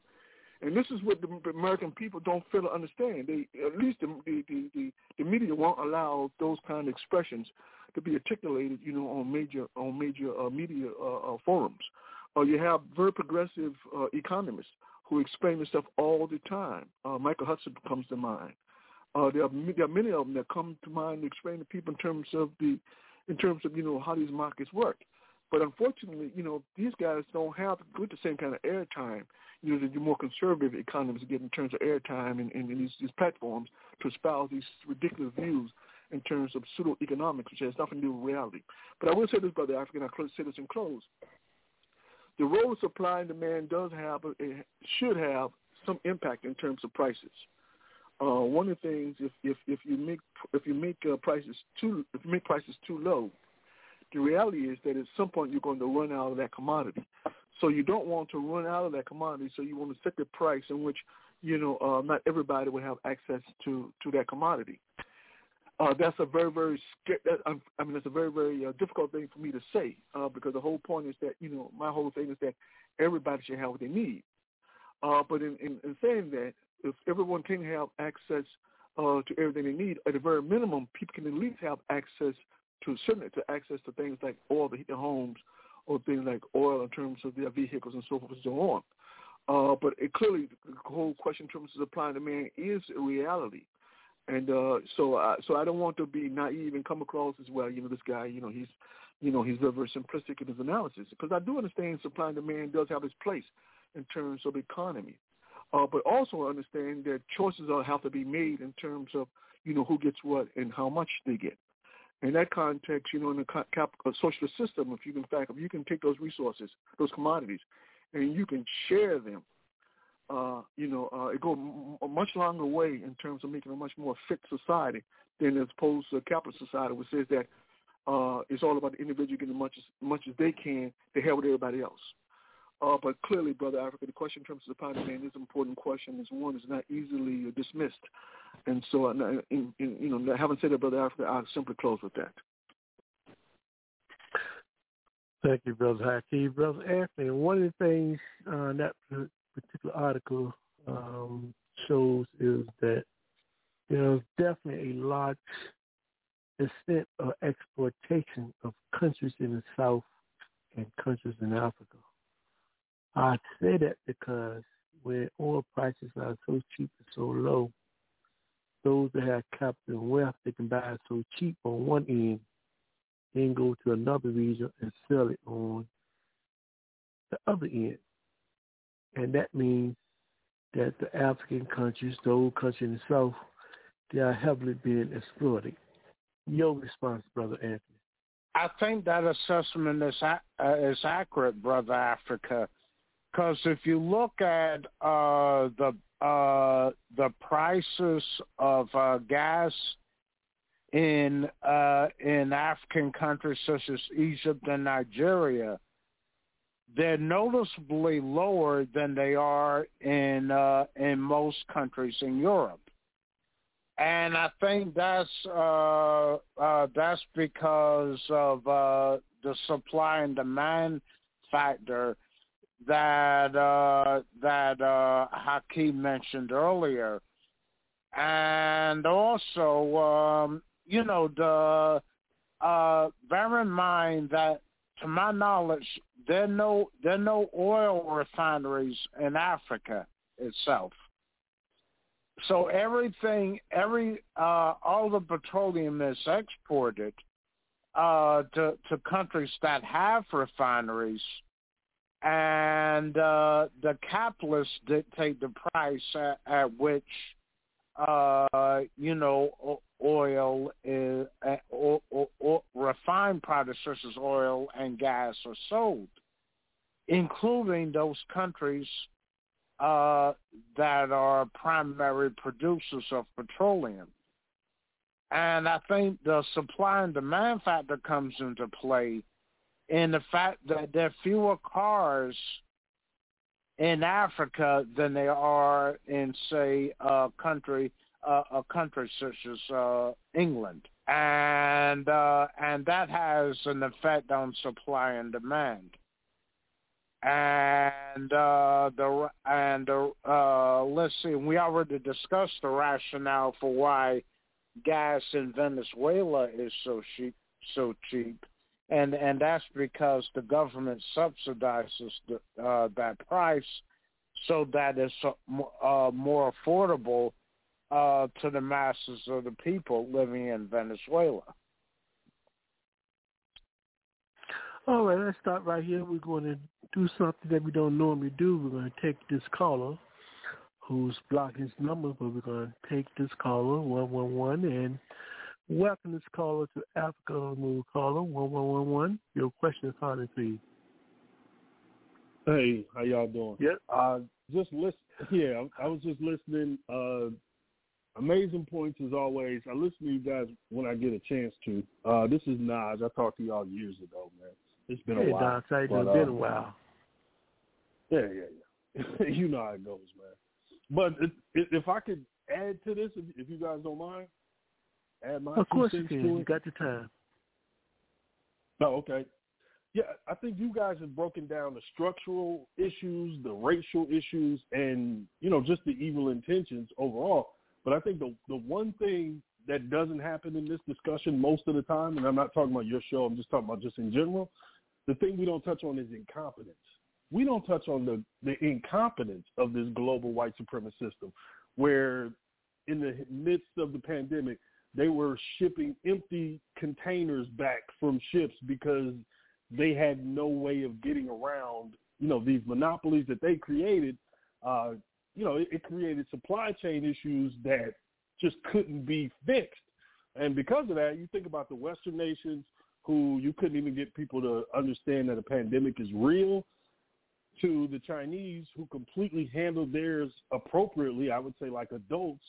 And this is what the American people don't feel or understand. They, at least the, the, the, the media won't allow those kind of expressions to be articulated, you know, on major on major uh, media uh, uh, forums. Uh, you have very progressive uh, economists who explain this stuff all the time. Uh, Michael Hudson comes to mind. There, are, there are many of them that come to mind to explain to people in terms of the in terms of you know how these markets work. But unfortunately, you know these guys don't have good the same kind of airtime. Know, the more conservative economists get in terms of airtime and, and, and these, these platforms to espouse these ridiculous views in terms of pseudo economics, which has nothing to do with reality. But I will say this, brother African, I'll say this in close. The role of supply and demand does have, it should have some impact in terms of prices. Uh, one of the things, if if if you make if you make uh, prices too if you make prices too low, the reality is that at some point you're going to run out of that commodity. So you don't want to run out of that commodity. So you want to set the price in which you know uh, not everybody will have access to to that commodity. Uh, that's a very very I mean that's a very very uh, difficult thing for me to say uh, because the whole point is that you know my whole thing is that everybody should have what they need. Uh, but in, in, in saying that, if everyone can have access uh, to everything they need, at a very minimum, people can at least have access to certain to access to things like oil to heat homes, or things like oil in terms of their vehicles and so forth and so on. Uh, but it clearly, the whole question in terms of supply and demand is a reality. And uh, so, uh, so I don't want to be naive and come across as well. You know, this guy, you know, he's, you know, he's very, very simplistic in his analysis because I do understand supply and demand does have its place in terms of economy. Uh, but also understand that choices are, have to be made in terms of, you know, who gets what and how much they get. In that context, you know, in a cap- a socialist system, if you can, in fact, if you can take those resources, those commodities, and you can share them, uh, you know, uh, it go a much longer way in terms of making a much more fit society than as opposed to a capitalist society, which says that uh, it's all about the individual getting as much as much as they can to help with everybody else. Uh, but clearly, Brother Africa, the question in terms of the and demand is an important question. Is one is not easily dismissed, and so, uh, in, in, you know, having said that, Brother Africa, I'll simply close with that. Thank you, Brother Hakeem. Brother Anthony, one of the things uh, that particular article um, shows is that there's definitely a large extent of exploitation of countries in the South and countries in Africa. I say that because when oil prices are so cheap and so low, those that have capital wealth, they can buy it so cheap on one end, then go to another region and sell it on the other end. And that means that the African countries, the old countries in the South, they are heavily being exploited. Your response, Brother Anthony. I think that assessment is, uh, is accurate, Brother Africa. Because if you look at uh, the uh, the prices of uh, gas in uh, in African countries such as Egypt and Nigeria, they're noticeably lower than they are in uh, in most countries in Europe, and I think that's uh, uh, that's because of uh, the supply and demand factor that uh, that uh, Hakeem mentioned earlier, and also um, you know the uh, bear in mind that to my knowledge there no there no oil refineries in Africa itself. So everything, every uh, all the petroleum is exported uh, to to countries that have refineries and uh, the capitalists dictate the price at, at which uh, you know oil is uh, or, or, or refined products such as oil and gas are sold. including those countries uh, that are primary producers of petroleum. And I think the supply and demand factor comes into play in the fact that there are fewer cars in Africa than there are in, say, a country uh, a country such as uh, England, and uh, and that has an effect on supply and demand. And uh, the and uh, let's see, we already discussed the rationale for why gas in Venezuela is so cheap, so cheap, and and that's because the government subsidizes the, uh, that price so that it's uh, more affordable uh, to the masses of the people living in Venezuela. All right, let's start right here. We're going to do something that we don't normally do. We're going to take this caller who's blocking his number, but we're going to take this caller, 111, and welcome this caller to Africa on the Move caller, 1111. Your question is comment, please. Hey, how y'all doing? Yep. Uh, just listen. Yeah, I was just listening. Uh, amazing points as always. I listen to you guys when I get a chance to. Uh, this is Nas. I talked to y'all years ago, man. It's been a while. hey, a while. Don, it's but, been uh, a while. Yeah, yeah, yeah. you know how it goes, man. But if, if I could add to this, if, if you guys don't mind, add my Of course you can. You got the time. Oh, okay. Yeah, I think you guys have broken down the structural issues, the racial issues, and you know just the evil intentions overall. But I think the the one thing that doesn't happen in this discussion most of the time, and I'm not talking about your show, I'm just talking about just in general. The thing we don't touch on is incompetence. We don't touch on the the incompetence of this global white supremacist system, where in the midst of the pandemic, they were shipping empty containers back from ships because they had no way of getting around, you know, these monopolies that they created. Uh, you know, it, it created supply chain issues that just couldn't be fixed. And because of that, you think about the Western nations who you couldn't even get people to understand that a pandemic is real, to the Chinese who completely handled theirs appropriately, I would say like adults.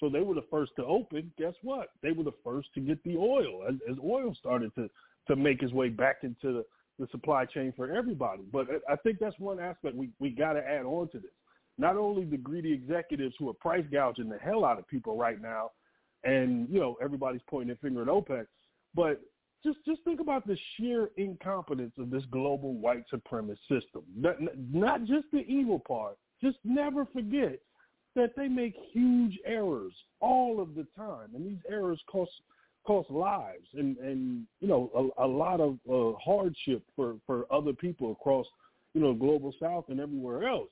So they were the first to open. Guess what? They were the first to get the oil as, as oil started to to make its way back into the, the supply chain for everybody. But I think that's one aspect we, we got to add on to this. Not only the greedy executives who are price gouging the hell out of people right now, and you know everybody's pointing their finger at OPEC, but just just think about the sheer incompetence of this global white supremacist system. Not, not just the evil part. Just never forget that they make huge errors all of the time, and these errors cost cost lives and and you know a, a lot of uh, hardship for for other people across you know global south and everywhere else.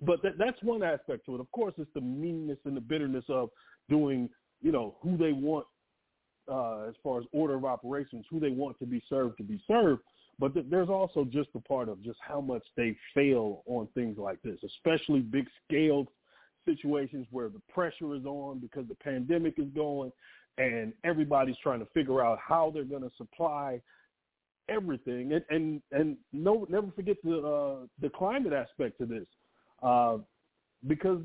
But that, that's one aspect to it. Of course it's the meanness and the bitterness of doing you know who they want uh as far as order of operations who they want to be served to be served. But th- there's also just the part of just how much they fail on things like this especially big scaled situations where the pressure is on because the pandemic is going and everybody's trying to figure out how they're going to supply everything. And and and no never forget the uh the climate aspect to this uh because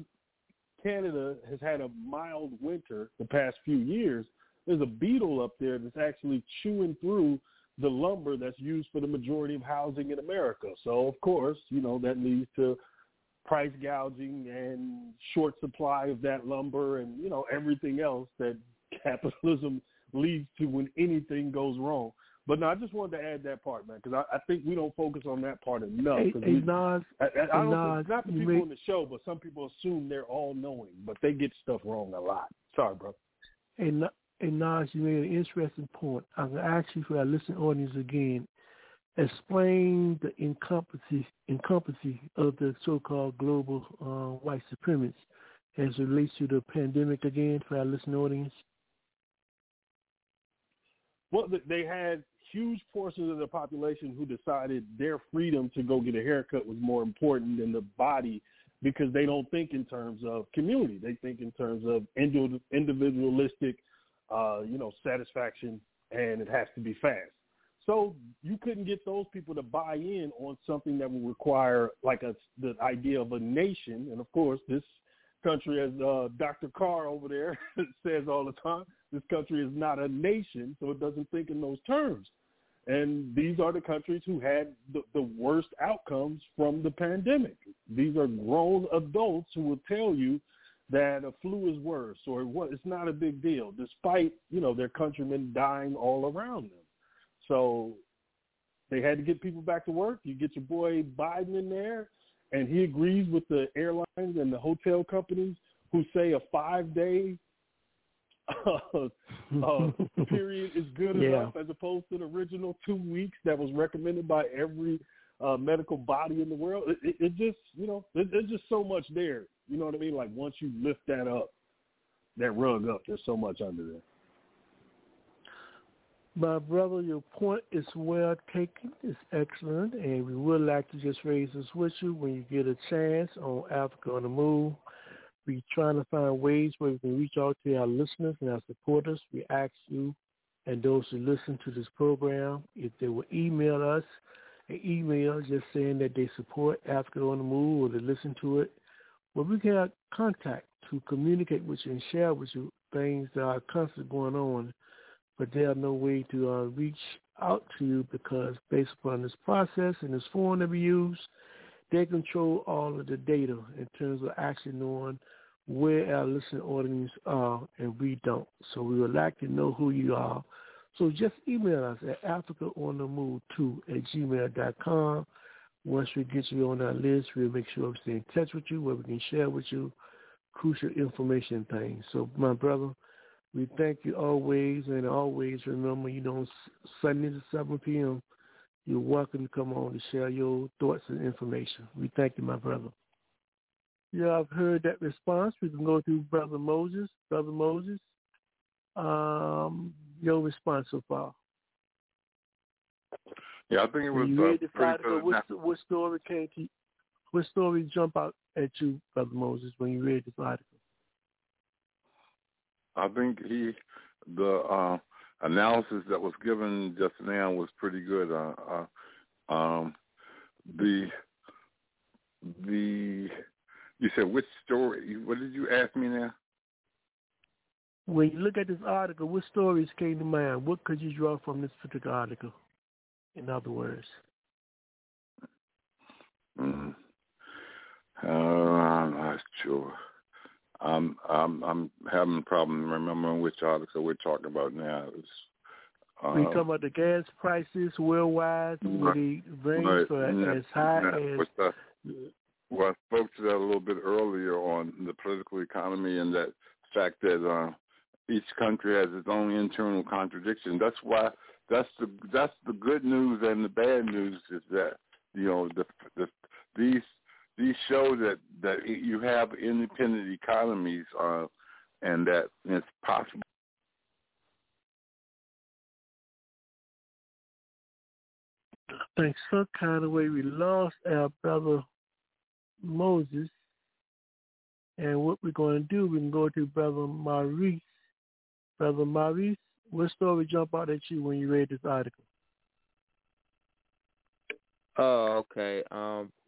Canada has had a mild winter the past few years there's a beetle up there that's actually chewing through the lumber that's used for the majority of housing in America. So of course you know that leads to price gouging and short supply of that lumber and you know everything else that capitalism leads to when anything goes wrong. But no, I just wanted to add that part, man, because I, I think we don't focus on that part enough. Hey, hey we, Nas, I, I, I hey, don't Nas, think, not the people make- on the show, but some people assume they're all knowing, but they get stuff wrong a lot. Sorry, bro. Hey, hey Nas, you made an interesting point. I'm going to ask you for our listening audience again. Explain the incompetency of the so-called global uh, white supremacists as it relates to the pandemic again for our listening audience. Well, they had huge portions of the population who decided their freedom to go get a haircut was more important than the body because they don't think in terms of community. They think in terms of individualistic, uh, you know, satisfaction, and it has to be fast. So you couldn't get those people to buy in on something that would require like a the idea of a nation. And of course, this country, as uh, Dr. Carr over there says all the time, this country is not a nation, so it doesn't think in those terms. And these are the countries who had the, the worst outcomes from the pandemic. These are grown adults who will tell you that a flu is worse or what it's not a big deal, despite you know their countrymen dying all around them. So they had to get people back to work. You get your boy Biden in there, and he agrees with the airlines and the hotel companies who say a five day uh, uh, period is good Yeah. enough as opposed to the original two weeks that was recommended by every uh, medical body in the world. It, it, it just, you know, it, there's just so much there. You know what I mean? Like once you lift that up, that rug up, there's so much under there. My brother, your point is well taken. It's excellent, and we would like to just raise this with you when you get a chance on Africa on the Move. We're trying to find ways where we can reach out to our listeners and our supporters. We ask you and those who listen to this program if they will email us an email just saying that they support Africa on the Move or they listen to it, where we can have contact to communicate with you and share with you things that are constantly going on but they have no way to uh, reach out to you because based upon this process and this form that we use, they control all of the data in terms of actually knowing where our listening audience are, and we don't. So we would like to know who you are. So just email us at africaonthemove2 at gmail.com. Once we get you on our list, we'll make sure we stay in touch with you where we can share with you crucial information things. So my brother, we thank you always, and always remember, you know, s- Sunday to 7 p.m., you're welcome to come on to share your thoughts and information. We thank you, my brother. Yeah, I've heard that response. We can go through Brother Moses. Brother Moses, um, your response so far. Yeah, I think it was you uh, read this pretty article, good. what, what story came to what story jump out at you, Brother Moses, when you read this article? I think he, the uh, analysis that was given just now was pretty good. Uh, uh, um, the the you said which story? What did you ask me now? When you look at this article, what stories came to mind? What could you draw from this particular article? In other words, Mm. Uh, I'm not sure. I'm I'm I'm having a problem remembering which article we're talking about now. It's, uh, we talking about the gas prices worldwide, where they range right, for as high as I, well, I spoke to that a little bit earlier on the political economy and that fact that uh, each country has its own internal contradiction. That's why that's the that's the good news and the bad news is that you know the, the these these show that that you have independent economies uh, and that it's possible. I think some kind of way we lost our brother Moses. And what we're going to do, we can go to Brother Maurice. Brother Maurice, what story jump out at you when you read this article? Oh, okay. Um, y-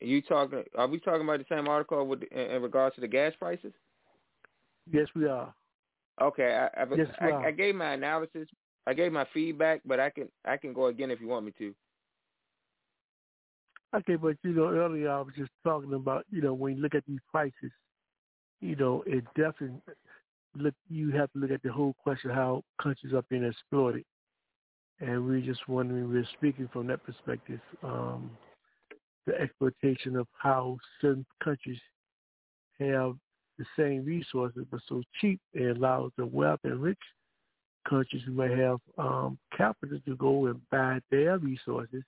you talking? Are we talking about the same article with in, in regards to the gas prices? Yes, we are. Okay, I, I, Yes, I, are. I gave my analysis. I gave my feedback, but I can I can go again if you want me to. Okay, but you know, earlier I was just talking about, you know, when you look at these prices, you know, it definitely look you have to look at the whole question how countries are being exploited. And we're just wondering we're speaking from that perspective, um, the exploitation of how certain countries have the same resources but so cheap it allows the wealth and rich countries who may have um capital to go and buy their resources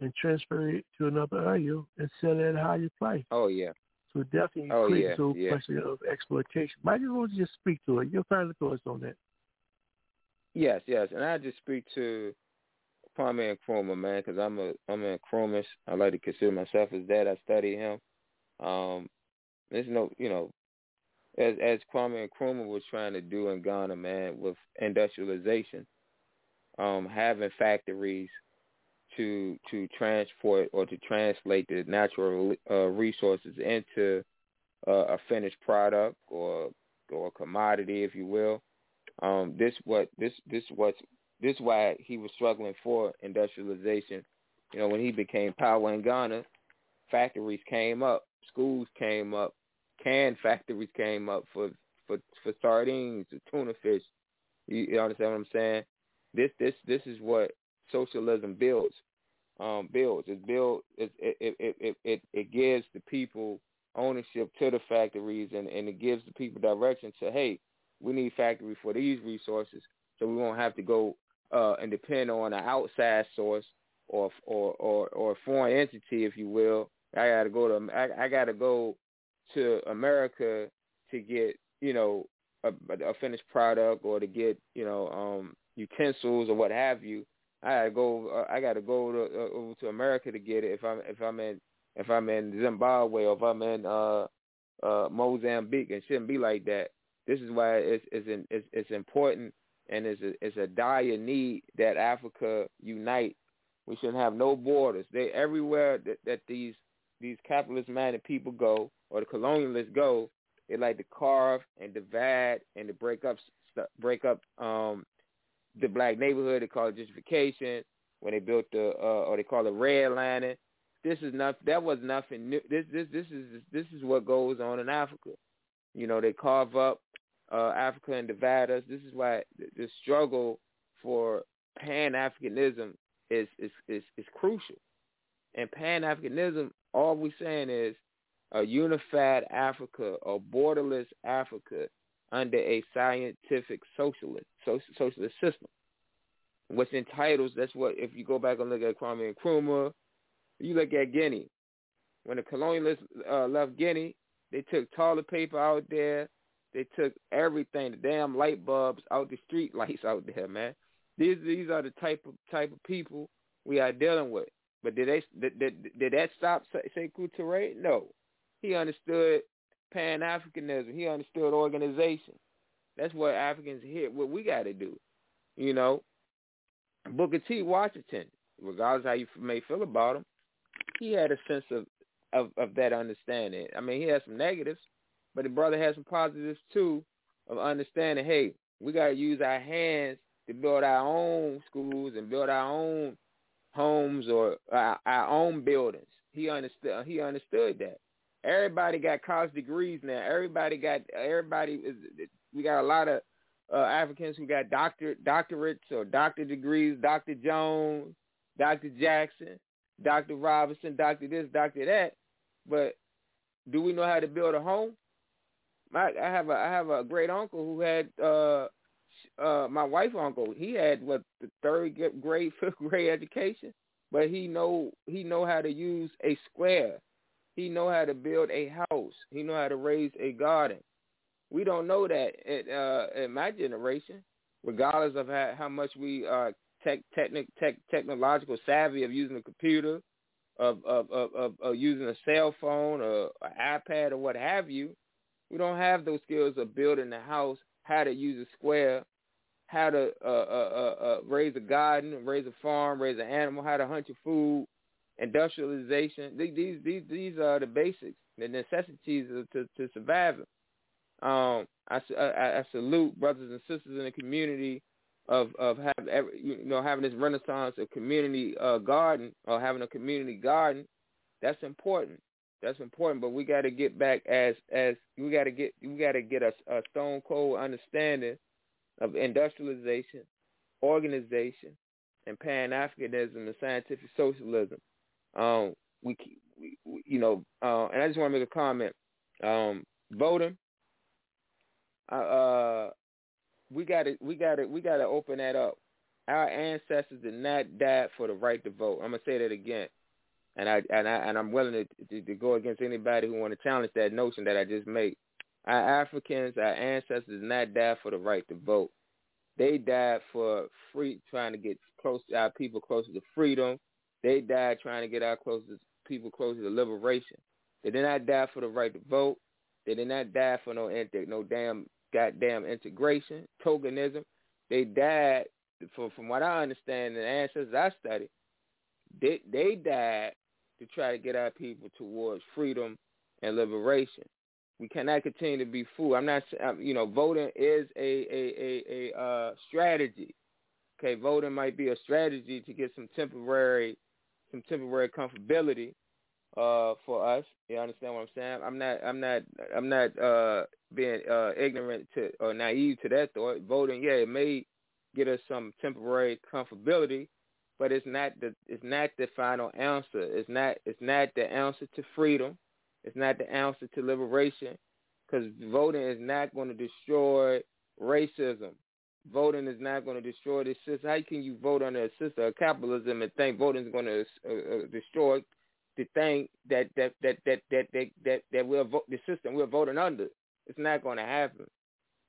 and transfer it to another area and sell it at a higher price. Oh yeah. So definitely Oh, creates yeah, the yeah. question of exploitation. Might as well just speak to it. Your final thoughts on that. Yes, yes, and I just speak to Kwame Nkrumah, man, because I'm a I'm a Nkrumahist. I like to consider myself as that. I study him. Um, there's no, you know, as as Kwame Nkrumah was trying to do in Ghana, man, with industrialization. um, having factories to to transport or to translate the natural uh, resources into uh, a finished product or or a commodity, if you will. Um, this what this this what's this is why he was struggling for industrialization. You know, when he became power in Ghana, factories came up, schools came up, can factories came up for for for sardines, tuna fish. You, you understand what I'm saying? This this this is what socialism builds. Um, builds it build it it, it it it it gives the people ownership to the factories and and it gives the people direction to hey we need factory for these resources so we won't have to go uh, and depend on an outside source or or or or a foreign entity if you will I got to go to I, I got to go to America to get you know a, a finished product or to get you know um utensils or what have you. I gotta go. Uh, I gotta go to, uh, over to America to get it if I'm if I'm in if I'm in Zimbabwe or if I'm in uh uh Mozambique. It shouldn't be like that. This is why it's it's in, it's, it's important and it's a, it's a dire need that Africa unite. We shouldn't have no borders. They everywhere that, that these these capitalist minded people go or the colonialists go, they like to carve and divide and to break up break up um the black neighborhood. They call it gentrification. When they built the uh, or they call it redlining. This is not that was nothing new. This this this is this is what goes on in Africa. You know they carve up uh, Africa and divide us. This is why the, struggle for Pan Africanism is is, is is crucial. And Pan Africanism all we're saying is a unified Africa, a borderless Africa under a scientific socialist socialist system. Which entitles that's what if you go back and look at Kwame Nkrumah, you look at Guinea. When the colonialists uh, left Guinea, they took toilet paper out there. They took everything, the damn light bulbs out the street lights out there, man. These these are the type of type of people we are dealing with. But did they did, did, did that stop Sekou Touré? No. He understood Pan Africanism. He understood organization. That's what Africans here what we got to do. You know, Booker T. Washington, regardless how you may feel about him, he had a sense of of, of that understanding. I mean, he had some negatives, but the brother had some positives too of understanding. Hey, we got to use our hands to build our own schools and build our own homes or our, our own buildings. He understood. He understood that. Everybody got college degrees now. Everybody got. Everybody is. We got a lot of uh, Africans who got doctor doctorates or doctor degrees. Doctor Jones, Doctor Jackson, Doctor Robinson, Doctor this, Doctor that. But do we know how to build a home? My, I have a I have a great uncle who had uh uh my wife uncle. He had what the third grade fifth grade education but he know he know how to use a square. He know how to build a house. He know how to raise a garden. We don't know that at uh in my generation regardless of how, how much we are tech, technic, tech technological savvy of using a computer of of, of of of using a cell phone or an ipad or what have you we don't have those skills of building a house how to use a square, how to uh, uh, uh, uh, raise a garden, raise a farm, raise an animal, how to hunt your food, industrialization. These these these are the basics, the necessities to to survive. Um, I, I, I salute brothers and sisters in the community of of have every, you know having this renaissance of community uh, garden or having a community garden. That's important. That's important, but we got to get back as as we got to get we got to get a, a stone cold understanding of industrialization, organization, and Pan Africanism and scientific socialism. Um, we, we, you know, uh, and I just want to make a comment. Um, voting, uh, we got to we got to we got to open that up. Our ancestors did not die for the right to vote. I'm gonna say that again and I and I and I'm willing to, to, to go against anybody who want to challenge that notion that I just made. Our Africans, our ancestors, did not die for the right to vote. They died for free, trying to get close our people closer to freedom. They died trying to get our closest people closer to liberation. They did not die for the right to vote. They did not die for no no damn goddamn integration, tokenism. They died from from what I understand, the ancestors I studied, they they died to try to get our people towards freedom and liberation. We cannot continue to be fooled. I'm not, you know, voting is a a a, a uh, strategy. Okay, voting might be a strategy to get some temporary some temporary comfortability uh, for us. You understand what I'm saying? I'm not I'm not I'm not uh, being uh, ignorant to or naive to that thought. Voting, yeah, it may get us some temporary comfortability, but it's not the it's not the final answer. It's not it's not the answer to freedom. It's not the answer to liberation, because voting is not going to destroy racism. Voting is not going to destroy the system. How can you vote under a system of capitalism and think voting is going to uh, uh, destroy the thing that that that that that that that, that we're vote, the system we're voting under? It's not going to happen.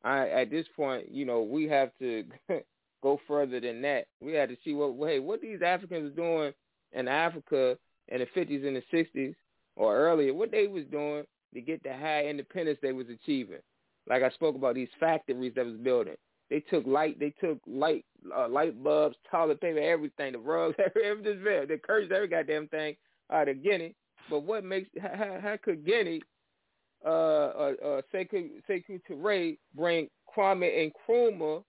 I, at this point, you know, we have to go further than that. We had to see what hey, what these Africans doing in Africa in the 50s and the 60s or earlier, what they was doing to get the high independence they was achieving. Like I spoke about these factories that was building. They took light, they took light, uh, light bulbs, toilet paper, everything, the rugs, everything, the curtains, every goddamn thing out of Guinea. But what makes how, how could Guinea, uh, uh, uh, Sekou Sekou Touré bring Kwame Nkrumah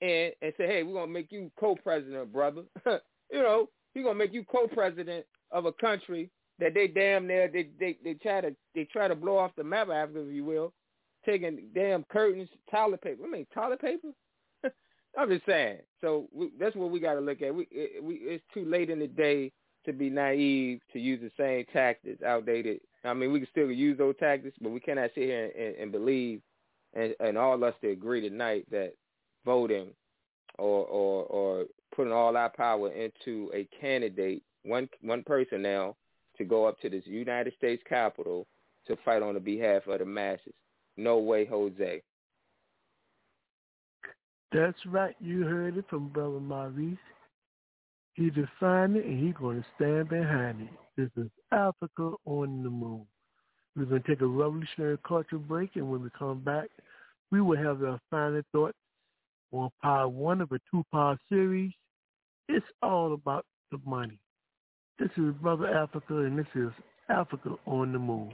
and and say, hey, we're gonna make you co-president, brother. you know, we're gonna make you co-president of a country that they damn near they they they try to they try to blow off the map of Africa, if you will, taking damn curtains, toilet paper. I mean, toilet paper. I'm just saying. So we, that's what we got to look at. We it, we it's too late in the day to be naive to use the same tactics, outdated. I mean, we can still use those tactics, but we cannot sit here and, and, and believe and, and all of us to agree tonight that voting or or or putting all our power into a candidate, one one person now, to go up to this United States Capitol to fight on the behalf of the masses. No way, Jose. That's right. You heard it from Brother Maurice. He defined it, and he's going to stand behind it. This is Africa on the Move. We're going to take a revolutionary culture break, and when we come back, we will have our final thoughts on part one of a two-part series. It's all about the money. This is Brother Africa, and this is Africa on the Move.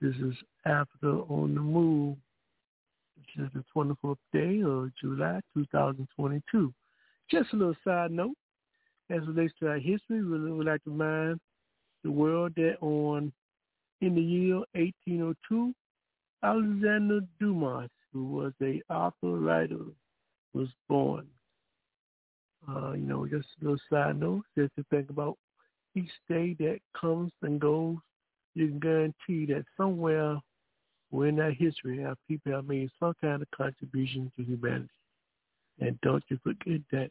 This is Africa on the Move. This is the 24th day of July 2022. Just a little side note, as relates to our history, we would like to remind the world that on in the year 1802, Alexander Dumas, who was a author writer, was born. Uh, you know, just a little side note, just to think about each day that comes and goes, you can guarantee that somewhere within that history, our people have made some kind of contribution to humanity. And don't you forget that.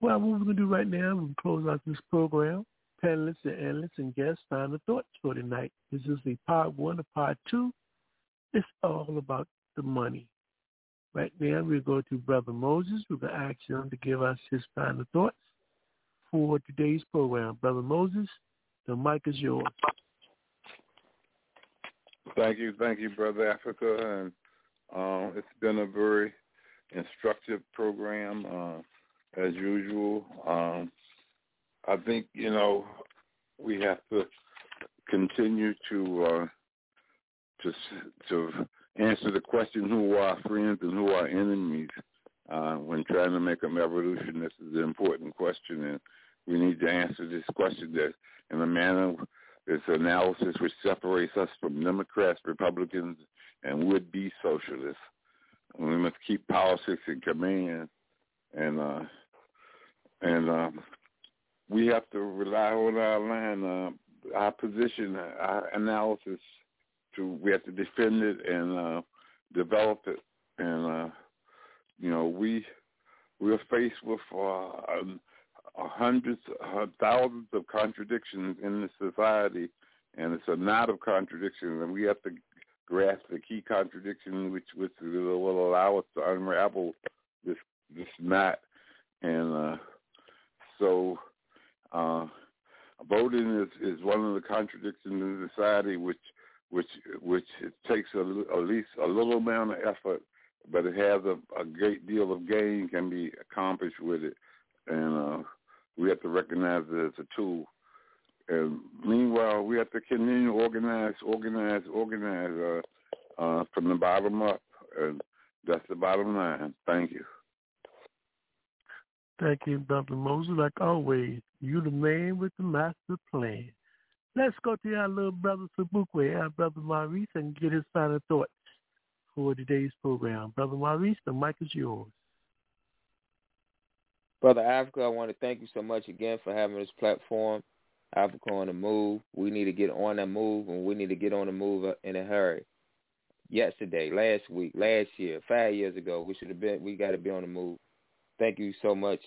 Well, what we're going to do right now, we're going to close out this program. Panelists and analysts and guests, final thoughts for tonight. This is the part one of part two. It's all about the money. Right now, we're going to Brother Moses. We're going to ask him to give us his final thoughts for today's program. Brother Moses, the mic is yours. Thank you, thank you, Brother Africa, and uh, it's been a very instructive program uh, as usual. Um, I think you know we have to continue to uh, to to answer the question who are our friends and who are enemies uh, when trying to make a revolution. This is an important question, and we need to answer this question that in a manner this analysis which separates us from Democrats, Republicans, and would-be socialists. we must keep politics in command, and uh, and uh, we have to rely on our line, uh, our position, our analysis. To we have to defend it and uh, develop it, and uh, you know we we're faced with uh, hundreds, uh, thousands of contradictions in the society, and it's a knot of contradictions, and we have to grasp the key contradiction, which which will allow us to unravel this this knot, and uh, so uh, voting is is one of the contradictions in society, which which which takes a, at least a little amount of effort, but it has a, a great deal of gain can be accomplished with it, and uh, we have to recognize it as a tool. And meanwhile, we have to continue to organize, organize, organize uh, uh, from the bottom up. And that's the bottom line. Thank you. Thank you, Brother Moses. Like always, you the man with the master plan. Let's go to our little brother Sobukwe, our brother Maurice, and get his final thoughts for today's program. Brother Maurice, the mic is yours. Brother Africa, I want to thank you so much again for having this platform, Africa on the Move. We need to get on that move, and we need to get on the move in a hurry. Yesterday, last week, last year, five years ago, we should have been. We got to be on the move. Thank you so much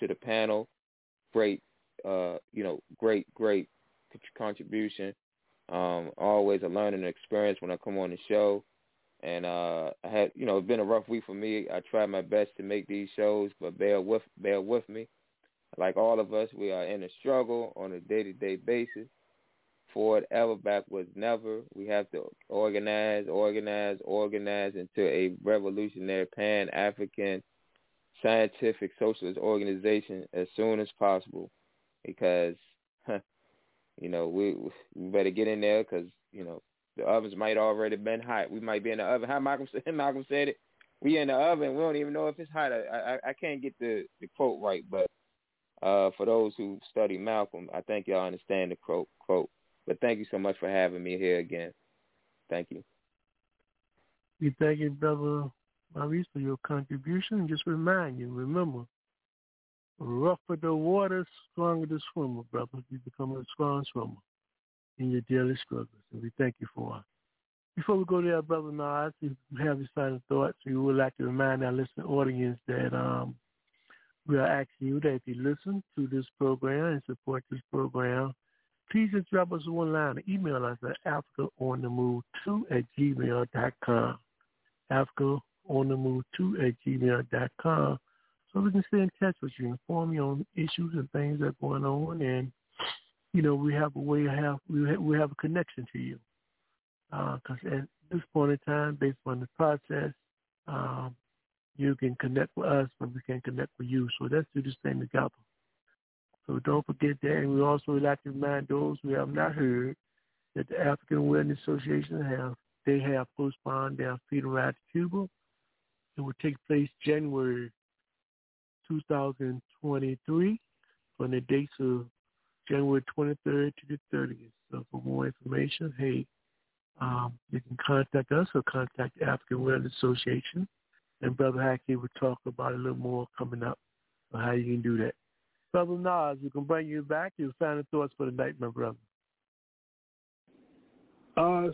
to the panel. Great, uh, you know, great, great contribution. Um, always a learning experience when I come on the show and uh I had you know it's been a rough week for me. I tried my best to make these shows, but bear with bear with me. Like all of us, we are in a struggle on a day to day basis. Forward ever backwards never. We have to organize, organize, organize into a revolutionary pan African scientific socialist organization as soon as possible because you know we we better get in there because you know the ovens might already been hot. We might be in the oven. How Malcolm said, Malcolm said it. We in the oven. We don't even know if it's hot. I I, I can't get the the quote right, but uh, for those who study Malcolm, I think y'all understand the quote. Quote. But thank you so much for having me here again. Thank you. We thank you, brother Maurice, for your contribution. Just remind you, remember, rougher the water, stronger the swimmer, brother. You become a strong swimmer in your daily struggles. And we thank you for it. Before we go to our brother Nas, if you have your final thoughts, we would like to remind our listening audience that um, we are asking you that if you listen to this program and support this program, please just drop us one line. Email us at africaonthemove2 at gmail.com. Africa on the move 2 at gmail.com so we can stay in touch with you, inform you on issues and things that are going on, and you know, we have a way to have we have, we have a connection to you. Because uh, at this point in time, based on the process, um, you can connect with us, but we can connect with you. So let's do this thing together. So don't forget that. And we also would like to remind those who have not heard that the African Awareness Association have they have postponed their freedom ride to Cuba. It will take place January 2023 from the dates of January 23rd to the 30th. So for more information, hey, um, you can contact us or contact the African Awareness Association. And Brother Haki will talk about a little more coming up on how you can do that. Brother Nas, we can bring you back. Your final thoughts for the night, my brother. Uh,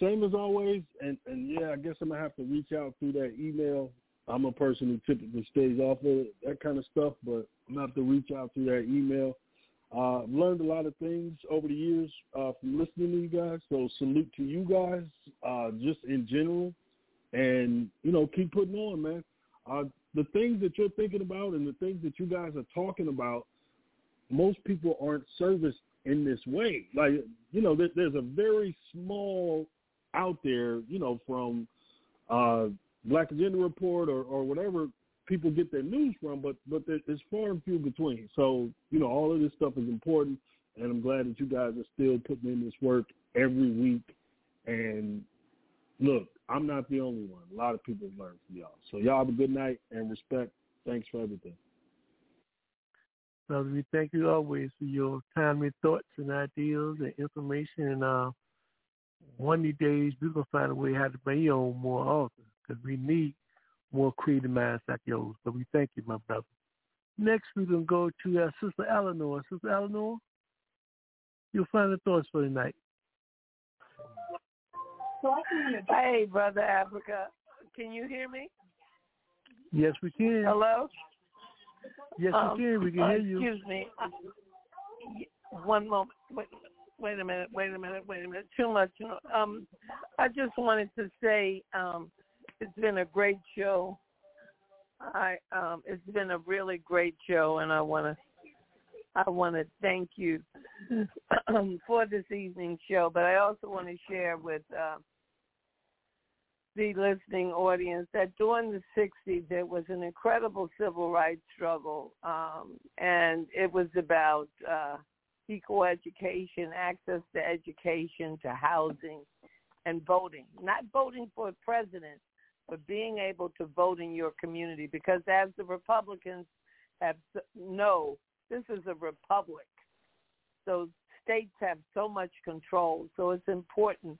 same as always, and and yeah, I guess I'm gonna have to reach out through that email. I'm a person who typically stays off of that kind of stuff, but I'm gonna have to reach out through that email. Uh, I've learned a lot of things over the years uh, from listening to you guys. So salute to you guys, uh, just in general, and you know keep putting on, man. Uh, the things that you're thinking about and the things that you guys are talking about, most people aren't serviced in this way. Like, you know, there, there's a very small out there, you know, from uh, Black Agenda Report or, or whatever people get their news from, but but it's far and few between. So, you know, all of this stuff is important, and I'm glad that you guys are still putting in this work every week. And look, I'm not the only one. A lot of people learned from y'all. So y'all have a good night and respect. Thanks for everything. Brother, we thank you always for your timely thoughts and ideas and information. And uh, one of these days, we're going to find a way how to bring you on more often because we need more creative minds like yours. So we thank you, my brother. Next, we're going to go to our Sister Eleanor. Sister Eleanor, your final thoughts for tonight. Hey, Brother Africa. Can you hear me? Yes, we can. Hello? Yes, um, we can. We can uh, hear you. Excuse me. One moment. Wait, wait a minute. Wait a minute. Wait a minute. Too much. Um, I just wanted to say um, it's been a great show. I um, it's been a really great show, and I want to I want to thank you for this evening's show. But I also want to share with uh, the listening audience that during the 60s there was an incredible civil rights struggle um, and it was about uh, equal education, access to education, to housing, and voting. Not voting for a president, but being able to vote in your community because as the Republicans have know, this is a republic. So states have so much control. So it's important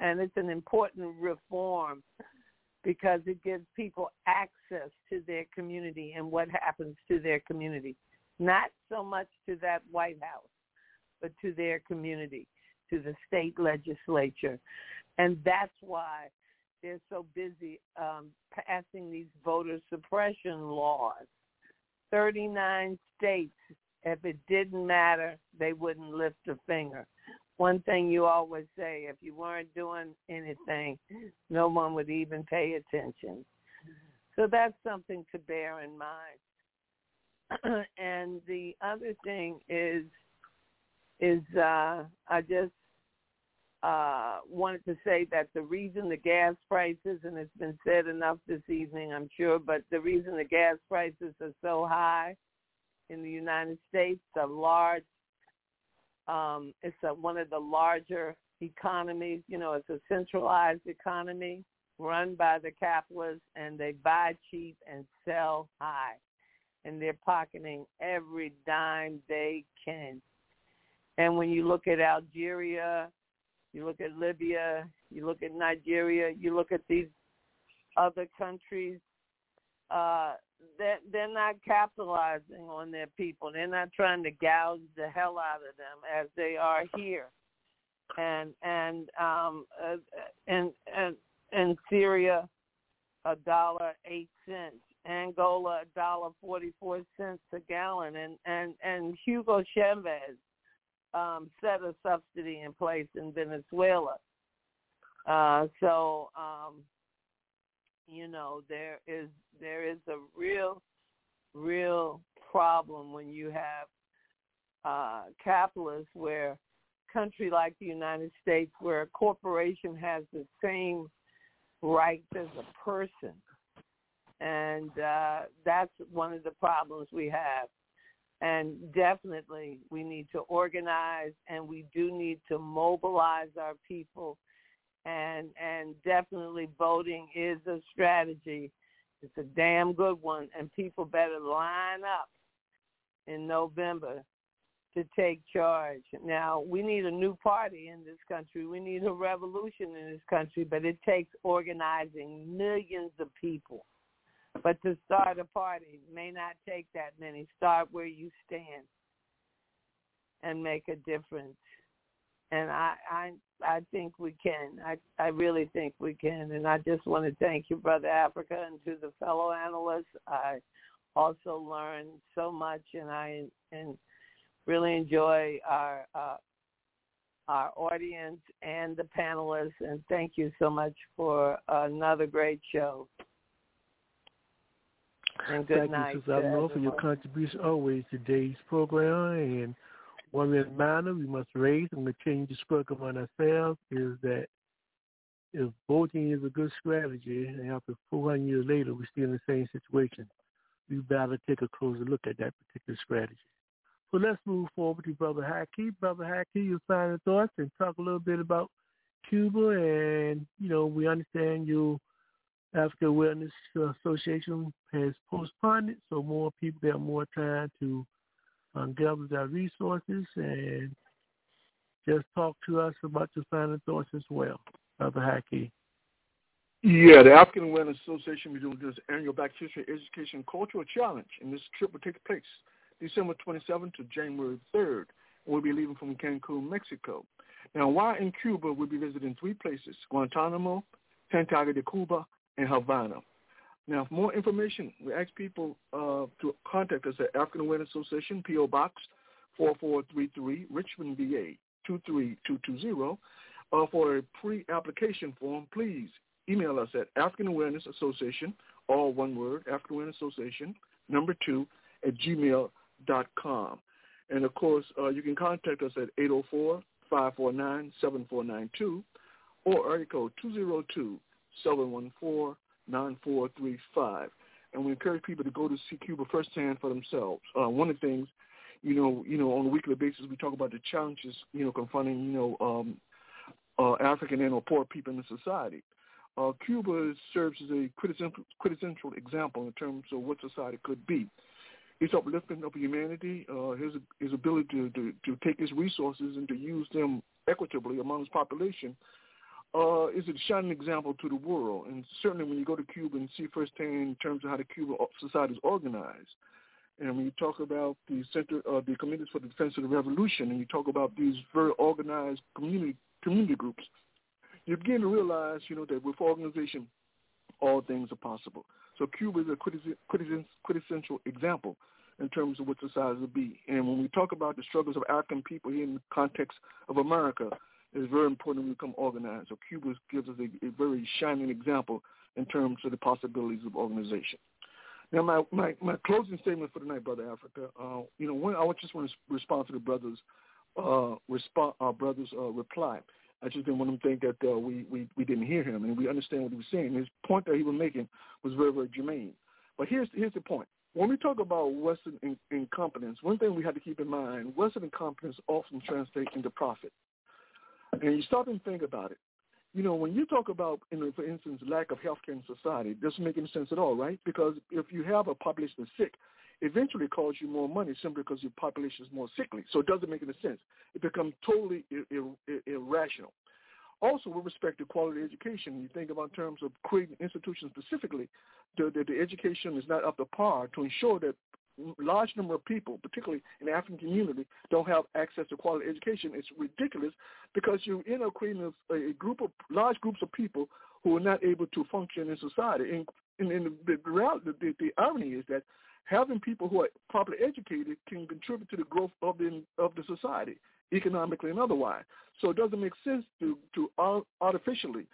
and it's an important reform because it gives people access to their community and what happens to their community. Not so much to that White House, but to their community, to the state legislature. And that's why they're so busy um, passing these voter suppression laws. 39 states, if it didn't matter, they wouldn't lift a finger one thing you always say, if you weren't doing anything, no one would even pay attention. So that's something to bear in mind. and the other thing is, is uh, I just uh, wanted to say that the reason the gas prices, and it's been said enough this evening, I'm sure, but the reason the gas prices are so high in the United States, a large um, it's a, one of the larger economies. You know, it's a centralized economy run by the capitalists, and they buy cheap and sell high, and they're pocketing every dime they can. And when you look at Algeria, you look at Libya, you look at Nigeria, you look at these other countries, uh, they're, they're not capitalizing on their people. They're not trying to gouge the hell out of them as they are here. And and um uh, and and in Syria, a dollar eight cents. Angola, a dollar forty four cents a gallon. And and and Hugo Chavez um, set a subsidy in place in Venezuela. Uh, so um, you know there is there is a real real problem when you have uh, capitalist where country like the United States where a corporation has the same rights as a person. And uh, that's one of the problems we have. And definitely we need to organize and we do need to mobilize our people and and definitely voting is a strategy. It's a damn good one and people better line up in November to take charge. Now, we need a new party in this country. We need a revolution in this country, but it takes organizing millions of people. But to start a party may not take that many. Start where you stand and make a difference. And I I I think we can. I I really think we can. And I just want to thank you, Brother Africa, and to the fellow analysts. I also learned so much, and I and really enjoy our uh, our audience and the panelists, and thank you so much for another great show. And good Thank night. you, Sister for your contribution always to today's program. And one reminder we must raise and continue to speak among ourselves is that if voting is a good strategy, and after 400 years later we're still in the same situation, we better take a closer look at that particular strategy. So let's move forward to Brother Haki. Brother Haki, your final thoughts and talk a little bit about Cuba. And, you know, we understand your African Awareness Association has postponed it, so more people have more time to um, gather their resources and just talk to us about your final thoughts as well, Brother Haki. Yeah, the African Awareness Association is doing this annual Black History Education Cultural Challenge, and this trip will take place December 27th to January 3rd. We'll be leaving from Cancun, Mexico. Now, while in Cuba, we'll be visiting three places, Guantanamo, Santiago de Cuba, and Havana. Now, for more information, we ask people uh, to contact us at African Awareness Association, P.O. Box 4433, Richmond, VA 23220. Uh, for a pre-application form, please email us at African Awareness Association, all one word, African Awareness Association, number two, at gmail.com. And of course, uh, you can contact us at 804-549-7492 or area code 202-714-9435. And we encourage people to go to see Cuba firsthand for themselves. Uh, one of the things, you know, you know, on a weekly basis, we talk about the challenges, you know, confronting, you know, um, uh, African and or poor people in the society. Uh, Cuba serves as a quintessential example in terms of what society could be his uplifting of humanity, uh, his his ability to, to, to take his resources and to use them equitably among his population uh, is a shining example to the world. And certainly when you go to Cuba and see firsthand in terms of how the Cuban society is organized, and when you talk about the center, uh, the committees for the defense of the revolution, and you talk about these very organized community community groups, you begin to realize, you know, that with organization, all things are possible. So Cuba is a quintessential example in terms of what society will be. And when we talk about the struggles of African people here in the context of America, it's very important we become organized. So Cuba gives us a, a very shining example in terms of the possibilities of organization. Now, my, my, my closing statement for tonight, Brother Africa, uh, you know, when, I just want to respond to the brothers' uh, respond, our brothers' uh, reply. I just didn't want him to think that uh, we, we, we didn't hear him, and we understand what he was saying. His point that he was making was very, very germane. But here's, here's the point. When we talk about Western in, incompetence, one thing we have to keep in mind, Western incompetence often translates into profit. And you stop and think about it. You know, when you talk about, you know, for instance, lack of health care in society, it doesn't make any sense at all, right? Because if you have a population that's sick, eventually it costs you more money simply because your population is more sickly. So it doesn't make any sense. It becomes totally ir- ir- irrational. Also, with respect to quality education, you think about terms of creating institutions specifically, the, the, the education is not up to par to ensure that large number of people, particularly in the African community, don't have access to quality education. It's ridiculous because you end up creating a, a group of large groups of people who are not able to function in society. And, and, and the, the, the, the irony is that having people who are properly educated can contribute to the growth of the of the society, economically and otherwise. So it doesn't make sense to to artificially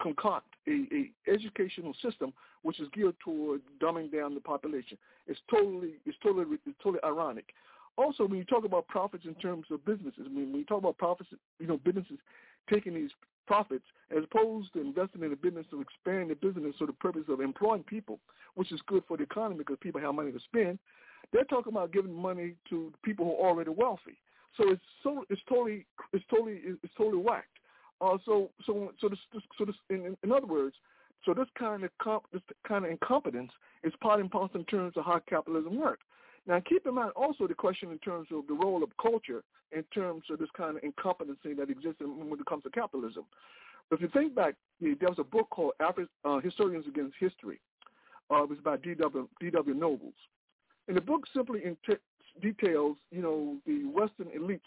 concoct a, a educational system which is geared toward dumbing down the population. It's totally it's totally it's totally ironic. also when you talk about profits in terms of businesses, I mean, when you talk about profits, you know, businesses taking these profits as opposed to investing in a business to expand the business for the purpose of employing people, which is good for the economy because people have money to spend. They're talking about giving money to people who are already wealthy. So it's so it's totally it's totally it's totally whacked. Uh, so so so this, this so this in, in other words, so this kind of comp, this kind of incompetence is part and parcel in terms of how capitalism works. Now, keep in mind also the question in terms of the role of culture in terms of this kind of incompetency that exists when it comes to capitalism. If you think back, there was a book called Afri- uh, Historians Against History. Uh, it was by D.W. D.W. Nobles. And the book simply details, you know, the Western elites'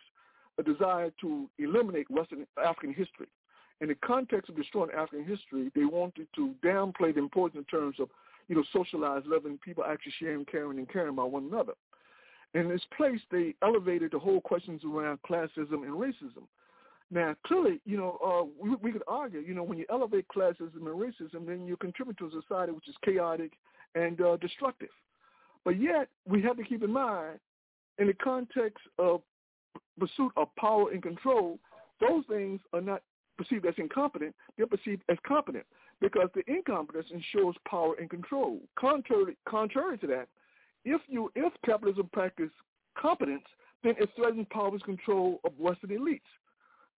a desire to eliminate Western African history. In the context of destroying African history, they wanted to downplay the importance in terms of you know, socialized living, people actually sharing, caring, and caring about one another. In this place, they elevated the whole questions around classism and racism. Now, clearly, you know, uh, we, we could argue, you know, when you elevate classism and racism, then you contribute to a society which is chaotic and uh, destructive. But yet, we have to keep in mind, in the context of pursuit of power and control, those things are not perceived as incompetent, they're perceived as competent because the incompetence ensures power and control. Contrary, contrary to that, if you if capitalism practice competence, then it threatens power and control of Western elites.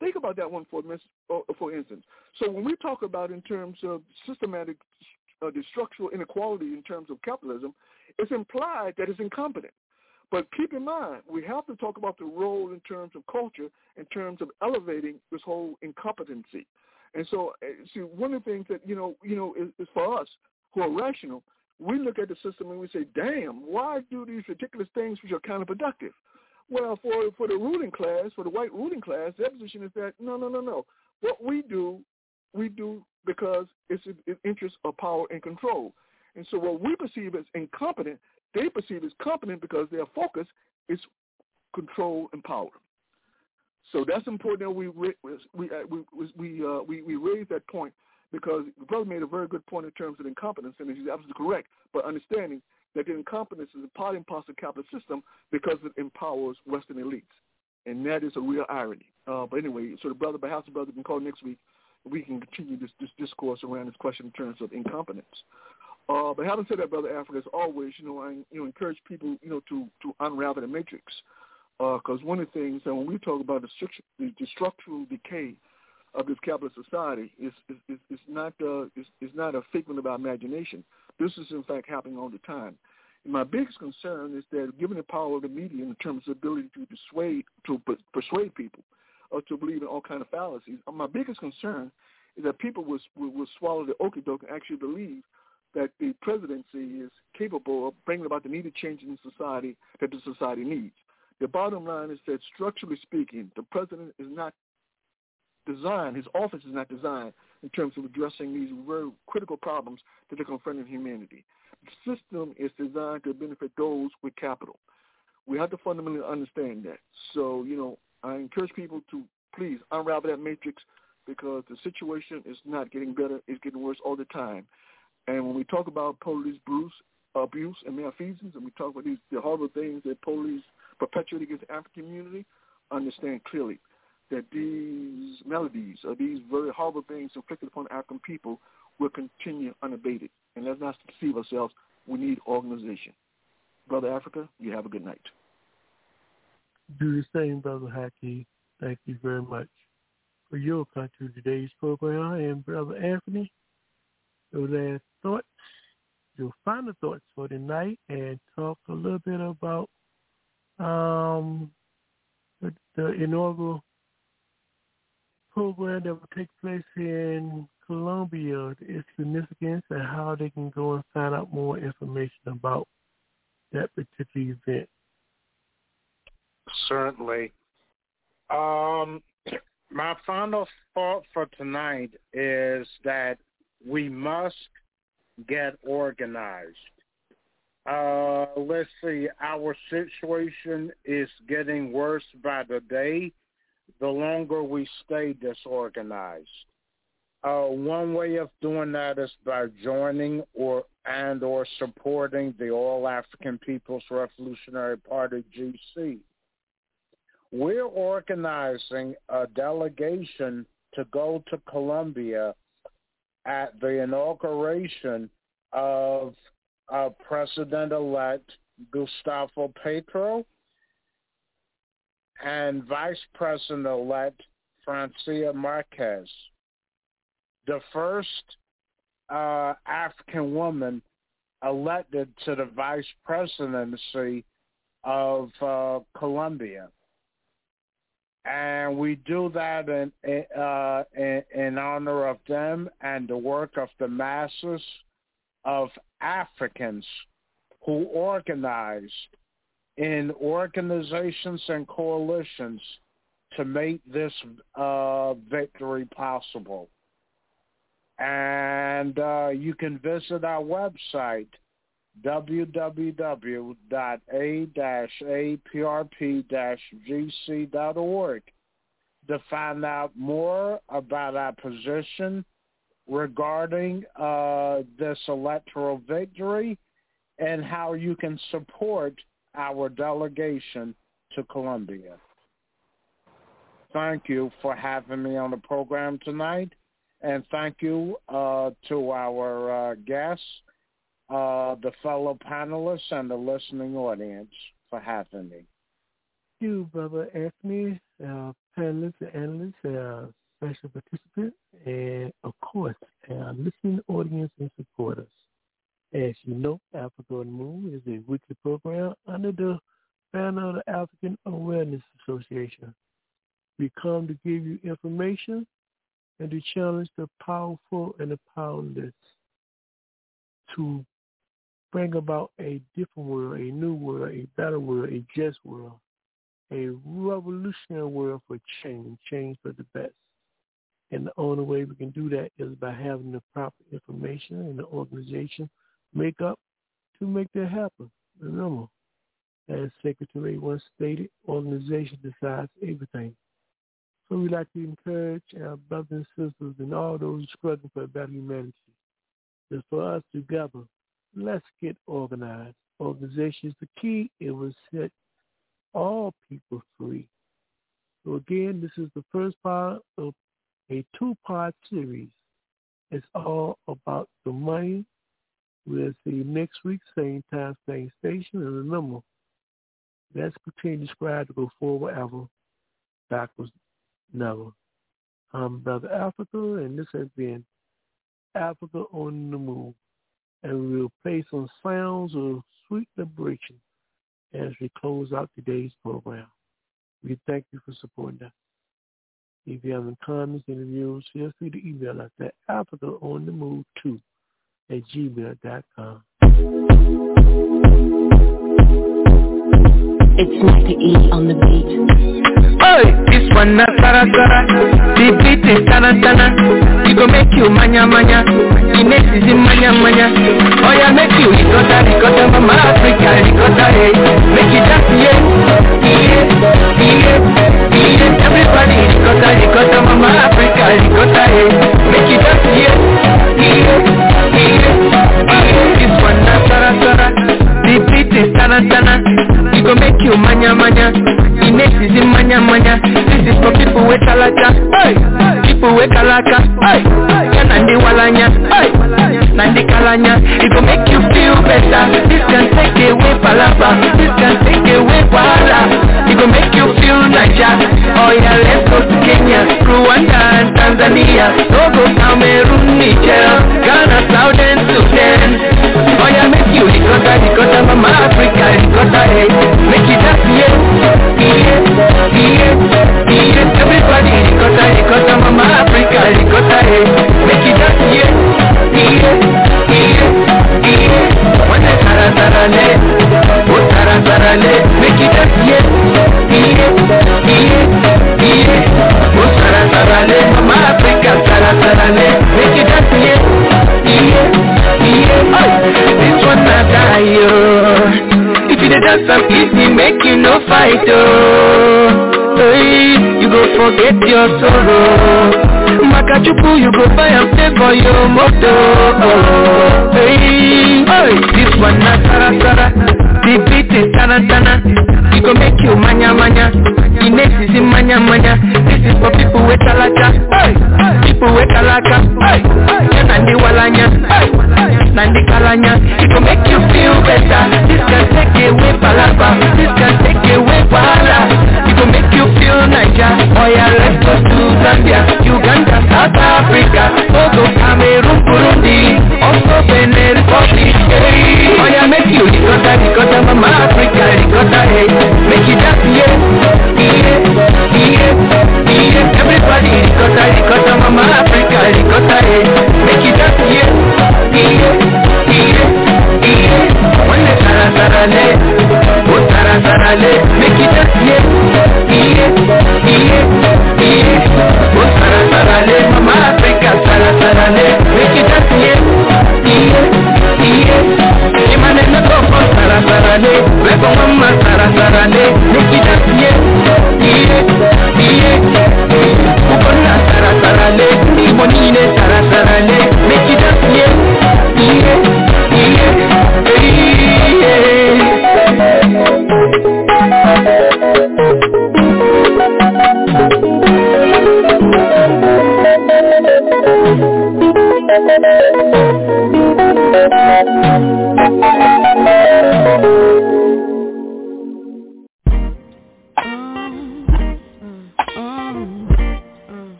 Think about that one for uh, for instance. So when we talk about in terms of systematic, uh, the structural inequality in terms of capitalism, it's implied that it's incompetent. But keep in mind, we have to talk about the role in terms of culture, in terms of elevating this whole incompetency. And so, uh, see, one of the things that you know, you know, is, is for us who are rational, we look at the system and we say, "Damn, why do these ridiculous things which are counterproductive?" Well, for for the ruling class, for the white ruling class, their position is that no, no, no, no. What we do, we do because it's in interest of power and control. And so, what we perceive as incompetent, they perceive as competent because their focus is control and power. So that's important that we we we uh, we we, uh, we we raise that point because the brother made a very good point in terms of incompetence, and he's absolutely correct. But understanding that the incompetence is a part and parcel of the capitalist system because it empowers Western elites, and that is a real irony. Uh, but anyway, so the brother, perhaps the brother can call next week. We can continue this, this discourse around this question in terms of incompetence. Uh, but having said that, brother Africa, as always, you know, I you know encourage people, you know, to to unravel the matrix because uh, one of the things that when we talk about the, the, the structural decay of this capitalist society is, is, is not uh, is, is not a figment of our imagination. This is in fact happening all the time. And my biggest concern is that given the power of the media in terms of ability to dissuade to persuade people or to believe in all kind of fallacies, uh, my biggest concern is that people will will, will swallow the okie doke and actually believe that the presidency is capable of bringing about the needed change in society that the society needs. The bottom line is that structurally speaking, the president is not designed, his office is not designed in terms of addressing these very critical problems that are confronting humanity. The system is designed to benefit those with capital. We have to fundamentally understand that. So, you know, I encourage people to please unravel that matrix because the situation is not getting better, it's getting worse all the time. And when we talk about police abuse, abuse and malfeasance, and we talk about these the horrible things that police perpetuate against the African community, understand clearly that these melodies or these very horrible things inflicted upon African people will continue unabated. And let's not deceive ourselves. We need organization. Brother Africa, you have a good night. Do the same, Brother Haki. Thank you very much for your country today's program. And Brother Anthony, your last thoughts, your final thoughts for tonight, and talk a little bit about um, the, the inaugural program that will take place in Colombia, its significance, and how they can go and find out more information about that particular event. Certainly. Um, my final thought for tonight is that we must get organized. Uh, let's see, our situation is getting worse by the day the longer we stay disorganized. Uh, one way of doing that is by joining or and or supporting the All African People's Revolutionary Party GC. We're organizing a delegation to go to Colombia at the inauguration of uh, President-elect Gustavo Petro and Vice President-elect Francia Marquez, the first uh, African woman elected to the vice presidency of uh, Colombia. And we do that in, uh, in, honor of them and the work of the masses of Africans who organized in organizations and coalitions to make this uh, victory possible. And uh, you can visit our website, www.a-aprp-gc.org to find out more about our position regarding uh, this electoral victory and how you can support our delegation to Colombia. Thank you for having me on the program tonight, and thank you uh, to our uh, guests, uh, the fellow panelists, and the listening audience for having me. Thank you, Brother Anthony, uh, panelists and analysts, uh, special participant, and of course, our listening audience and supporters. As you know, Africa on the Move is a weekly program under the banner of the African Awareness Association. We come to give you information and to challenge the powerful and the powerless to bring about a different world, a new world, a better world, a just world, a revolutionary world for change, change for the best. And the only way we can do that is by having the proper information and the organization make up to make that happen. Remember, as Sekou Touré once stated, organization decides everything. So we like to encourage our brothers and sisters and all those struggling for a better humanity. That for us together, let's get organized. Organization is the key. It will set all people free. So again, this is the first part of a two-part series. It's all about the money We'll see you next week, same time, same station. And remember, let's continue to strive to go forward ever, backwards never. I'm Brother Africa, and this has been Africa on the Move. And we'll play some sounds of sweet liberation as we close out today's program. We thank you for supporting us. If you have any comments, interviews, feel free to email us at Africa on the Move 2 at gmail.com. It's Mr. E on the beat. Hey, this one na sara sara The beat is tana tana. It go make you manya manya. It makes you manya manya. Oh yeah, make you ricotta ricotta Mama. Africa ricotta hey. Make you dance yeah. Yeah, yeah, yeah. Everybody ricotta ricotta Mama. Africa ricotta hey. Make you dance yeah. Yeah, yeah, yeah. This one na sara sara The beat is tana tana go make you manya manya. It makes you manya manya. This is for people with talaka. Hey. People with kalaka hey. Nandi walanya. Hey. Nandi kalanya. It go make you feel better. This can take away palaba This can take away wahala. It go make you feel Niger. Oh yeah, let's go to Kenya Rwanda and Tanzania. Togo, Cameroon, Niger. Ghana, Southern Sudan Oh yeah, you ricotta, ricotta Mama Africa, ricotta, hey Make you dance, yeah Yeah, yeah, yeah Everybody ricotta, ricotta Mama Africa, ricotta, hey Make you dance, yeah Yeah, yeah, yeah. One day, tara, tara, le. Oh, tara, tara, le. Make you yeah Yeah, yeah, yeah Oh, tara, tara, Mama Africa, tara, tara, this one not die, yo. If you dey dance am easy, make you no fight, oh. Hey, you go forget your sorrow. Makachuku, you go buy am pay for your moto, Hey, hey, this one not sara sara. The beat is tana tana. It go make you manya manya. It makes you manya manya. This for people with talaka, hey. people with talaka, hey. Nandi walanya. Nandi kalanya. It can make you feel better. This can take away palapa. This can take away wahala. It can make you feel nicer. Oh yeah, let's go to Zambia, Uganda, South Africa, Togo, Cameroon, Burundi, also Benin Republic. Hey. Oh yeah, make you ricotta, ricotta, mama Africa, ricotta, hey. Make you dance, yeah, yeah, yeah body ricotta, ricotta, mama Africa, ricotta, eh. Make it just yeah, yeah, yeah, yeah One day, sara, sara, le, oh, sara, sara, le. Make it just yeah, yeah, yeah, yeah Oh, sara, sara, le, mama Africa, sara, sara, le. Make you dance, yeah, yeah, yeah Shimanena kofo, sara, sara, le. Webo mama, sara, sara, le. Make you dance, yeah, yeah, yeah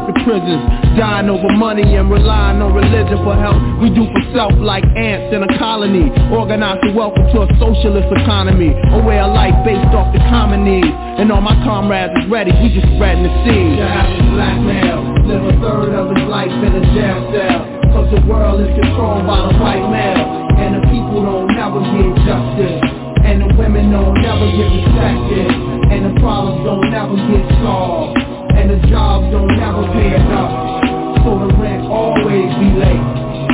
up the prisons. Dying over money and relying on religion for help. We do for self like ants in a colony. Organized to welcome to a socialist economy. A way of life based off the common needs. And all my comrades is ready, we just spreading the seed. The average black male live a third of his life in a jail cell. Cause the world is controlled by the white male. And the people don't never get justice. And the women don't never get respected. And the problems don't never get solved. And the jobs don't pay enough. So the rent always be late.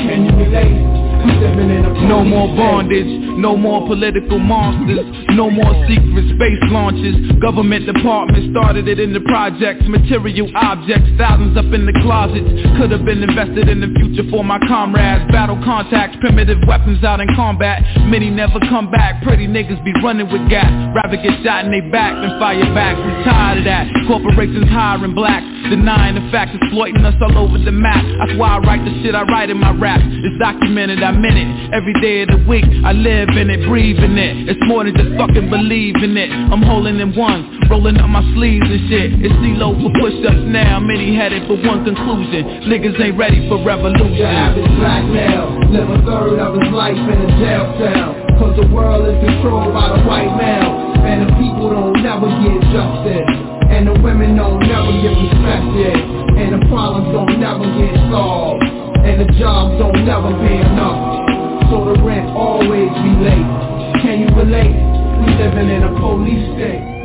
Can you relate? We living in a No more bondage, no more political monsters, no more secret space launches. Government departments started it in the projects, material objects, thousands up in the closets. Could have been invested in the future for my comrades. Battle contacts, primitive weapons out in combat. Many never come back. Pretty niggas be running with gas. Rather get shot in they back than fire back. We tired of that. Corporations hiring blacks, denying the facts, exploiting us all over the map. That's why I write the shit I write in my rap. It's documented, I meant it. Every day of the week, I live in it, breathe in it. It's more than just fucking believing it. I'm holding in ones, rolling up my sleeves and shit. It's CeeLo for push-ups now. Many headed for one conclusion. Niggas ain't ready for revolution. The average black male live a third of his life in a jail cell. Cause the world is controlled by the white male. And the people don't never get justice. And the women don't never get respected. And the problems don't never get solved. And the jobs don't never pay enough. So the rent always be late. Can you relate? We living in a police state.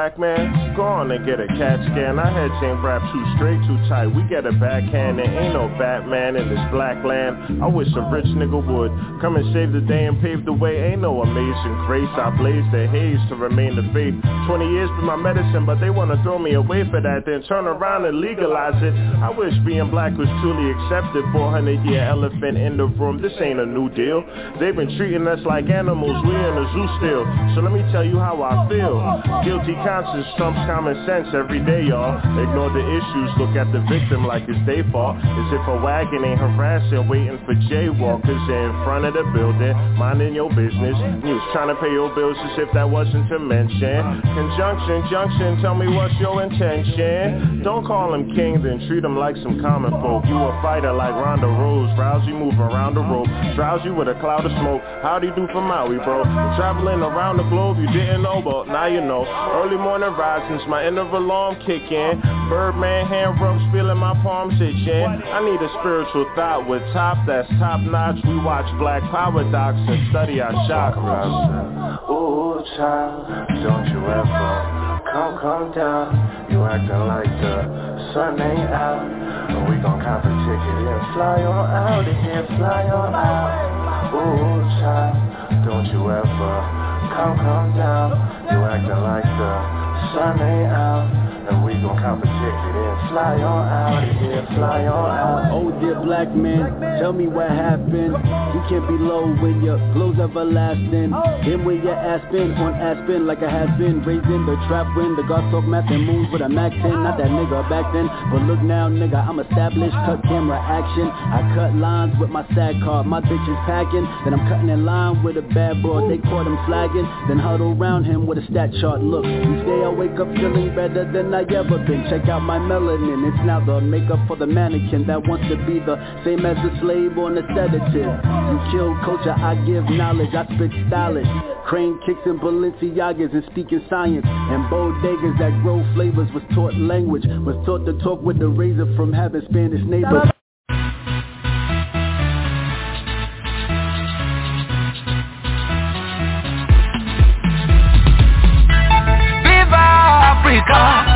Black man, black man, go on and get a CAT scan. I had chain wrapped too straight, too tight. We get a backhand, there ain't no Batman in this black land. I wish a rich nigga would come and save the day and pave the way. Ain't no amazing grace. I blaze the haze to remain the faith. 20 years been my medicine, but they wanna throw me away for that, then turn around and legalize it. I wish being black was truly accepted. 400 year elephant in the room. This ain't a new deal. They've been treating us like animals. We in a zoo still. So let me tell you how I feel. Guilty conscience trumps common sense every day, y'all. Ignore the issues, look at the victim like it's their fault. As if a wagon ain't harassing, waiting for jaywalkers in front of the building, minding your business. Was trying to pay your bills as if that wasn't to mention. Conjunction, junction, tell me what's your intention. Don't call him king, then treat him like some common folk. You a fighter like Ronda Rose, Rousey moving around the rope. Drowsy with a cloud of smoke. How'd you do for Maui, bro? Traveling around the globe, you didn't know, but now you know. Early morning risings, my inner alarm kick in. Birdman hand rubs, feeling my palms itching. I need a spiritual thought with top that's top notch. We watch Black Power docs and study our chakras. Ooh, child, don't you ever come, come down. You acting like the sun ain't out. We gon' cop a ticket and fly on out of here, fly on out. Ooh, child, don't you ever come, come down. You acting like the sun ain't out. We gon' a ticket and fly on out of here, fly on out. Oh dear black man, tell me what happened. You can't be low when your glow's everlasting. Then when your ass been on Aspen like I have been. Raising the trap when the gods talk math and moves with a Mac 10. Not that nigga back then, but look now nigga, I'm established. Cut camera action. I cut lines with my SAG card. My bitch is packing. Then I'm cutting in line with a bad boy. They caught him flagging. Then huddle around him with a stat chart. Look, each day I wake up feeling better than I ever been. Check out my melanin. It's now the makeup for the mannequin that wants to be the same as the slave on the sedative. You kill culture, I give knowledge. I spit stylish. Crane kicks and Balenciagas and speaking science. And bodegas that grow flavors was taught language. Was taught to talk with the razor from having Spanish neighbors. Africa,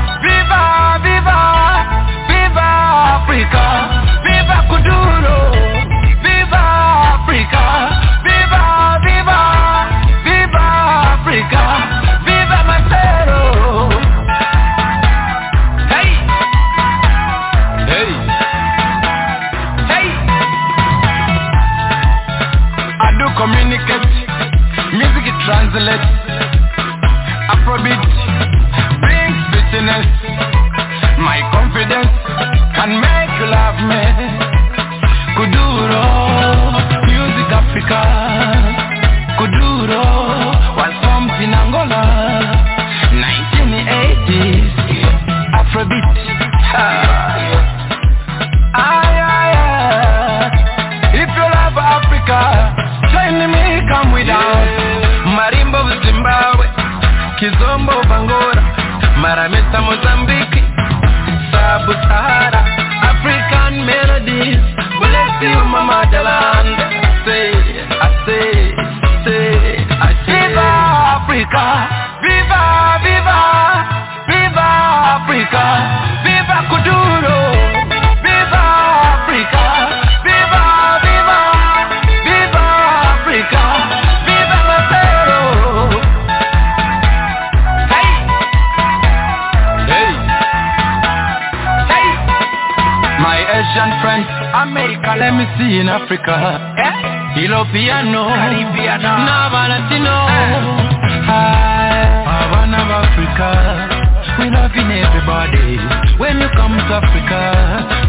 see in Africa. Eh? Europeano, Caribbean, Nava Latino. Hi, Havana of Africa. We loving everybody. When you come to Africa,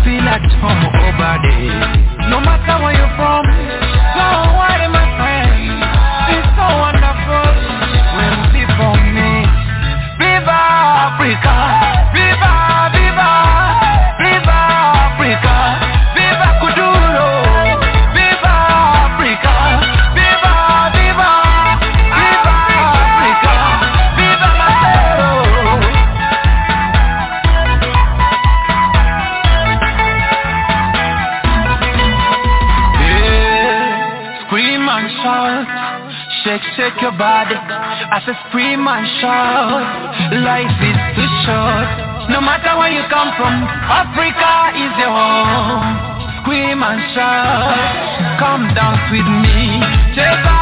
feel at home there. No matter where you're from, don't worry, body. I say scream and shout, life is too short. No matter where you come from, Africa is your home. Scream and shout, come dance with me. Cheza,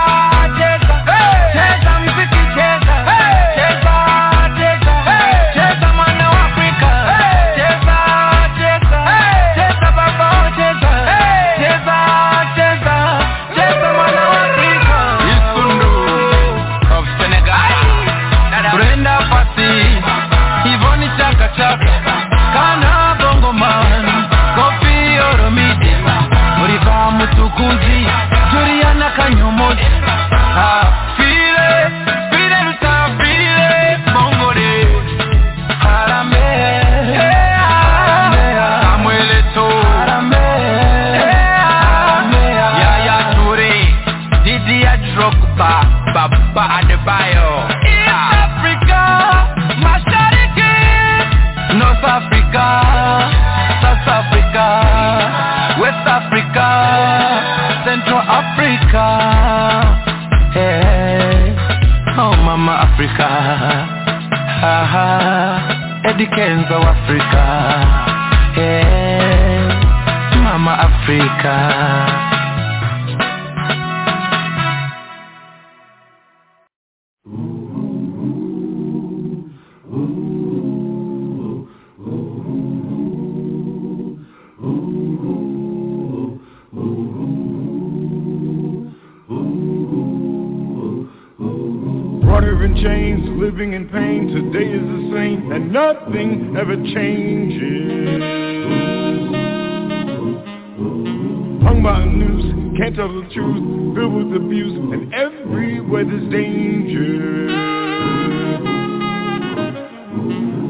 Eddie Kenzo Africa. yeah, Mama Africa. Changes. Hung by a noose, can't tell the truth, filled with abuse, and everywhere there's danger.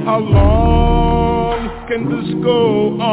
How long can this go on?